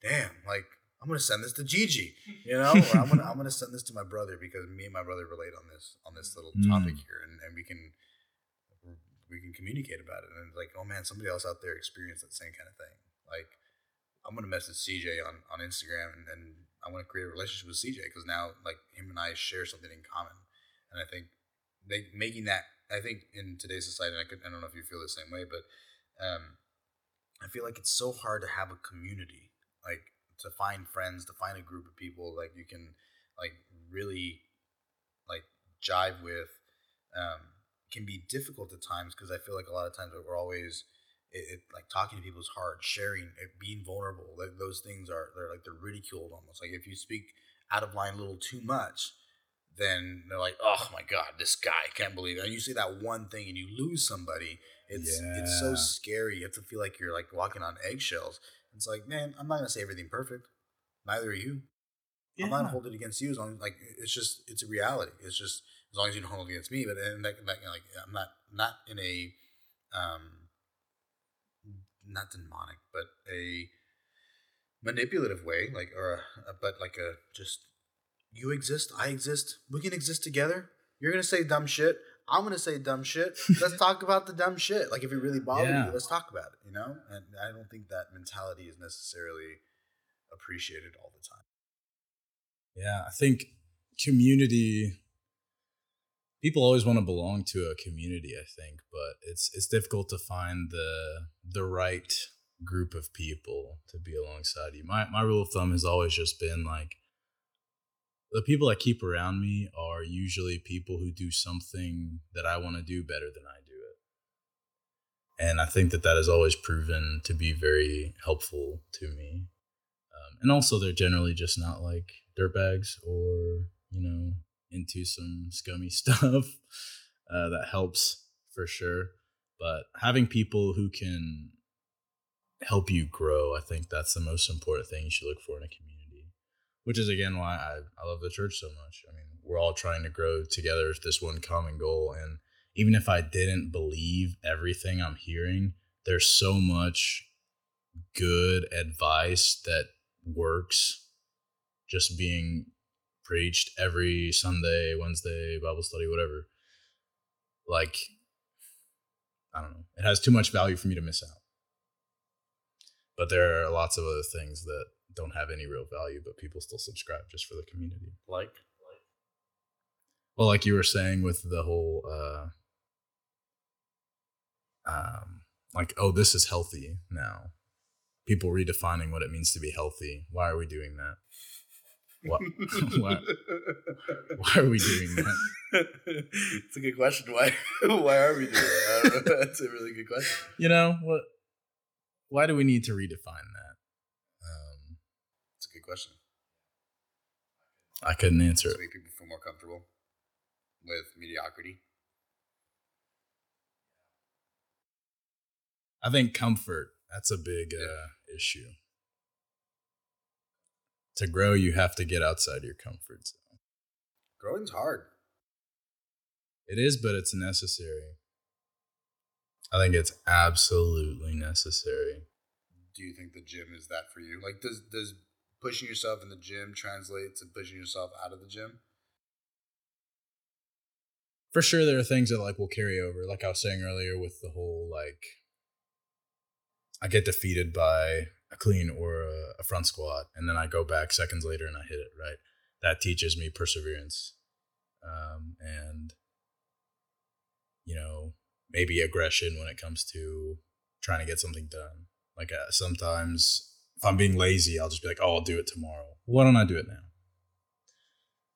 Damn. Like, I'm gonna send this to Gigi, you know, or I'm gonna I'm gonna send this to my brother because me and my brother relate on this on this little topic Mm. here, and, and we can we can communicate about it. And it's like, oh man, somebody else out there experienced that same kind of thing. Like, I'm gonna message CJ on on Instagram, and, and I want to create a relationship with CJ because now like him and I share something in common, and I think they, making that I think in today's society, and I could I don't know if you feel the same way, but um, I feel like it's so hard to have a community, like to find friends, to find a group of people like you can like really like jive with. Um, can be difficult at times because I feel like a lot of times we're always it, it, like talking to people is hard, sharing, it, being vulnerable. Like, those things are they're like they're ridiculed almost. Like if you speak out of line a little too much, then they're like, oh my god, this guy can't believe it. And you say that one thing and you lose somebody. It's it's so scary. You have to feel like you're like walking on eggshells. It's like, man, I'm not gonna say everything perfect. Neither are you. I'm not gonna hold it against you as long like it's just it's a reality. It's just as long as you don't hold it against me. But and that, that, like I'm not not in a um not demonic, but a manipulative way, like or a, but like a just you exist, I exist, we can exist together. You're gonna say dumb shit. I'm gonna say dumb shit. Let's talk about the dumb shit. Like if it really bothers Yeah. you, let's talk about it. You know, and I don't think that mentality is necessarily appreciated all the time. Yeah, I think community people always want to belong to a community, I think, but it's it's difficult to find the the right group of people to be alongside you. My my rule of thumb has always just been like the people I keep around me are usually people who do something that I want to do better than I do it. And I think that that has always proven to be very helpful to me. Um, and also, they're generally just not like dirtbags or, you know, into some scummy stuff. Uh, that helps for sure. But having people who can help you grow, I think that's the most important thing you should look for in a community. Which is again why I, I love the church so much. I mean, we're all trying to grow together with this one common goal. And even if I didn't believe everything I'm hearing, there's so much good advice that works just being preached every Sunday, Wednesday, Bible study, whatever. Like, I don't know. It has too much value for me to miss out. But there are lots of other things that don't have any real value, but people still subscribe just for the community. Like, like. Well, like you were saying with the whole, uh, um, like, oh, this is healthy now. People redefining what it means to be healthy. Why are we doing that? What? why, why are we doing that? it's a good question. Why? Why are we doing that? I don't know. That's a really good question. You know what? Why do we need to redefine that? Um, It's a good question. I couldn't answer it. make people feel more comfortable with mediocrity. I think comfort. That's a big uh, issue. To grow, you have to get outside your comfort zone. Growing's hard. It is, but it's necessary. I think it's absolutely necessary. do you think the gym is that for you? Like, does does pushing yourself in the gym translates to pushing yourself out of the gym? For sure, there are things that like will carry over. Like I was saying earlier, with the whole like, I get defeated by a clean or a, a front squat, and then I go back seconds later and I hit it right. That teaches me perseverance, um, and you know maybe aggression when it comes to trying to get something done. Like uh, sometimes if I'm being lazy, I'll just be like, oh, I'll do it tomorrow. Why don't I do it now?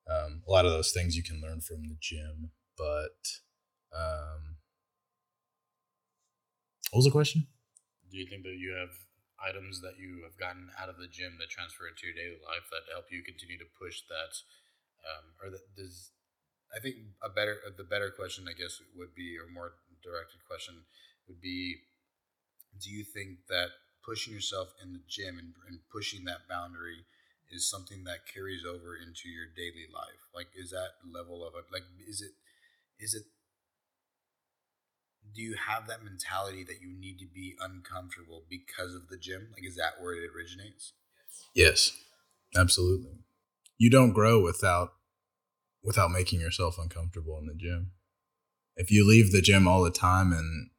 Um, a lot of those things you can learn from the gym, but um, what was the question? Do you think that you have items that you have gotten out of the gym that transfer into your daily life that help you continue to push that, um, or that does? I think a better the better question, I guess, would be, or more directed question would be, do you think that pushing yourself in the gym and, and pushing that boundary is something that carries over into your daily life? Like, is that level of it? Like, is it, is it, do you have that mentality that you need to be uncomfortable because of the gym? Like, is that where it originates? Yes, absolutely. You don't grow without without making yourself uncomfortable in the gym. If you leave the gym all the time and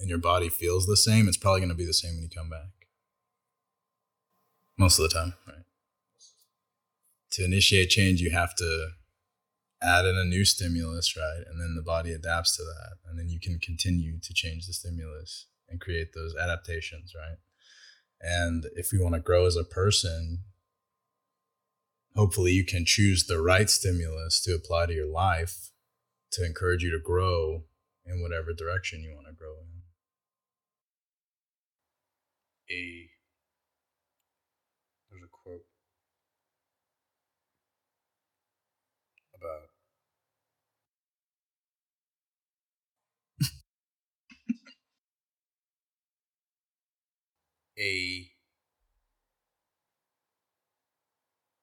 and your body feels the same, it's probably going to be the same when you come back. Most of the time, right? To initiate change, you have to add in a new stimulus, right? And then the body adapts to that. And then you can continue to change the stimulus and create those adaptations, right? And if you want to grow as a person, hopefully you can choose the right stimulus to apply to your life to encourage you to grow in whatever direction you want to grow in. A there's a quote about a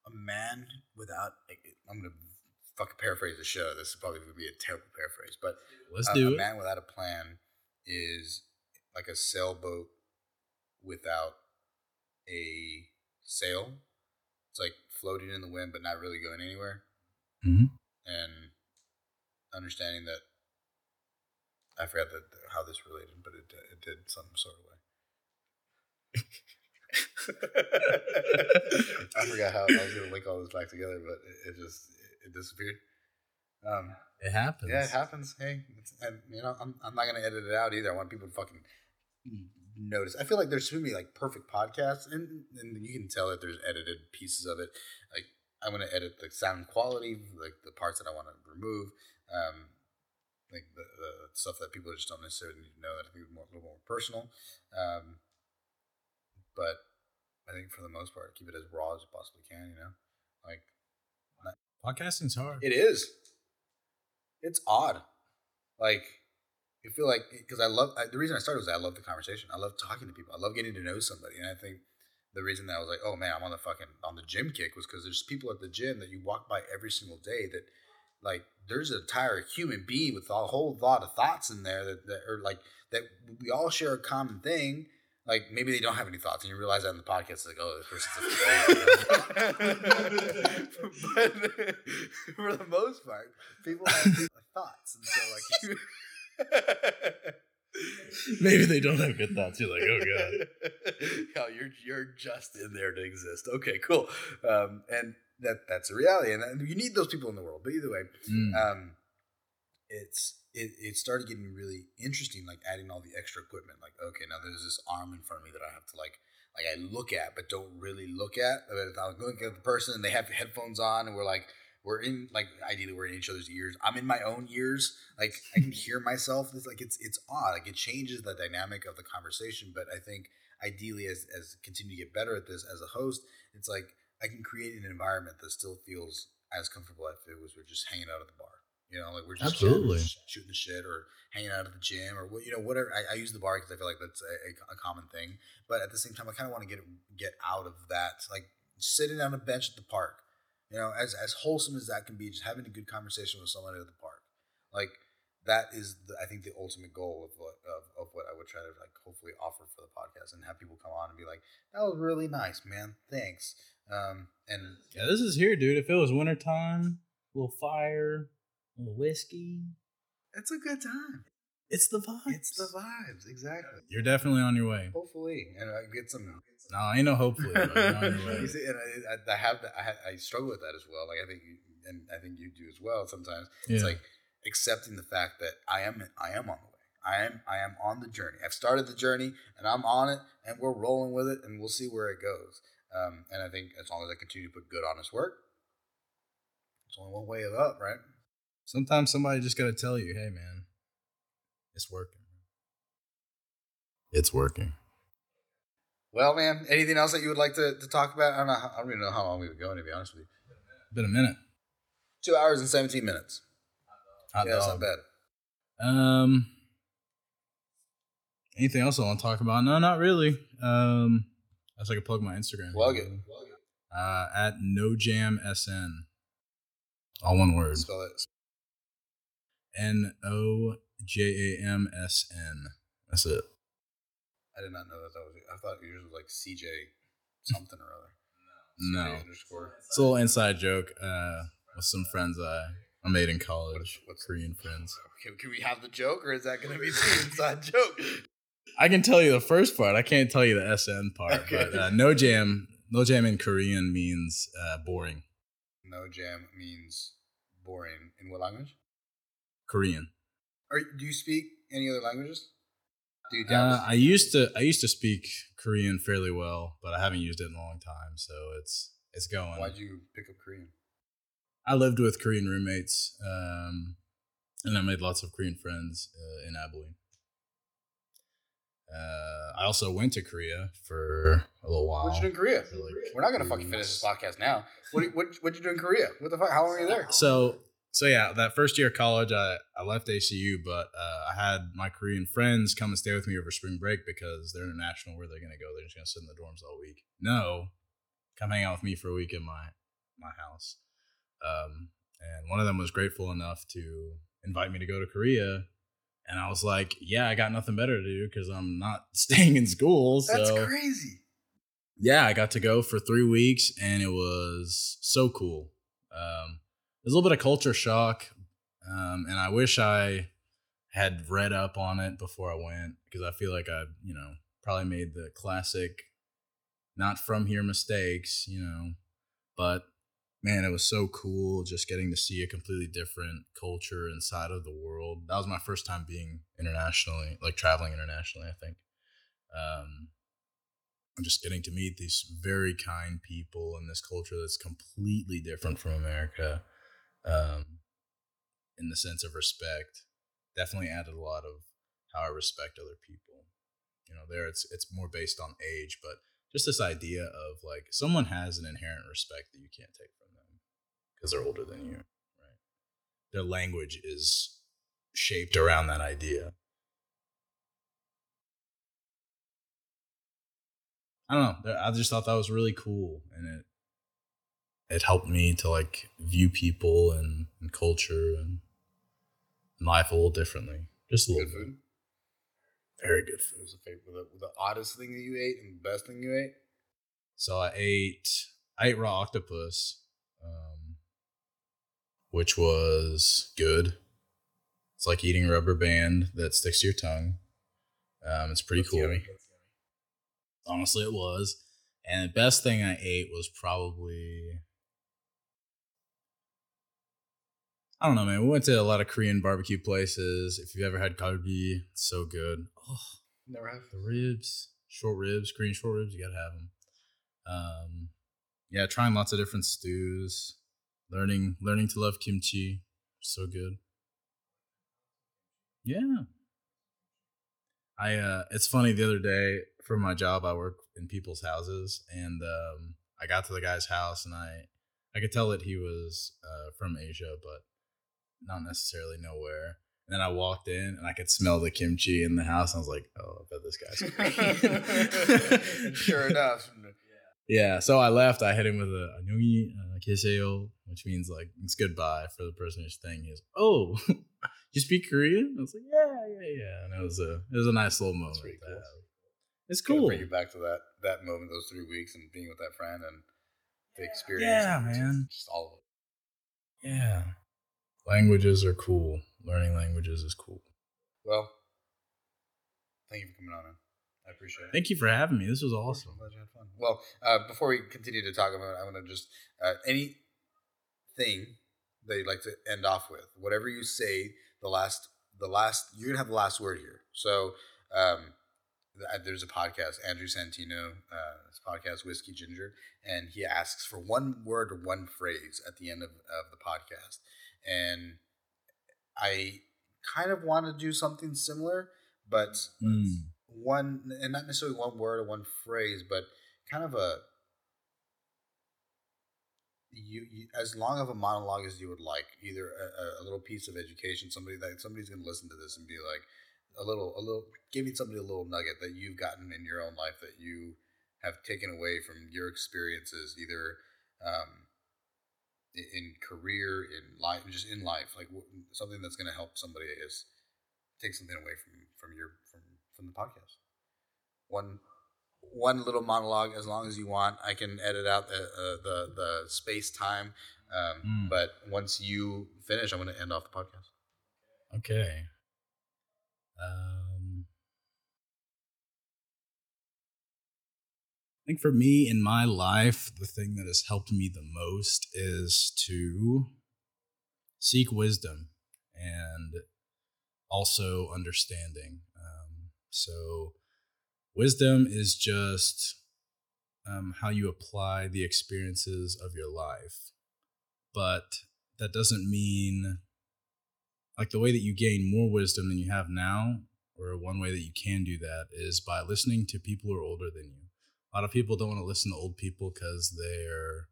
a man without I'm gonna fucking paraphrase the show. This is probably gonna be a terrible paraphrase, but Let's a, do a it. man without a plan is like a sailboat without a sail. It's like floating in the wind, but not really going anywhere. Mhm. And understanding that I forgot that how this related, but it it did some sort of way. I forgot how I was gonna link all this back together, but it, it just it disappeared. Um, It happens. yeah, it happens. Hey, it's, and you know, I'm, I'm not gonna edit it out either. I want people to fucking notice. I feel like there's too many like perfect podcasts, and and you can tell that there's edited pieces of it. Like I'm gonna edit the sound quality, like the parts that I want to remove, um, like the, the stuff that people just don't necessarily need to know that I think is more, a little more personal. Um, but I think for the most part, keep it as raw as you possibly can. You know, like Podcasting's hard. it is. It's odd. Like, I feel like because I love I, the reason I started was I love the conversation. I love talking to people. I love getting to know somebody, and I think the reason that I was like, oh man, I'm on the fucking on the gym kick was because there's people at the gym that you walk by every single day that like there's an entire human being with a whole lot of thoughts in there that, that are like that we all share a common thing. Like maybe they don't have any thoughts, and you realize that in the podcast, like, oh, this person's a but for the most part, people have thoughts, and so like you. Maybe they don't have good thoughts. You're like, oh god. yeah, you're you're just in there to exist. Okay, cool. Um, and that that's a reality, and you need those people in the world. But either way, Mm. um, it's it, it started getting really interesting, like adding all the extra equipment. Like, okay, now there's this arm in front of me that I have to like like I look at, but don't really look at. I'm looking at the person, and they have headphones on, and we're like. We're in like ideally we're in each other's ears. I'm in my own ears. Like I can hear myself. It's like it's it's odd. Like it changes the dynamic of the conversation. But I think ideally as as continue to get better at this as a host, it's like I can create an environment that still feels as comfortable if it was we're just hanging out at the bar. You know, like we're just Absolutely. sh- shooting the shit or hanging out at the gym or what you know whatever. I, I use the bar because I feel like that's a, a, a common thing. But at the same time, I kind of want to get get out of that, like sitting on a bench at the park. You know, as as wholesome as that can be, just having a good conversation with someone at the park, like that is, the, I think, the ultimate goal of what of, of what I would try to like hopefully offer for the podcast and have people come on and be like, "That was really nice, man. Thanks." Um, and Yeah, this is here, dude. If it was wintertime, a little fire, a little whiskey. it's a good time. It's the vibes. It's the vibes, exactly. You're definitely on your way. Hopefully, and I get some. No, ain't no hopefully. bro. You're on your way. You see, and I, I, I have that. I, I struggle with that as well. Like I think, you, and I think you do as well. Sometimes it's like accepting the fact that I am. I am on the way. I am. I am on the journey. I've started the journey, and I'm on it, and we're rolling with it, and we'll see where it goes. Um, and I think as long as I continue to put good, honest work, it's only one way of up, right? Sometimes somebody just gotta tell you, hey man, it's working. It's working. Well, man, anything else that you would like to, to talk about? I don't know. how- I don't even know how long we've been going. To be honest with you, Been a minute. two hours and seventeen minutes. Hot yeah, that's not bad. Um, anything else I want to talk about? No, not really. Um, I guess I could plug my Instagram. Plug it. Uh, at NoJamSN. All one word. Spell it. N O J A M S N. That's it. I did not know that that was. I thought yours was like CJ something or other. No. CJ underscore. It's a little inside joke. Uh, with some friends I I made in college. What's- Korean friends? Can, can we have the joke, or is that going to be the inside joke? I can tell you the first part. I can't tell you the SN part. Okay. But uh, no jam, no jam in Korean means uh, boring. No jam means boring. In what language? Korean. Or do you speak any other languages? Do you Uh. I used to I used to speak Korean fairly well, but I haven't used it in a long time, so it's it's going. Why'd you pick up Korean? I lived with Korean roommates, um, and I made lots of Korean friends uh, in Abilene. Uh, I also went to Korea for a little while. What'd you do in Korea? like We're not gonna fucking finish this podcast now. What what what'd you do in Korea? What the fuck? How long were you there? So so yeah, that first year of college, I, I left ACU, but uh, I had my Korean friends come and stay with me over spring break because they're international. Where they're gonna go? They're just gonna sit in the dorms all week. No, come hang out with me for a week in my my house. Um, and one of them was grateful enough to invite me to go to Korea. And I was like, yeah, I got nothing better to do because I'm not staying in school. That's so crazy. yeah, I got to go for three weeks and it was so cool. Um, there's a little bit of culture shock. Um, and I wish I had read up on it before I went because I feel like I, you know, probably made the classic not from here mistakes, you know, but man, it was so cool just getting to see a completely different culture inside of the world. That was my first time being internationally, like traveling internationally, I think. Um, and just getting to meet these very kind people in this culture that's completely different from America, um, in the sense of respect, definitely added a lot of how I respect other people. You know, there it's it's more based on age, but just this idea of like someone has an inherent respect that you can't take from them because they're older than you, right? Their language is shaped around that idea. I don't know. I just thought that was really cool, and it it helped me to like view people and, and culture and life a little differently. Just a little Good bit. food. Very good food. was the, the oddest thing that you ate and the best thing you ate? So I ate I ate raw octopus, um, which was good. It's like eating a rubber band that sticks to your tongue. Um, it's pretty That's cool. yummy. Honestly, it was. And the best thing I ate was probably I don't know, man. We went to a lot of Korean barbecue places. If you've ever had kalbi, it's so good. Oh, Never have. the ribs, short ribs, Korean short ribs, you gotta have them. Um, yeah, trying lots of different stews, learning learning to love kimchi, so good. Yeah, I. uh It's funny. The other day for my job, I work in people's houses, and um, I got to the guy's house, and I I could tell that he was uh, from Asia, but not necessarily nowhere. And then I walked in and I could smell the kimchi in the house. And I was like, oh, I bet this guy's sure enough. Yeah. So I left. I hit him with a anui keseo, uh, which means like it's goodbye for the person who's staying. He's oh, you speak Korean? I was like, yeah, yeah, yeah. And it was a it was a nice little moment. Cool. It's cool. Bring you back to that that moment, those three weeks, and being with that friend and the experience. Yeah, man. Just all of it. Yeah. Languages are cool. Learning languages is cool. Well, thank you for coming on. Man. I appreciate it. Thank you for having me. This was I'm awesome. glad you had fun. Well, uh, before we continue to talk about it, I want to just uh, anything that you'd like to end off with. Whatever you say, the last, the last, you're gonna have the last word here. So, um, there's a podcast, Andrew Santino, uh, his podcast Whiskey Ginger, and he asks for one word or one phrase at the end of, of the podcast, and I kind of want to do something similar, but Mm. one and not necessarily one word or one phrase, but kind of a you, you as long of a monologue as you would like, either a, a- little piece of education, somebody that somebody's going to listen to this and be like a little a little giving somebody a little nugget that you've gotten in your own life that you have taken away from your experiences, either um, in career, in life, just in life, like something that's going to help somebody is take something away from from your from from the podcast. One one little monologue, as long as you want. I can edit out the uh, the the space time, um, Mm. but once you finish, I'm going to end off the podcast. Okay. Um, I think for me in my life, the thing that has helped me the most is to seek wisdom and also understanding. Um, so, wisdom is just um, how you apply the experiences of your life, but that doesn't mean like the way that you gain more wisdom than you have now, or one way that you can do that is by listening to people who are older than you. Lot of people don't want to listen to old people because they're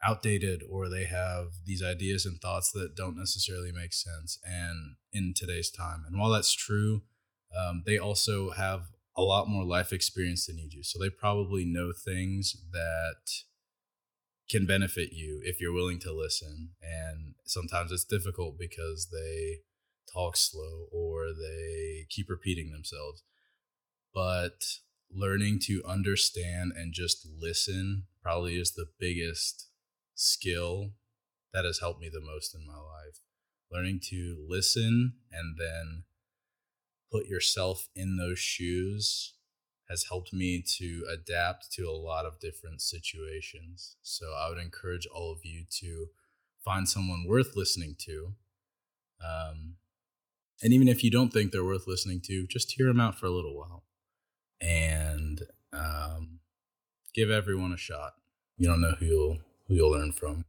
outdated or they have these ideas and thoughts that don't necessarily make sense and in today's time. And while that's true, um, they also have a lot more life experience than you do. So they probably know things that can benefit you if you're willing to listen. And sometimes it's difficult because they talk slow or they keep repeating themselves. But learning to understand and just listen probably is the biggest skill that has helped me the most in my life. Learning to listen and then put yourself in those shoes has helped me to adapt to a lot of different situations. So I would encourage all of you to find someone worth listening to. Um, and even if you don't think they're worth listening to, just hear them out for a little while and um, give everyone a shot. You don't know who you'll who you'll learn from.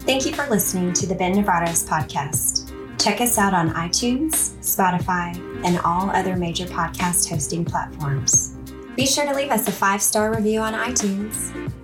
Thank you for listening to the Ben Nevares podcast. Check us out on iTunes, Spotify, and all other major podcast hosting platforms. Be sure to leave us a five star review on iTunes.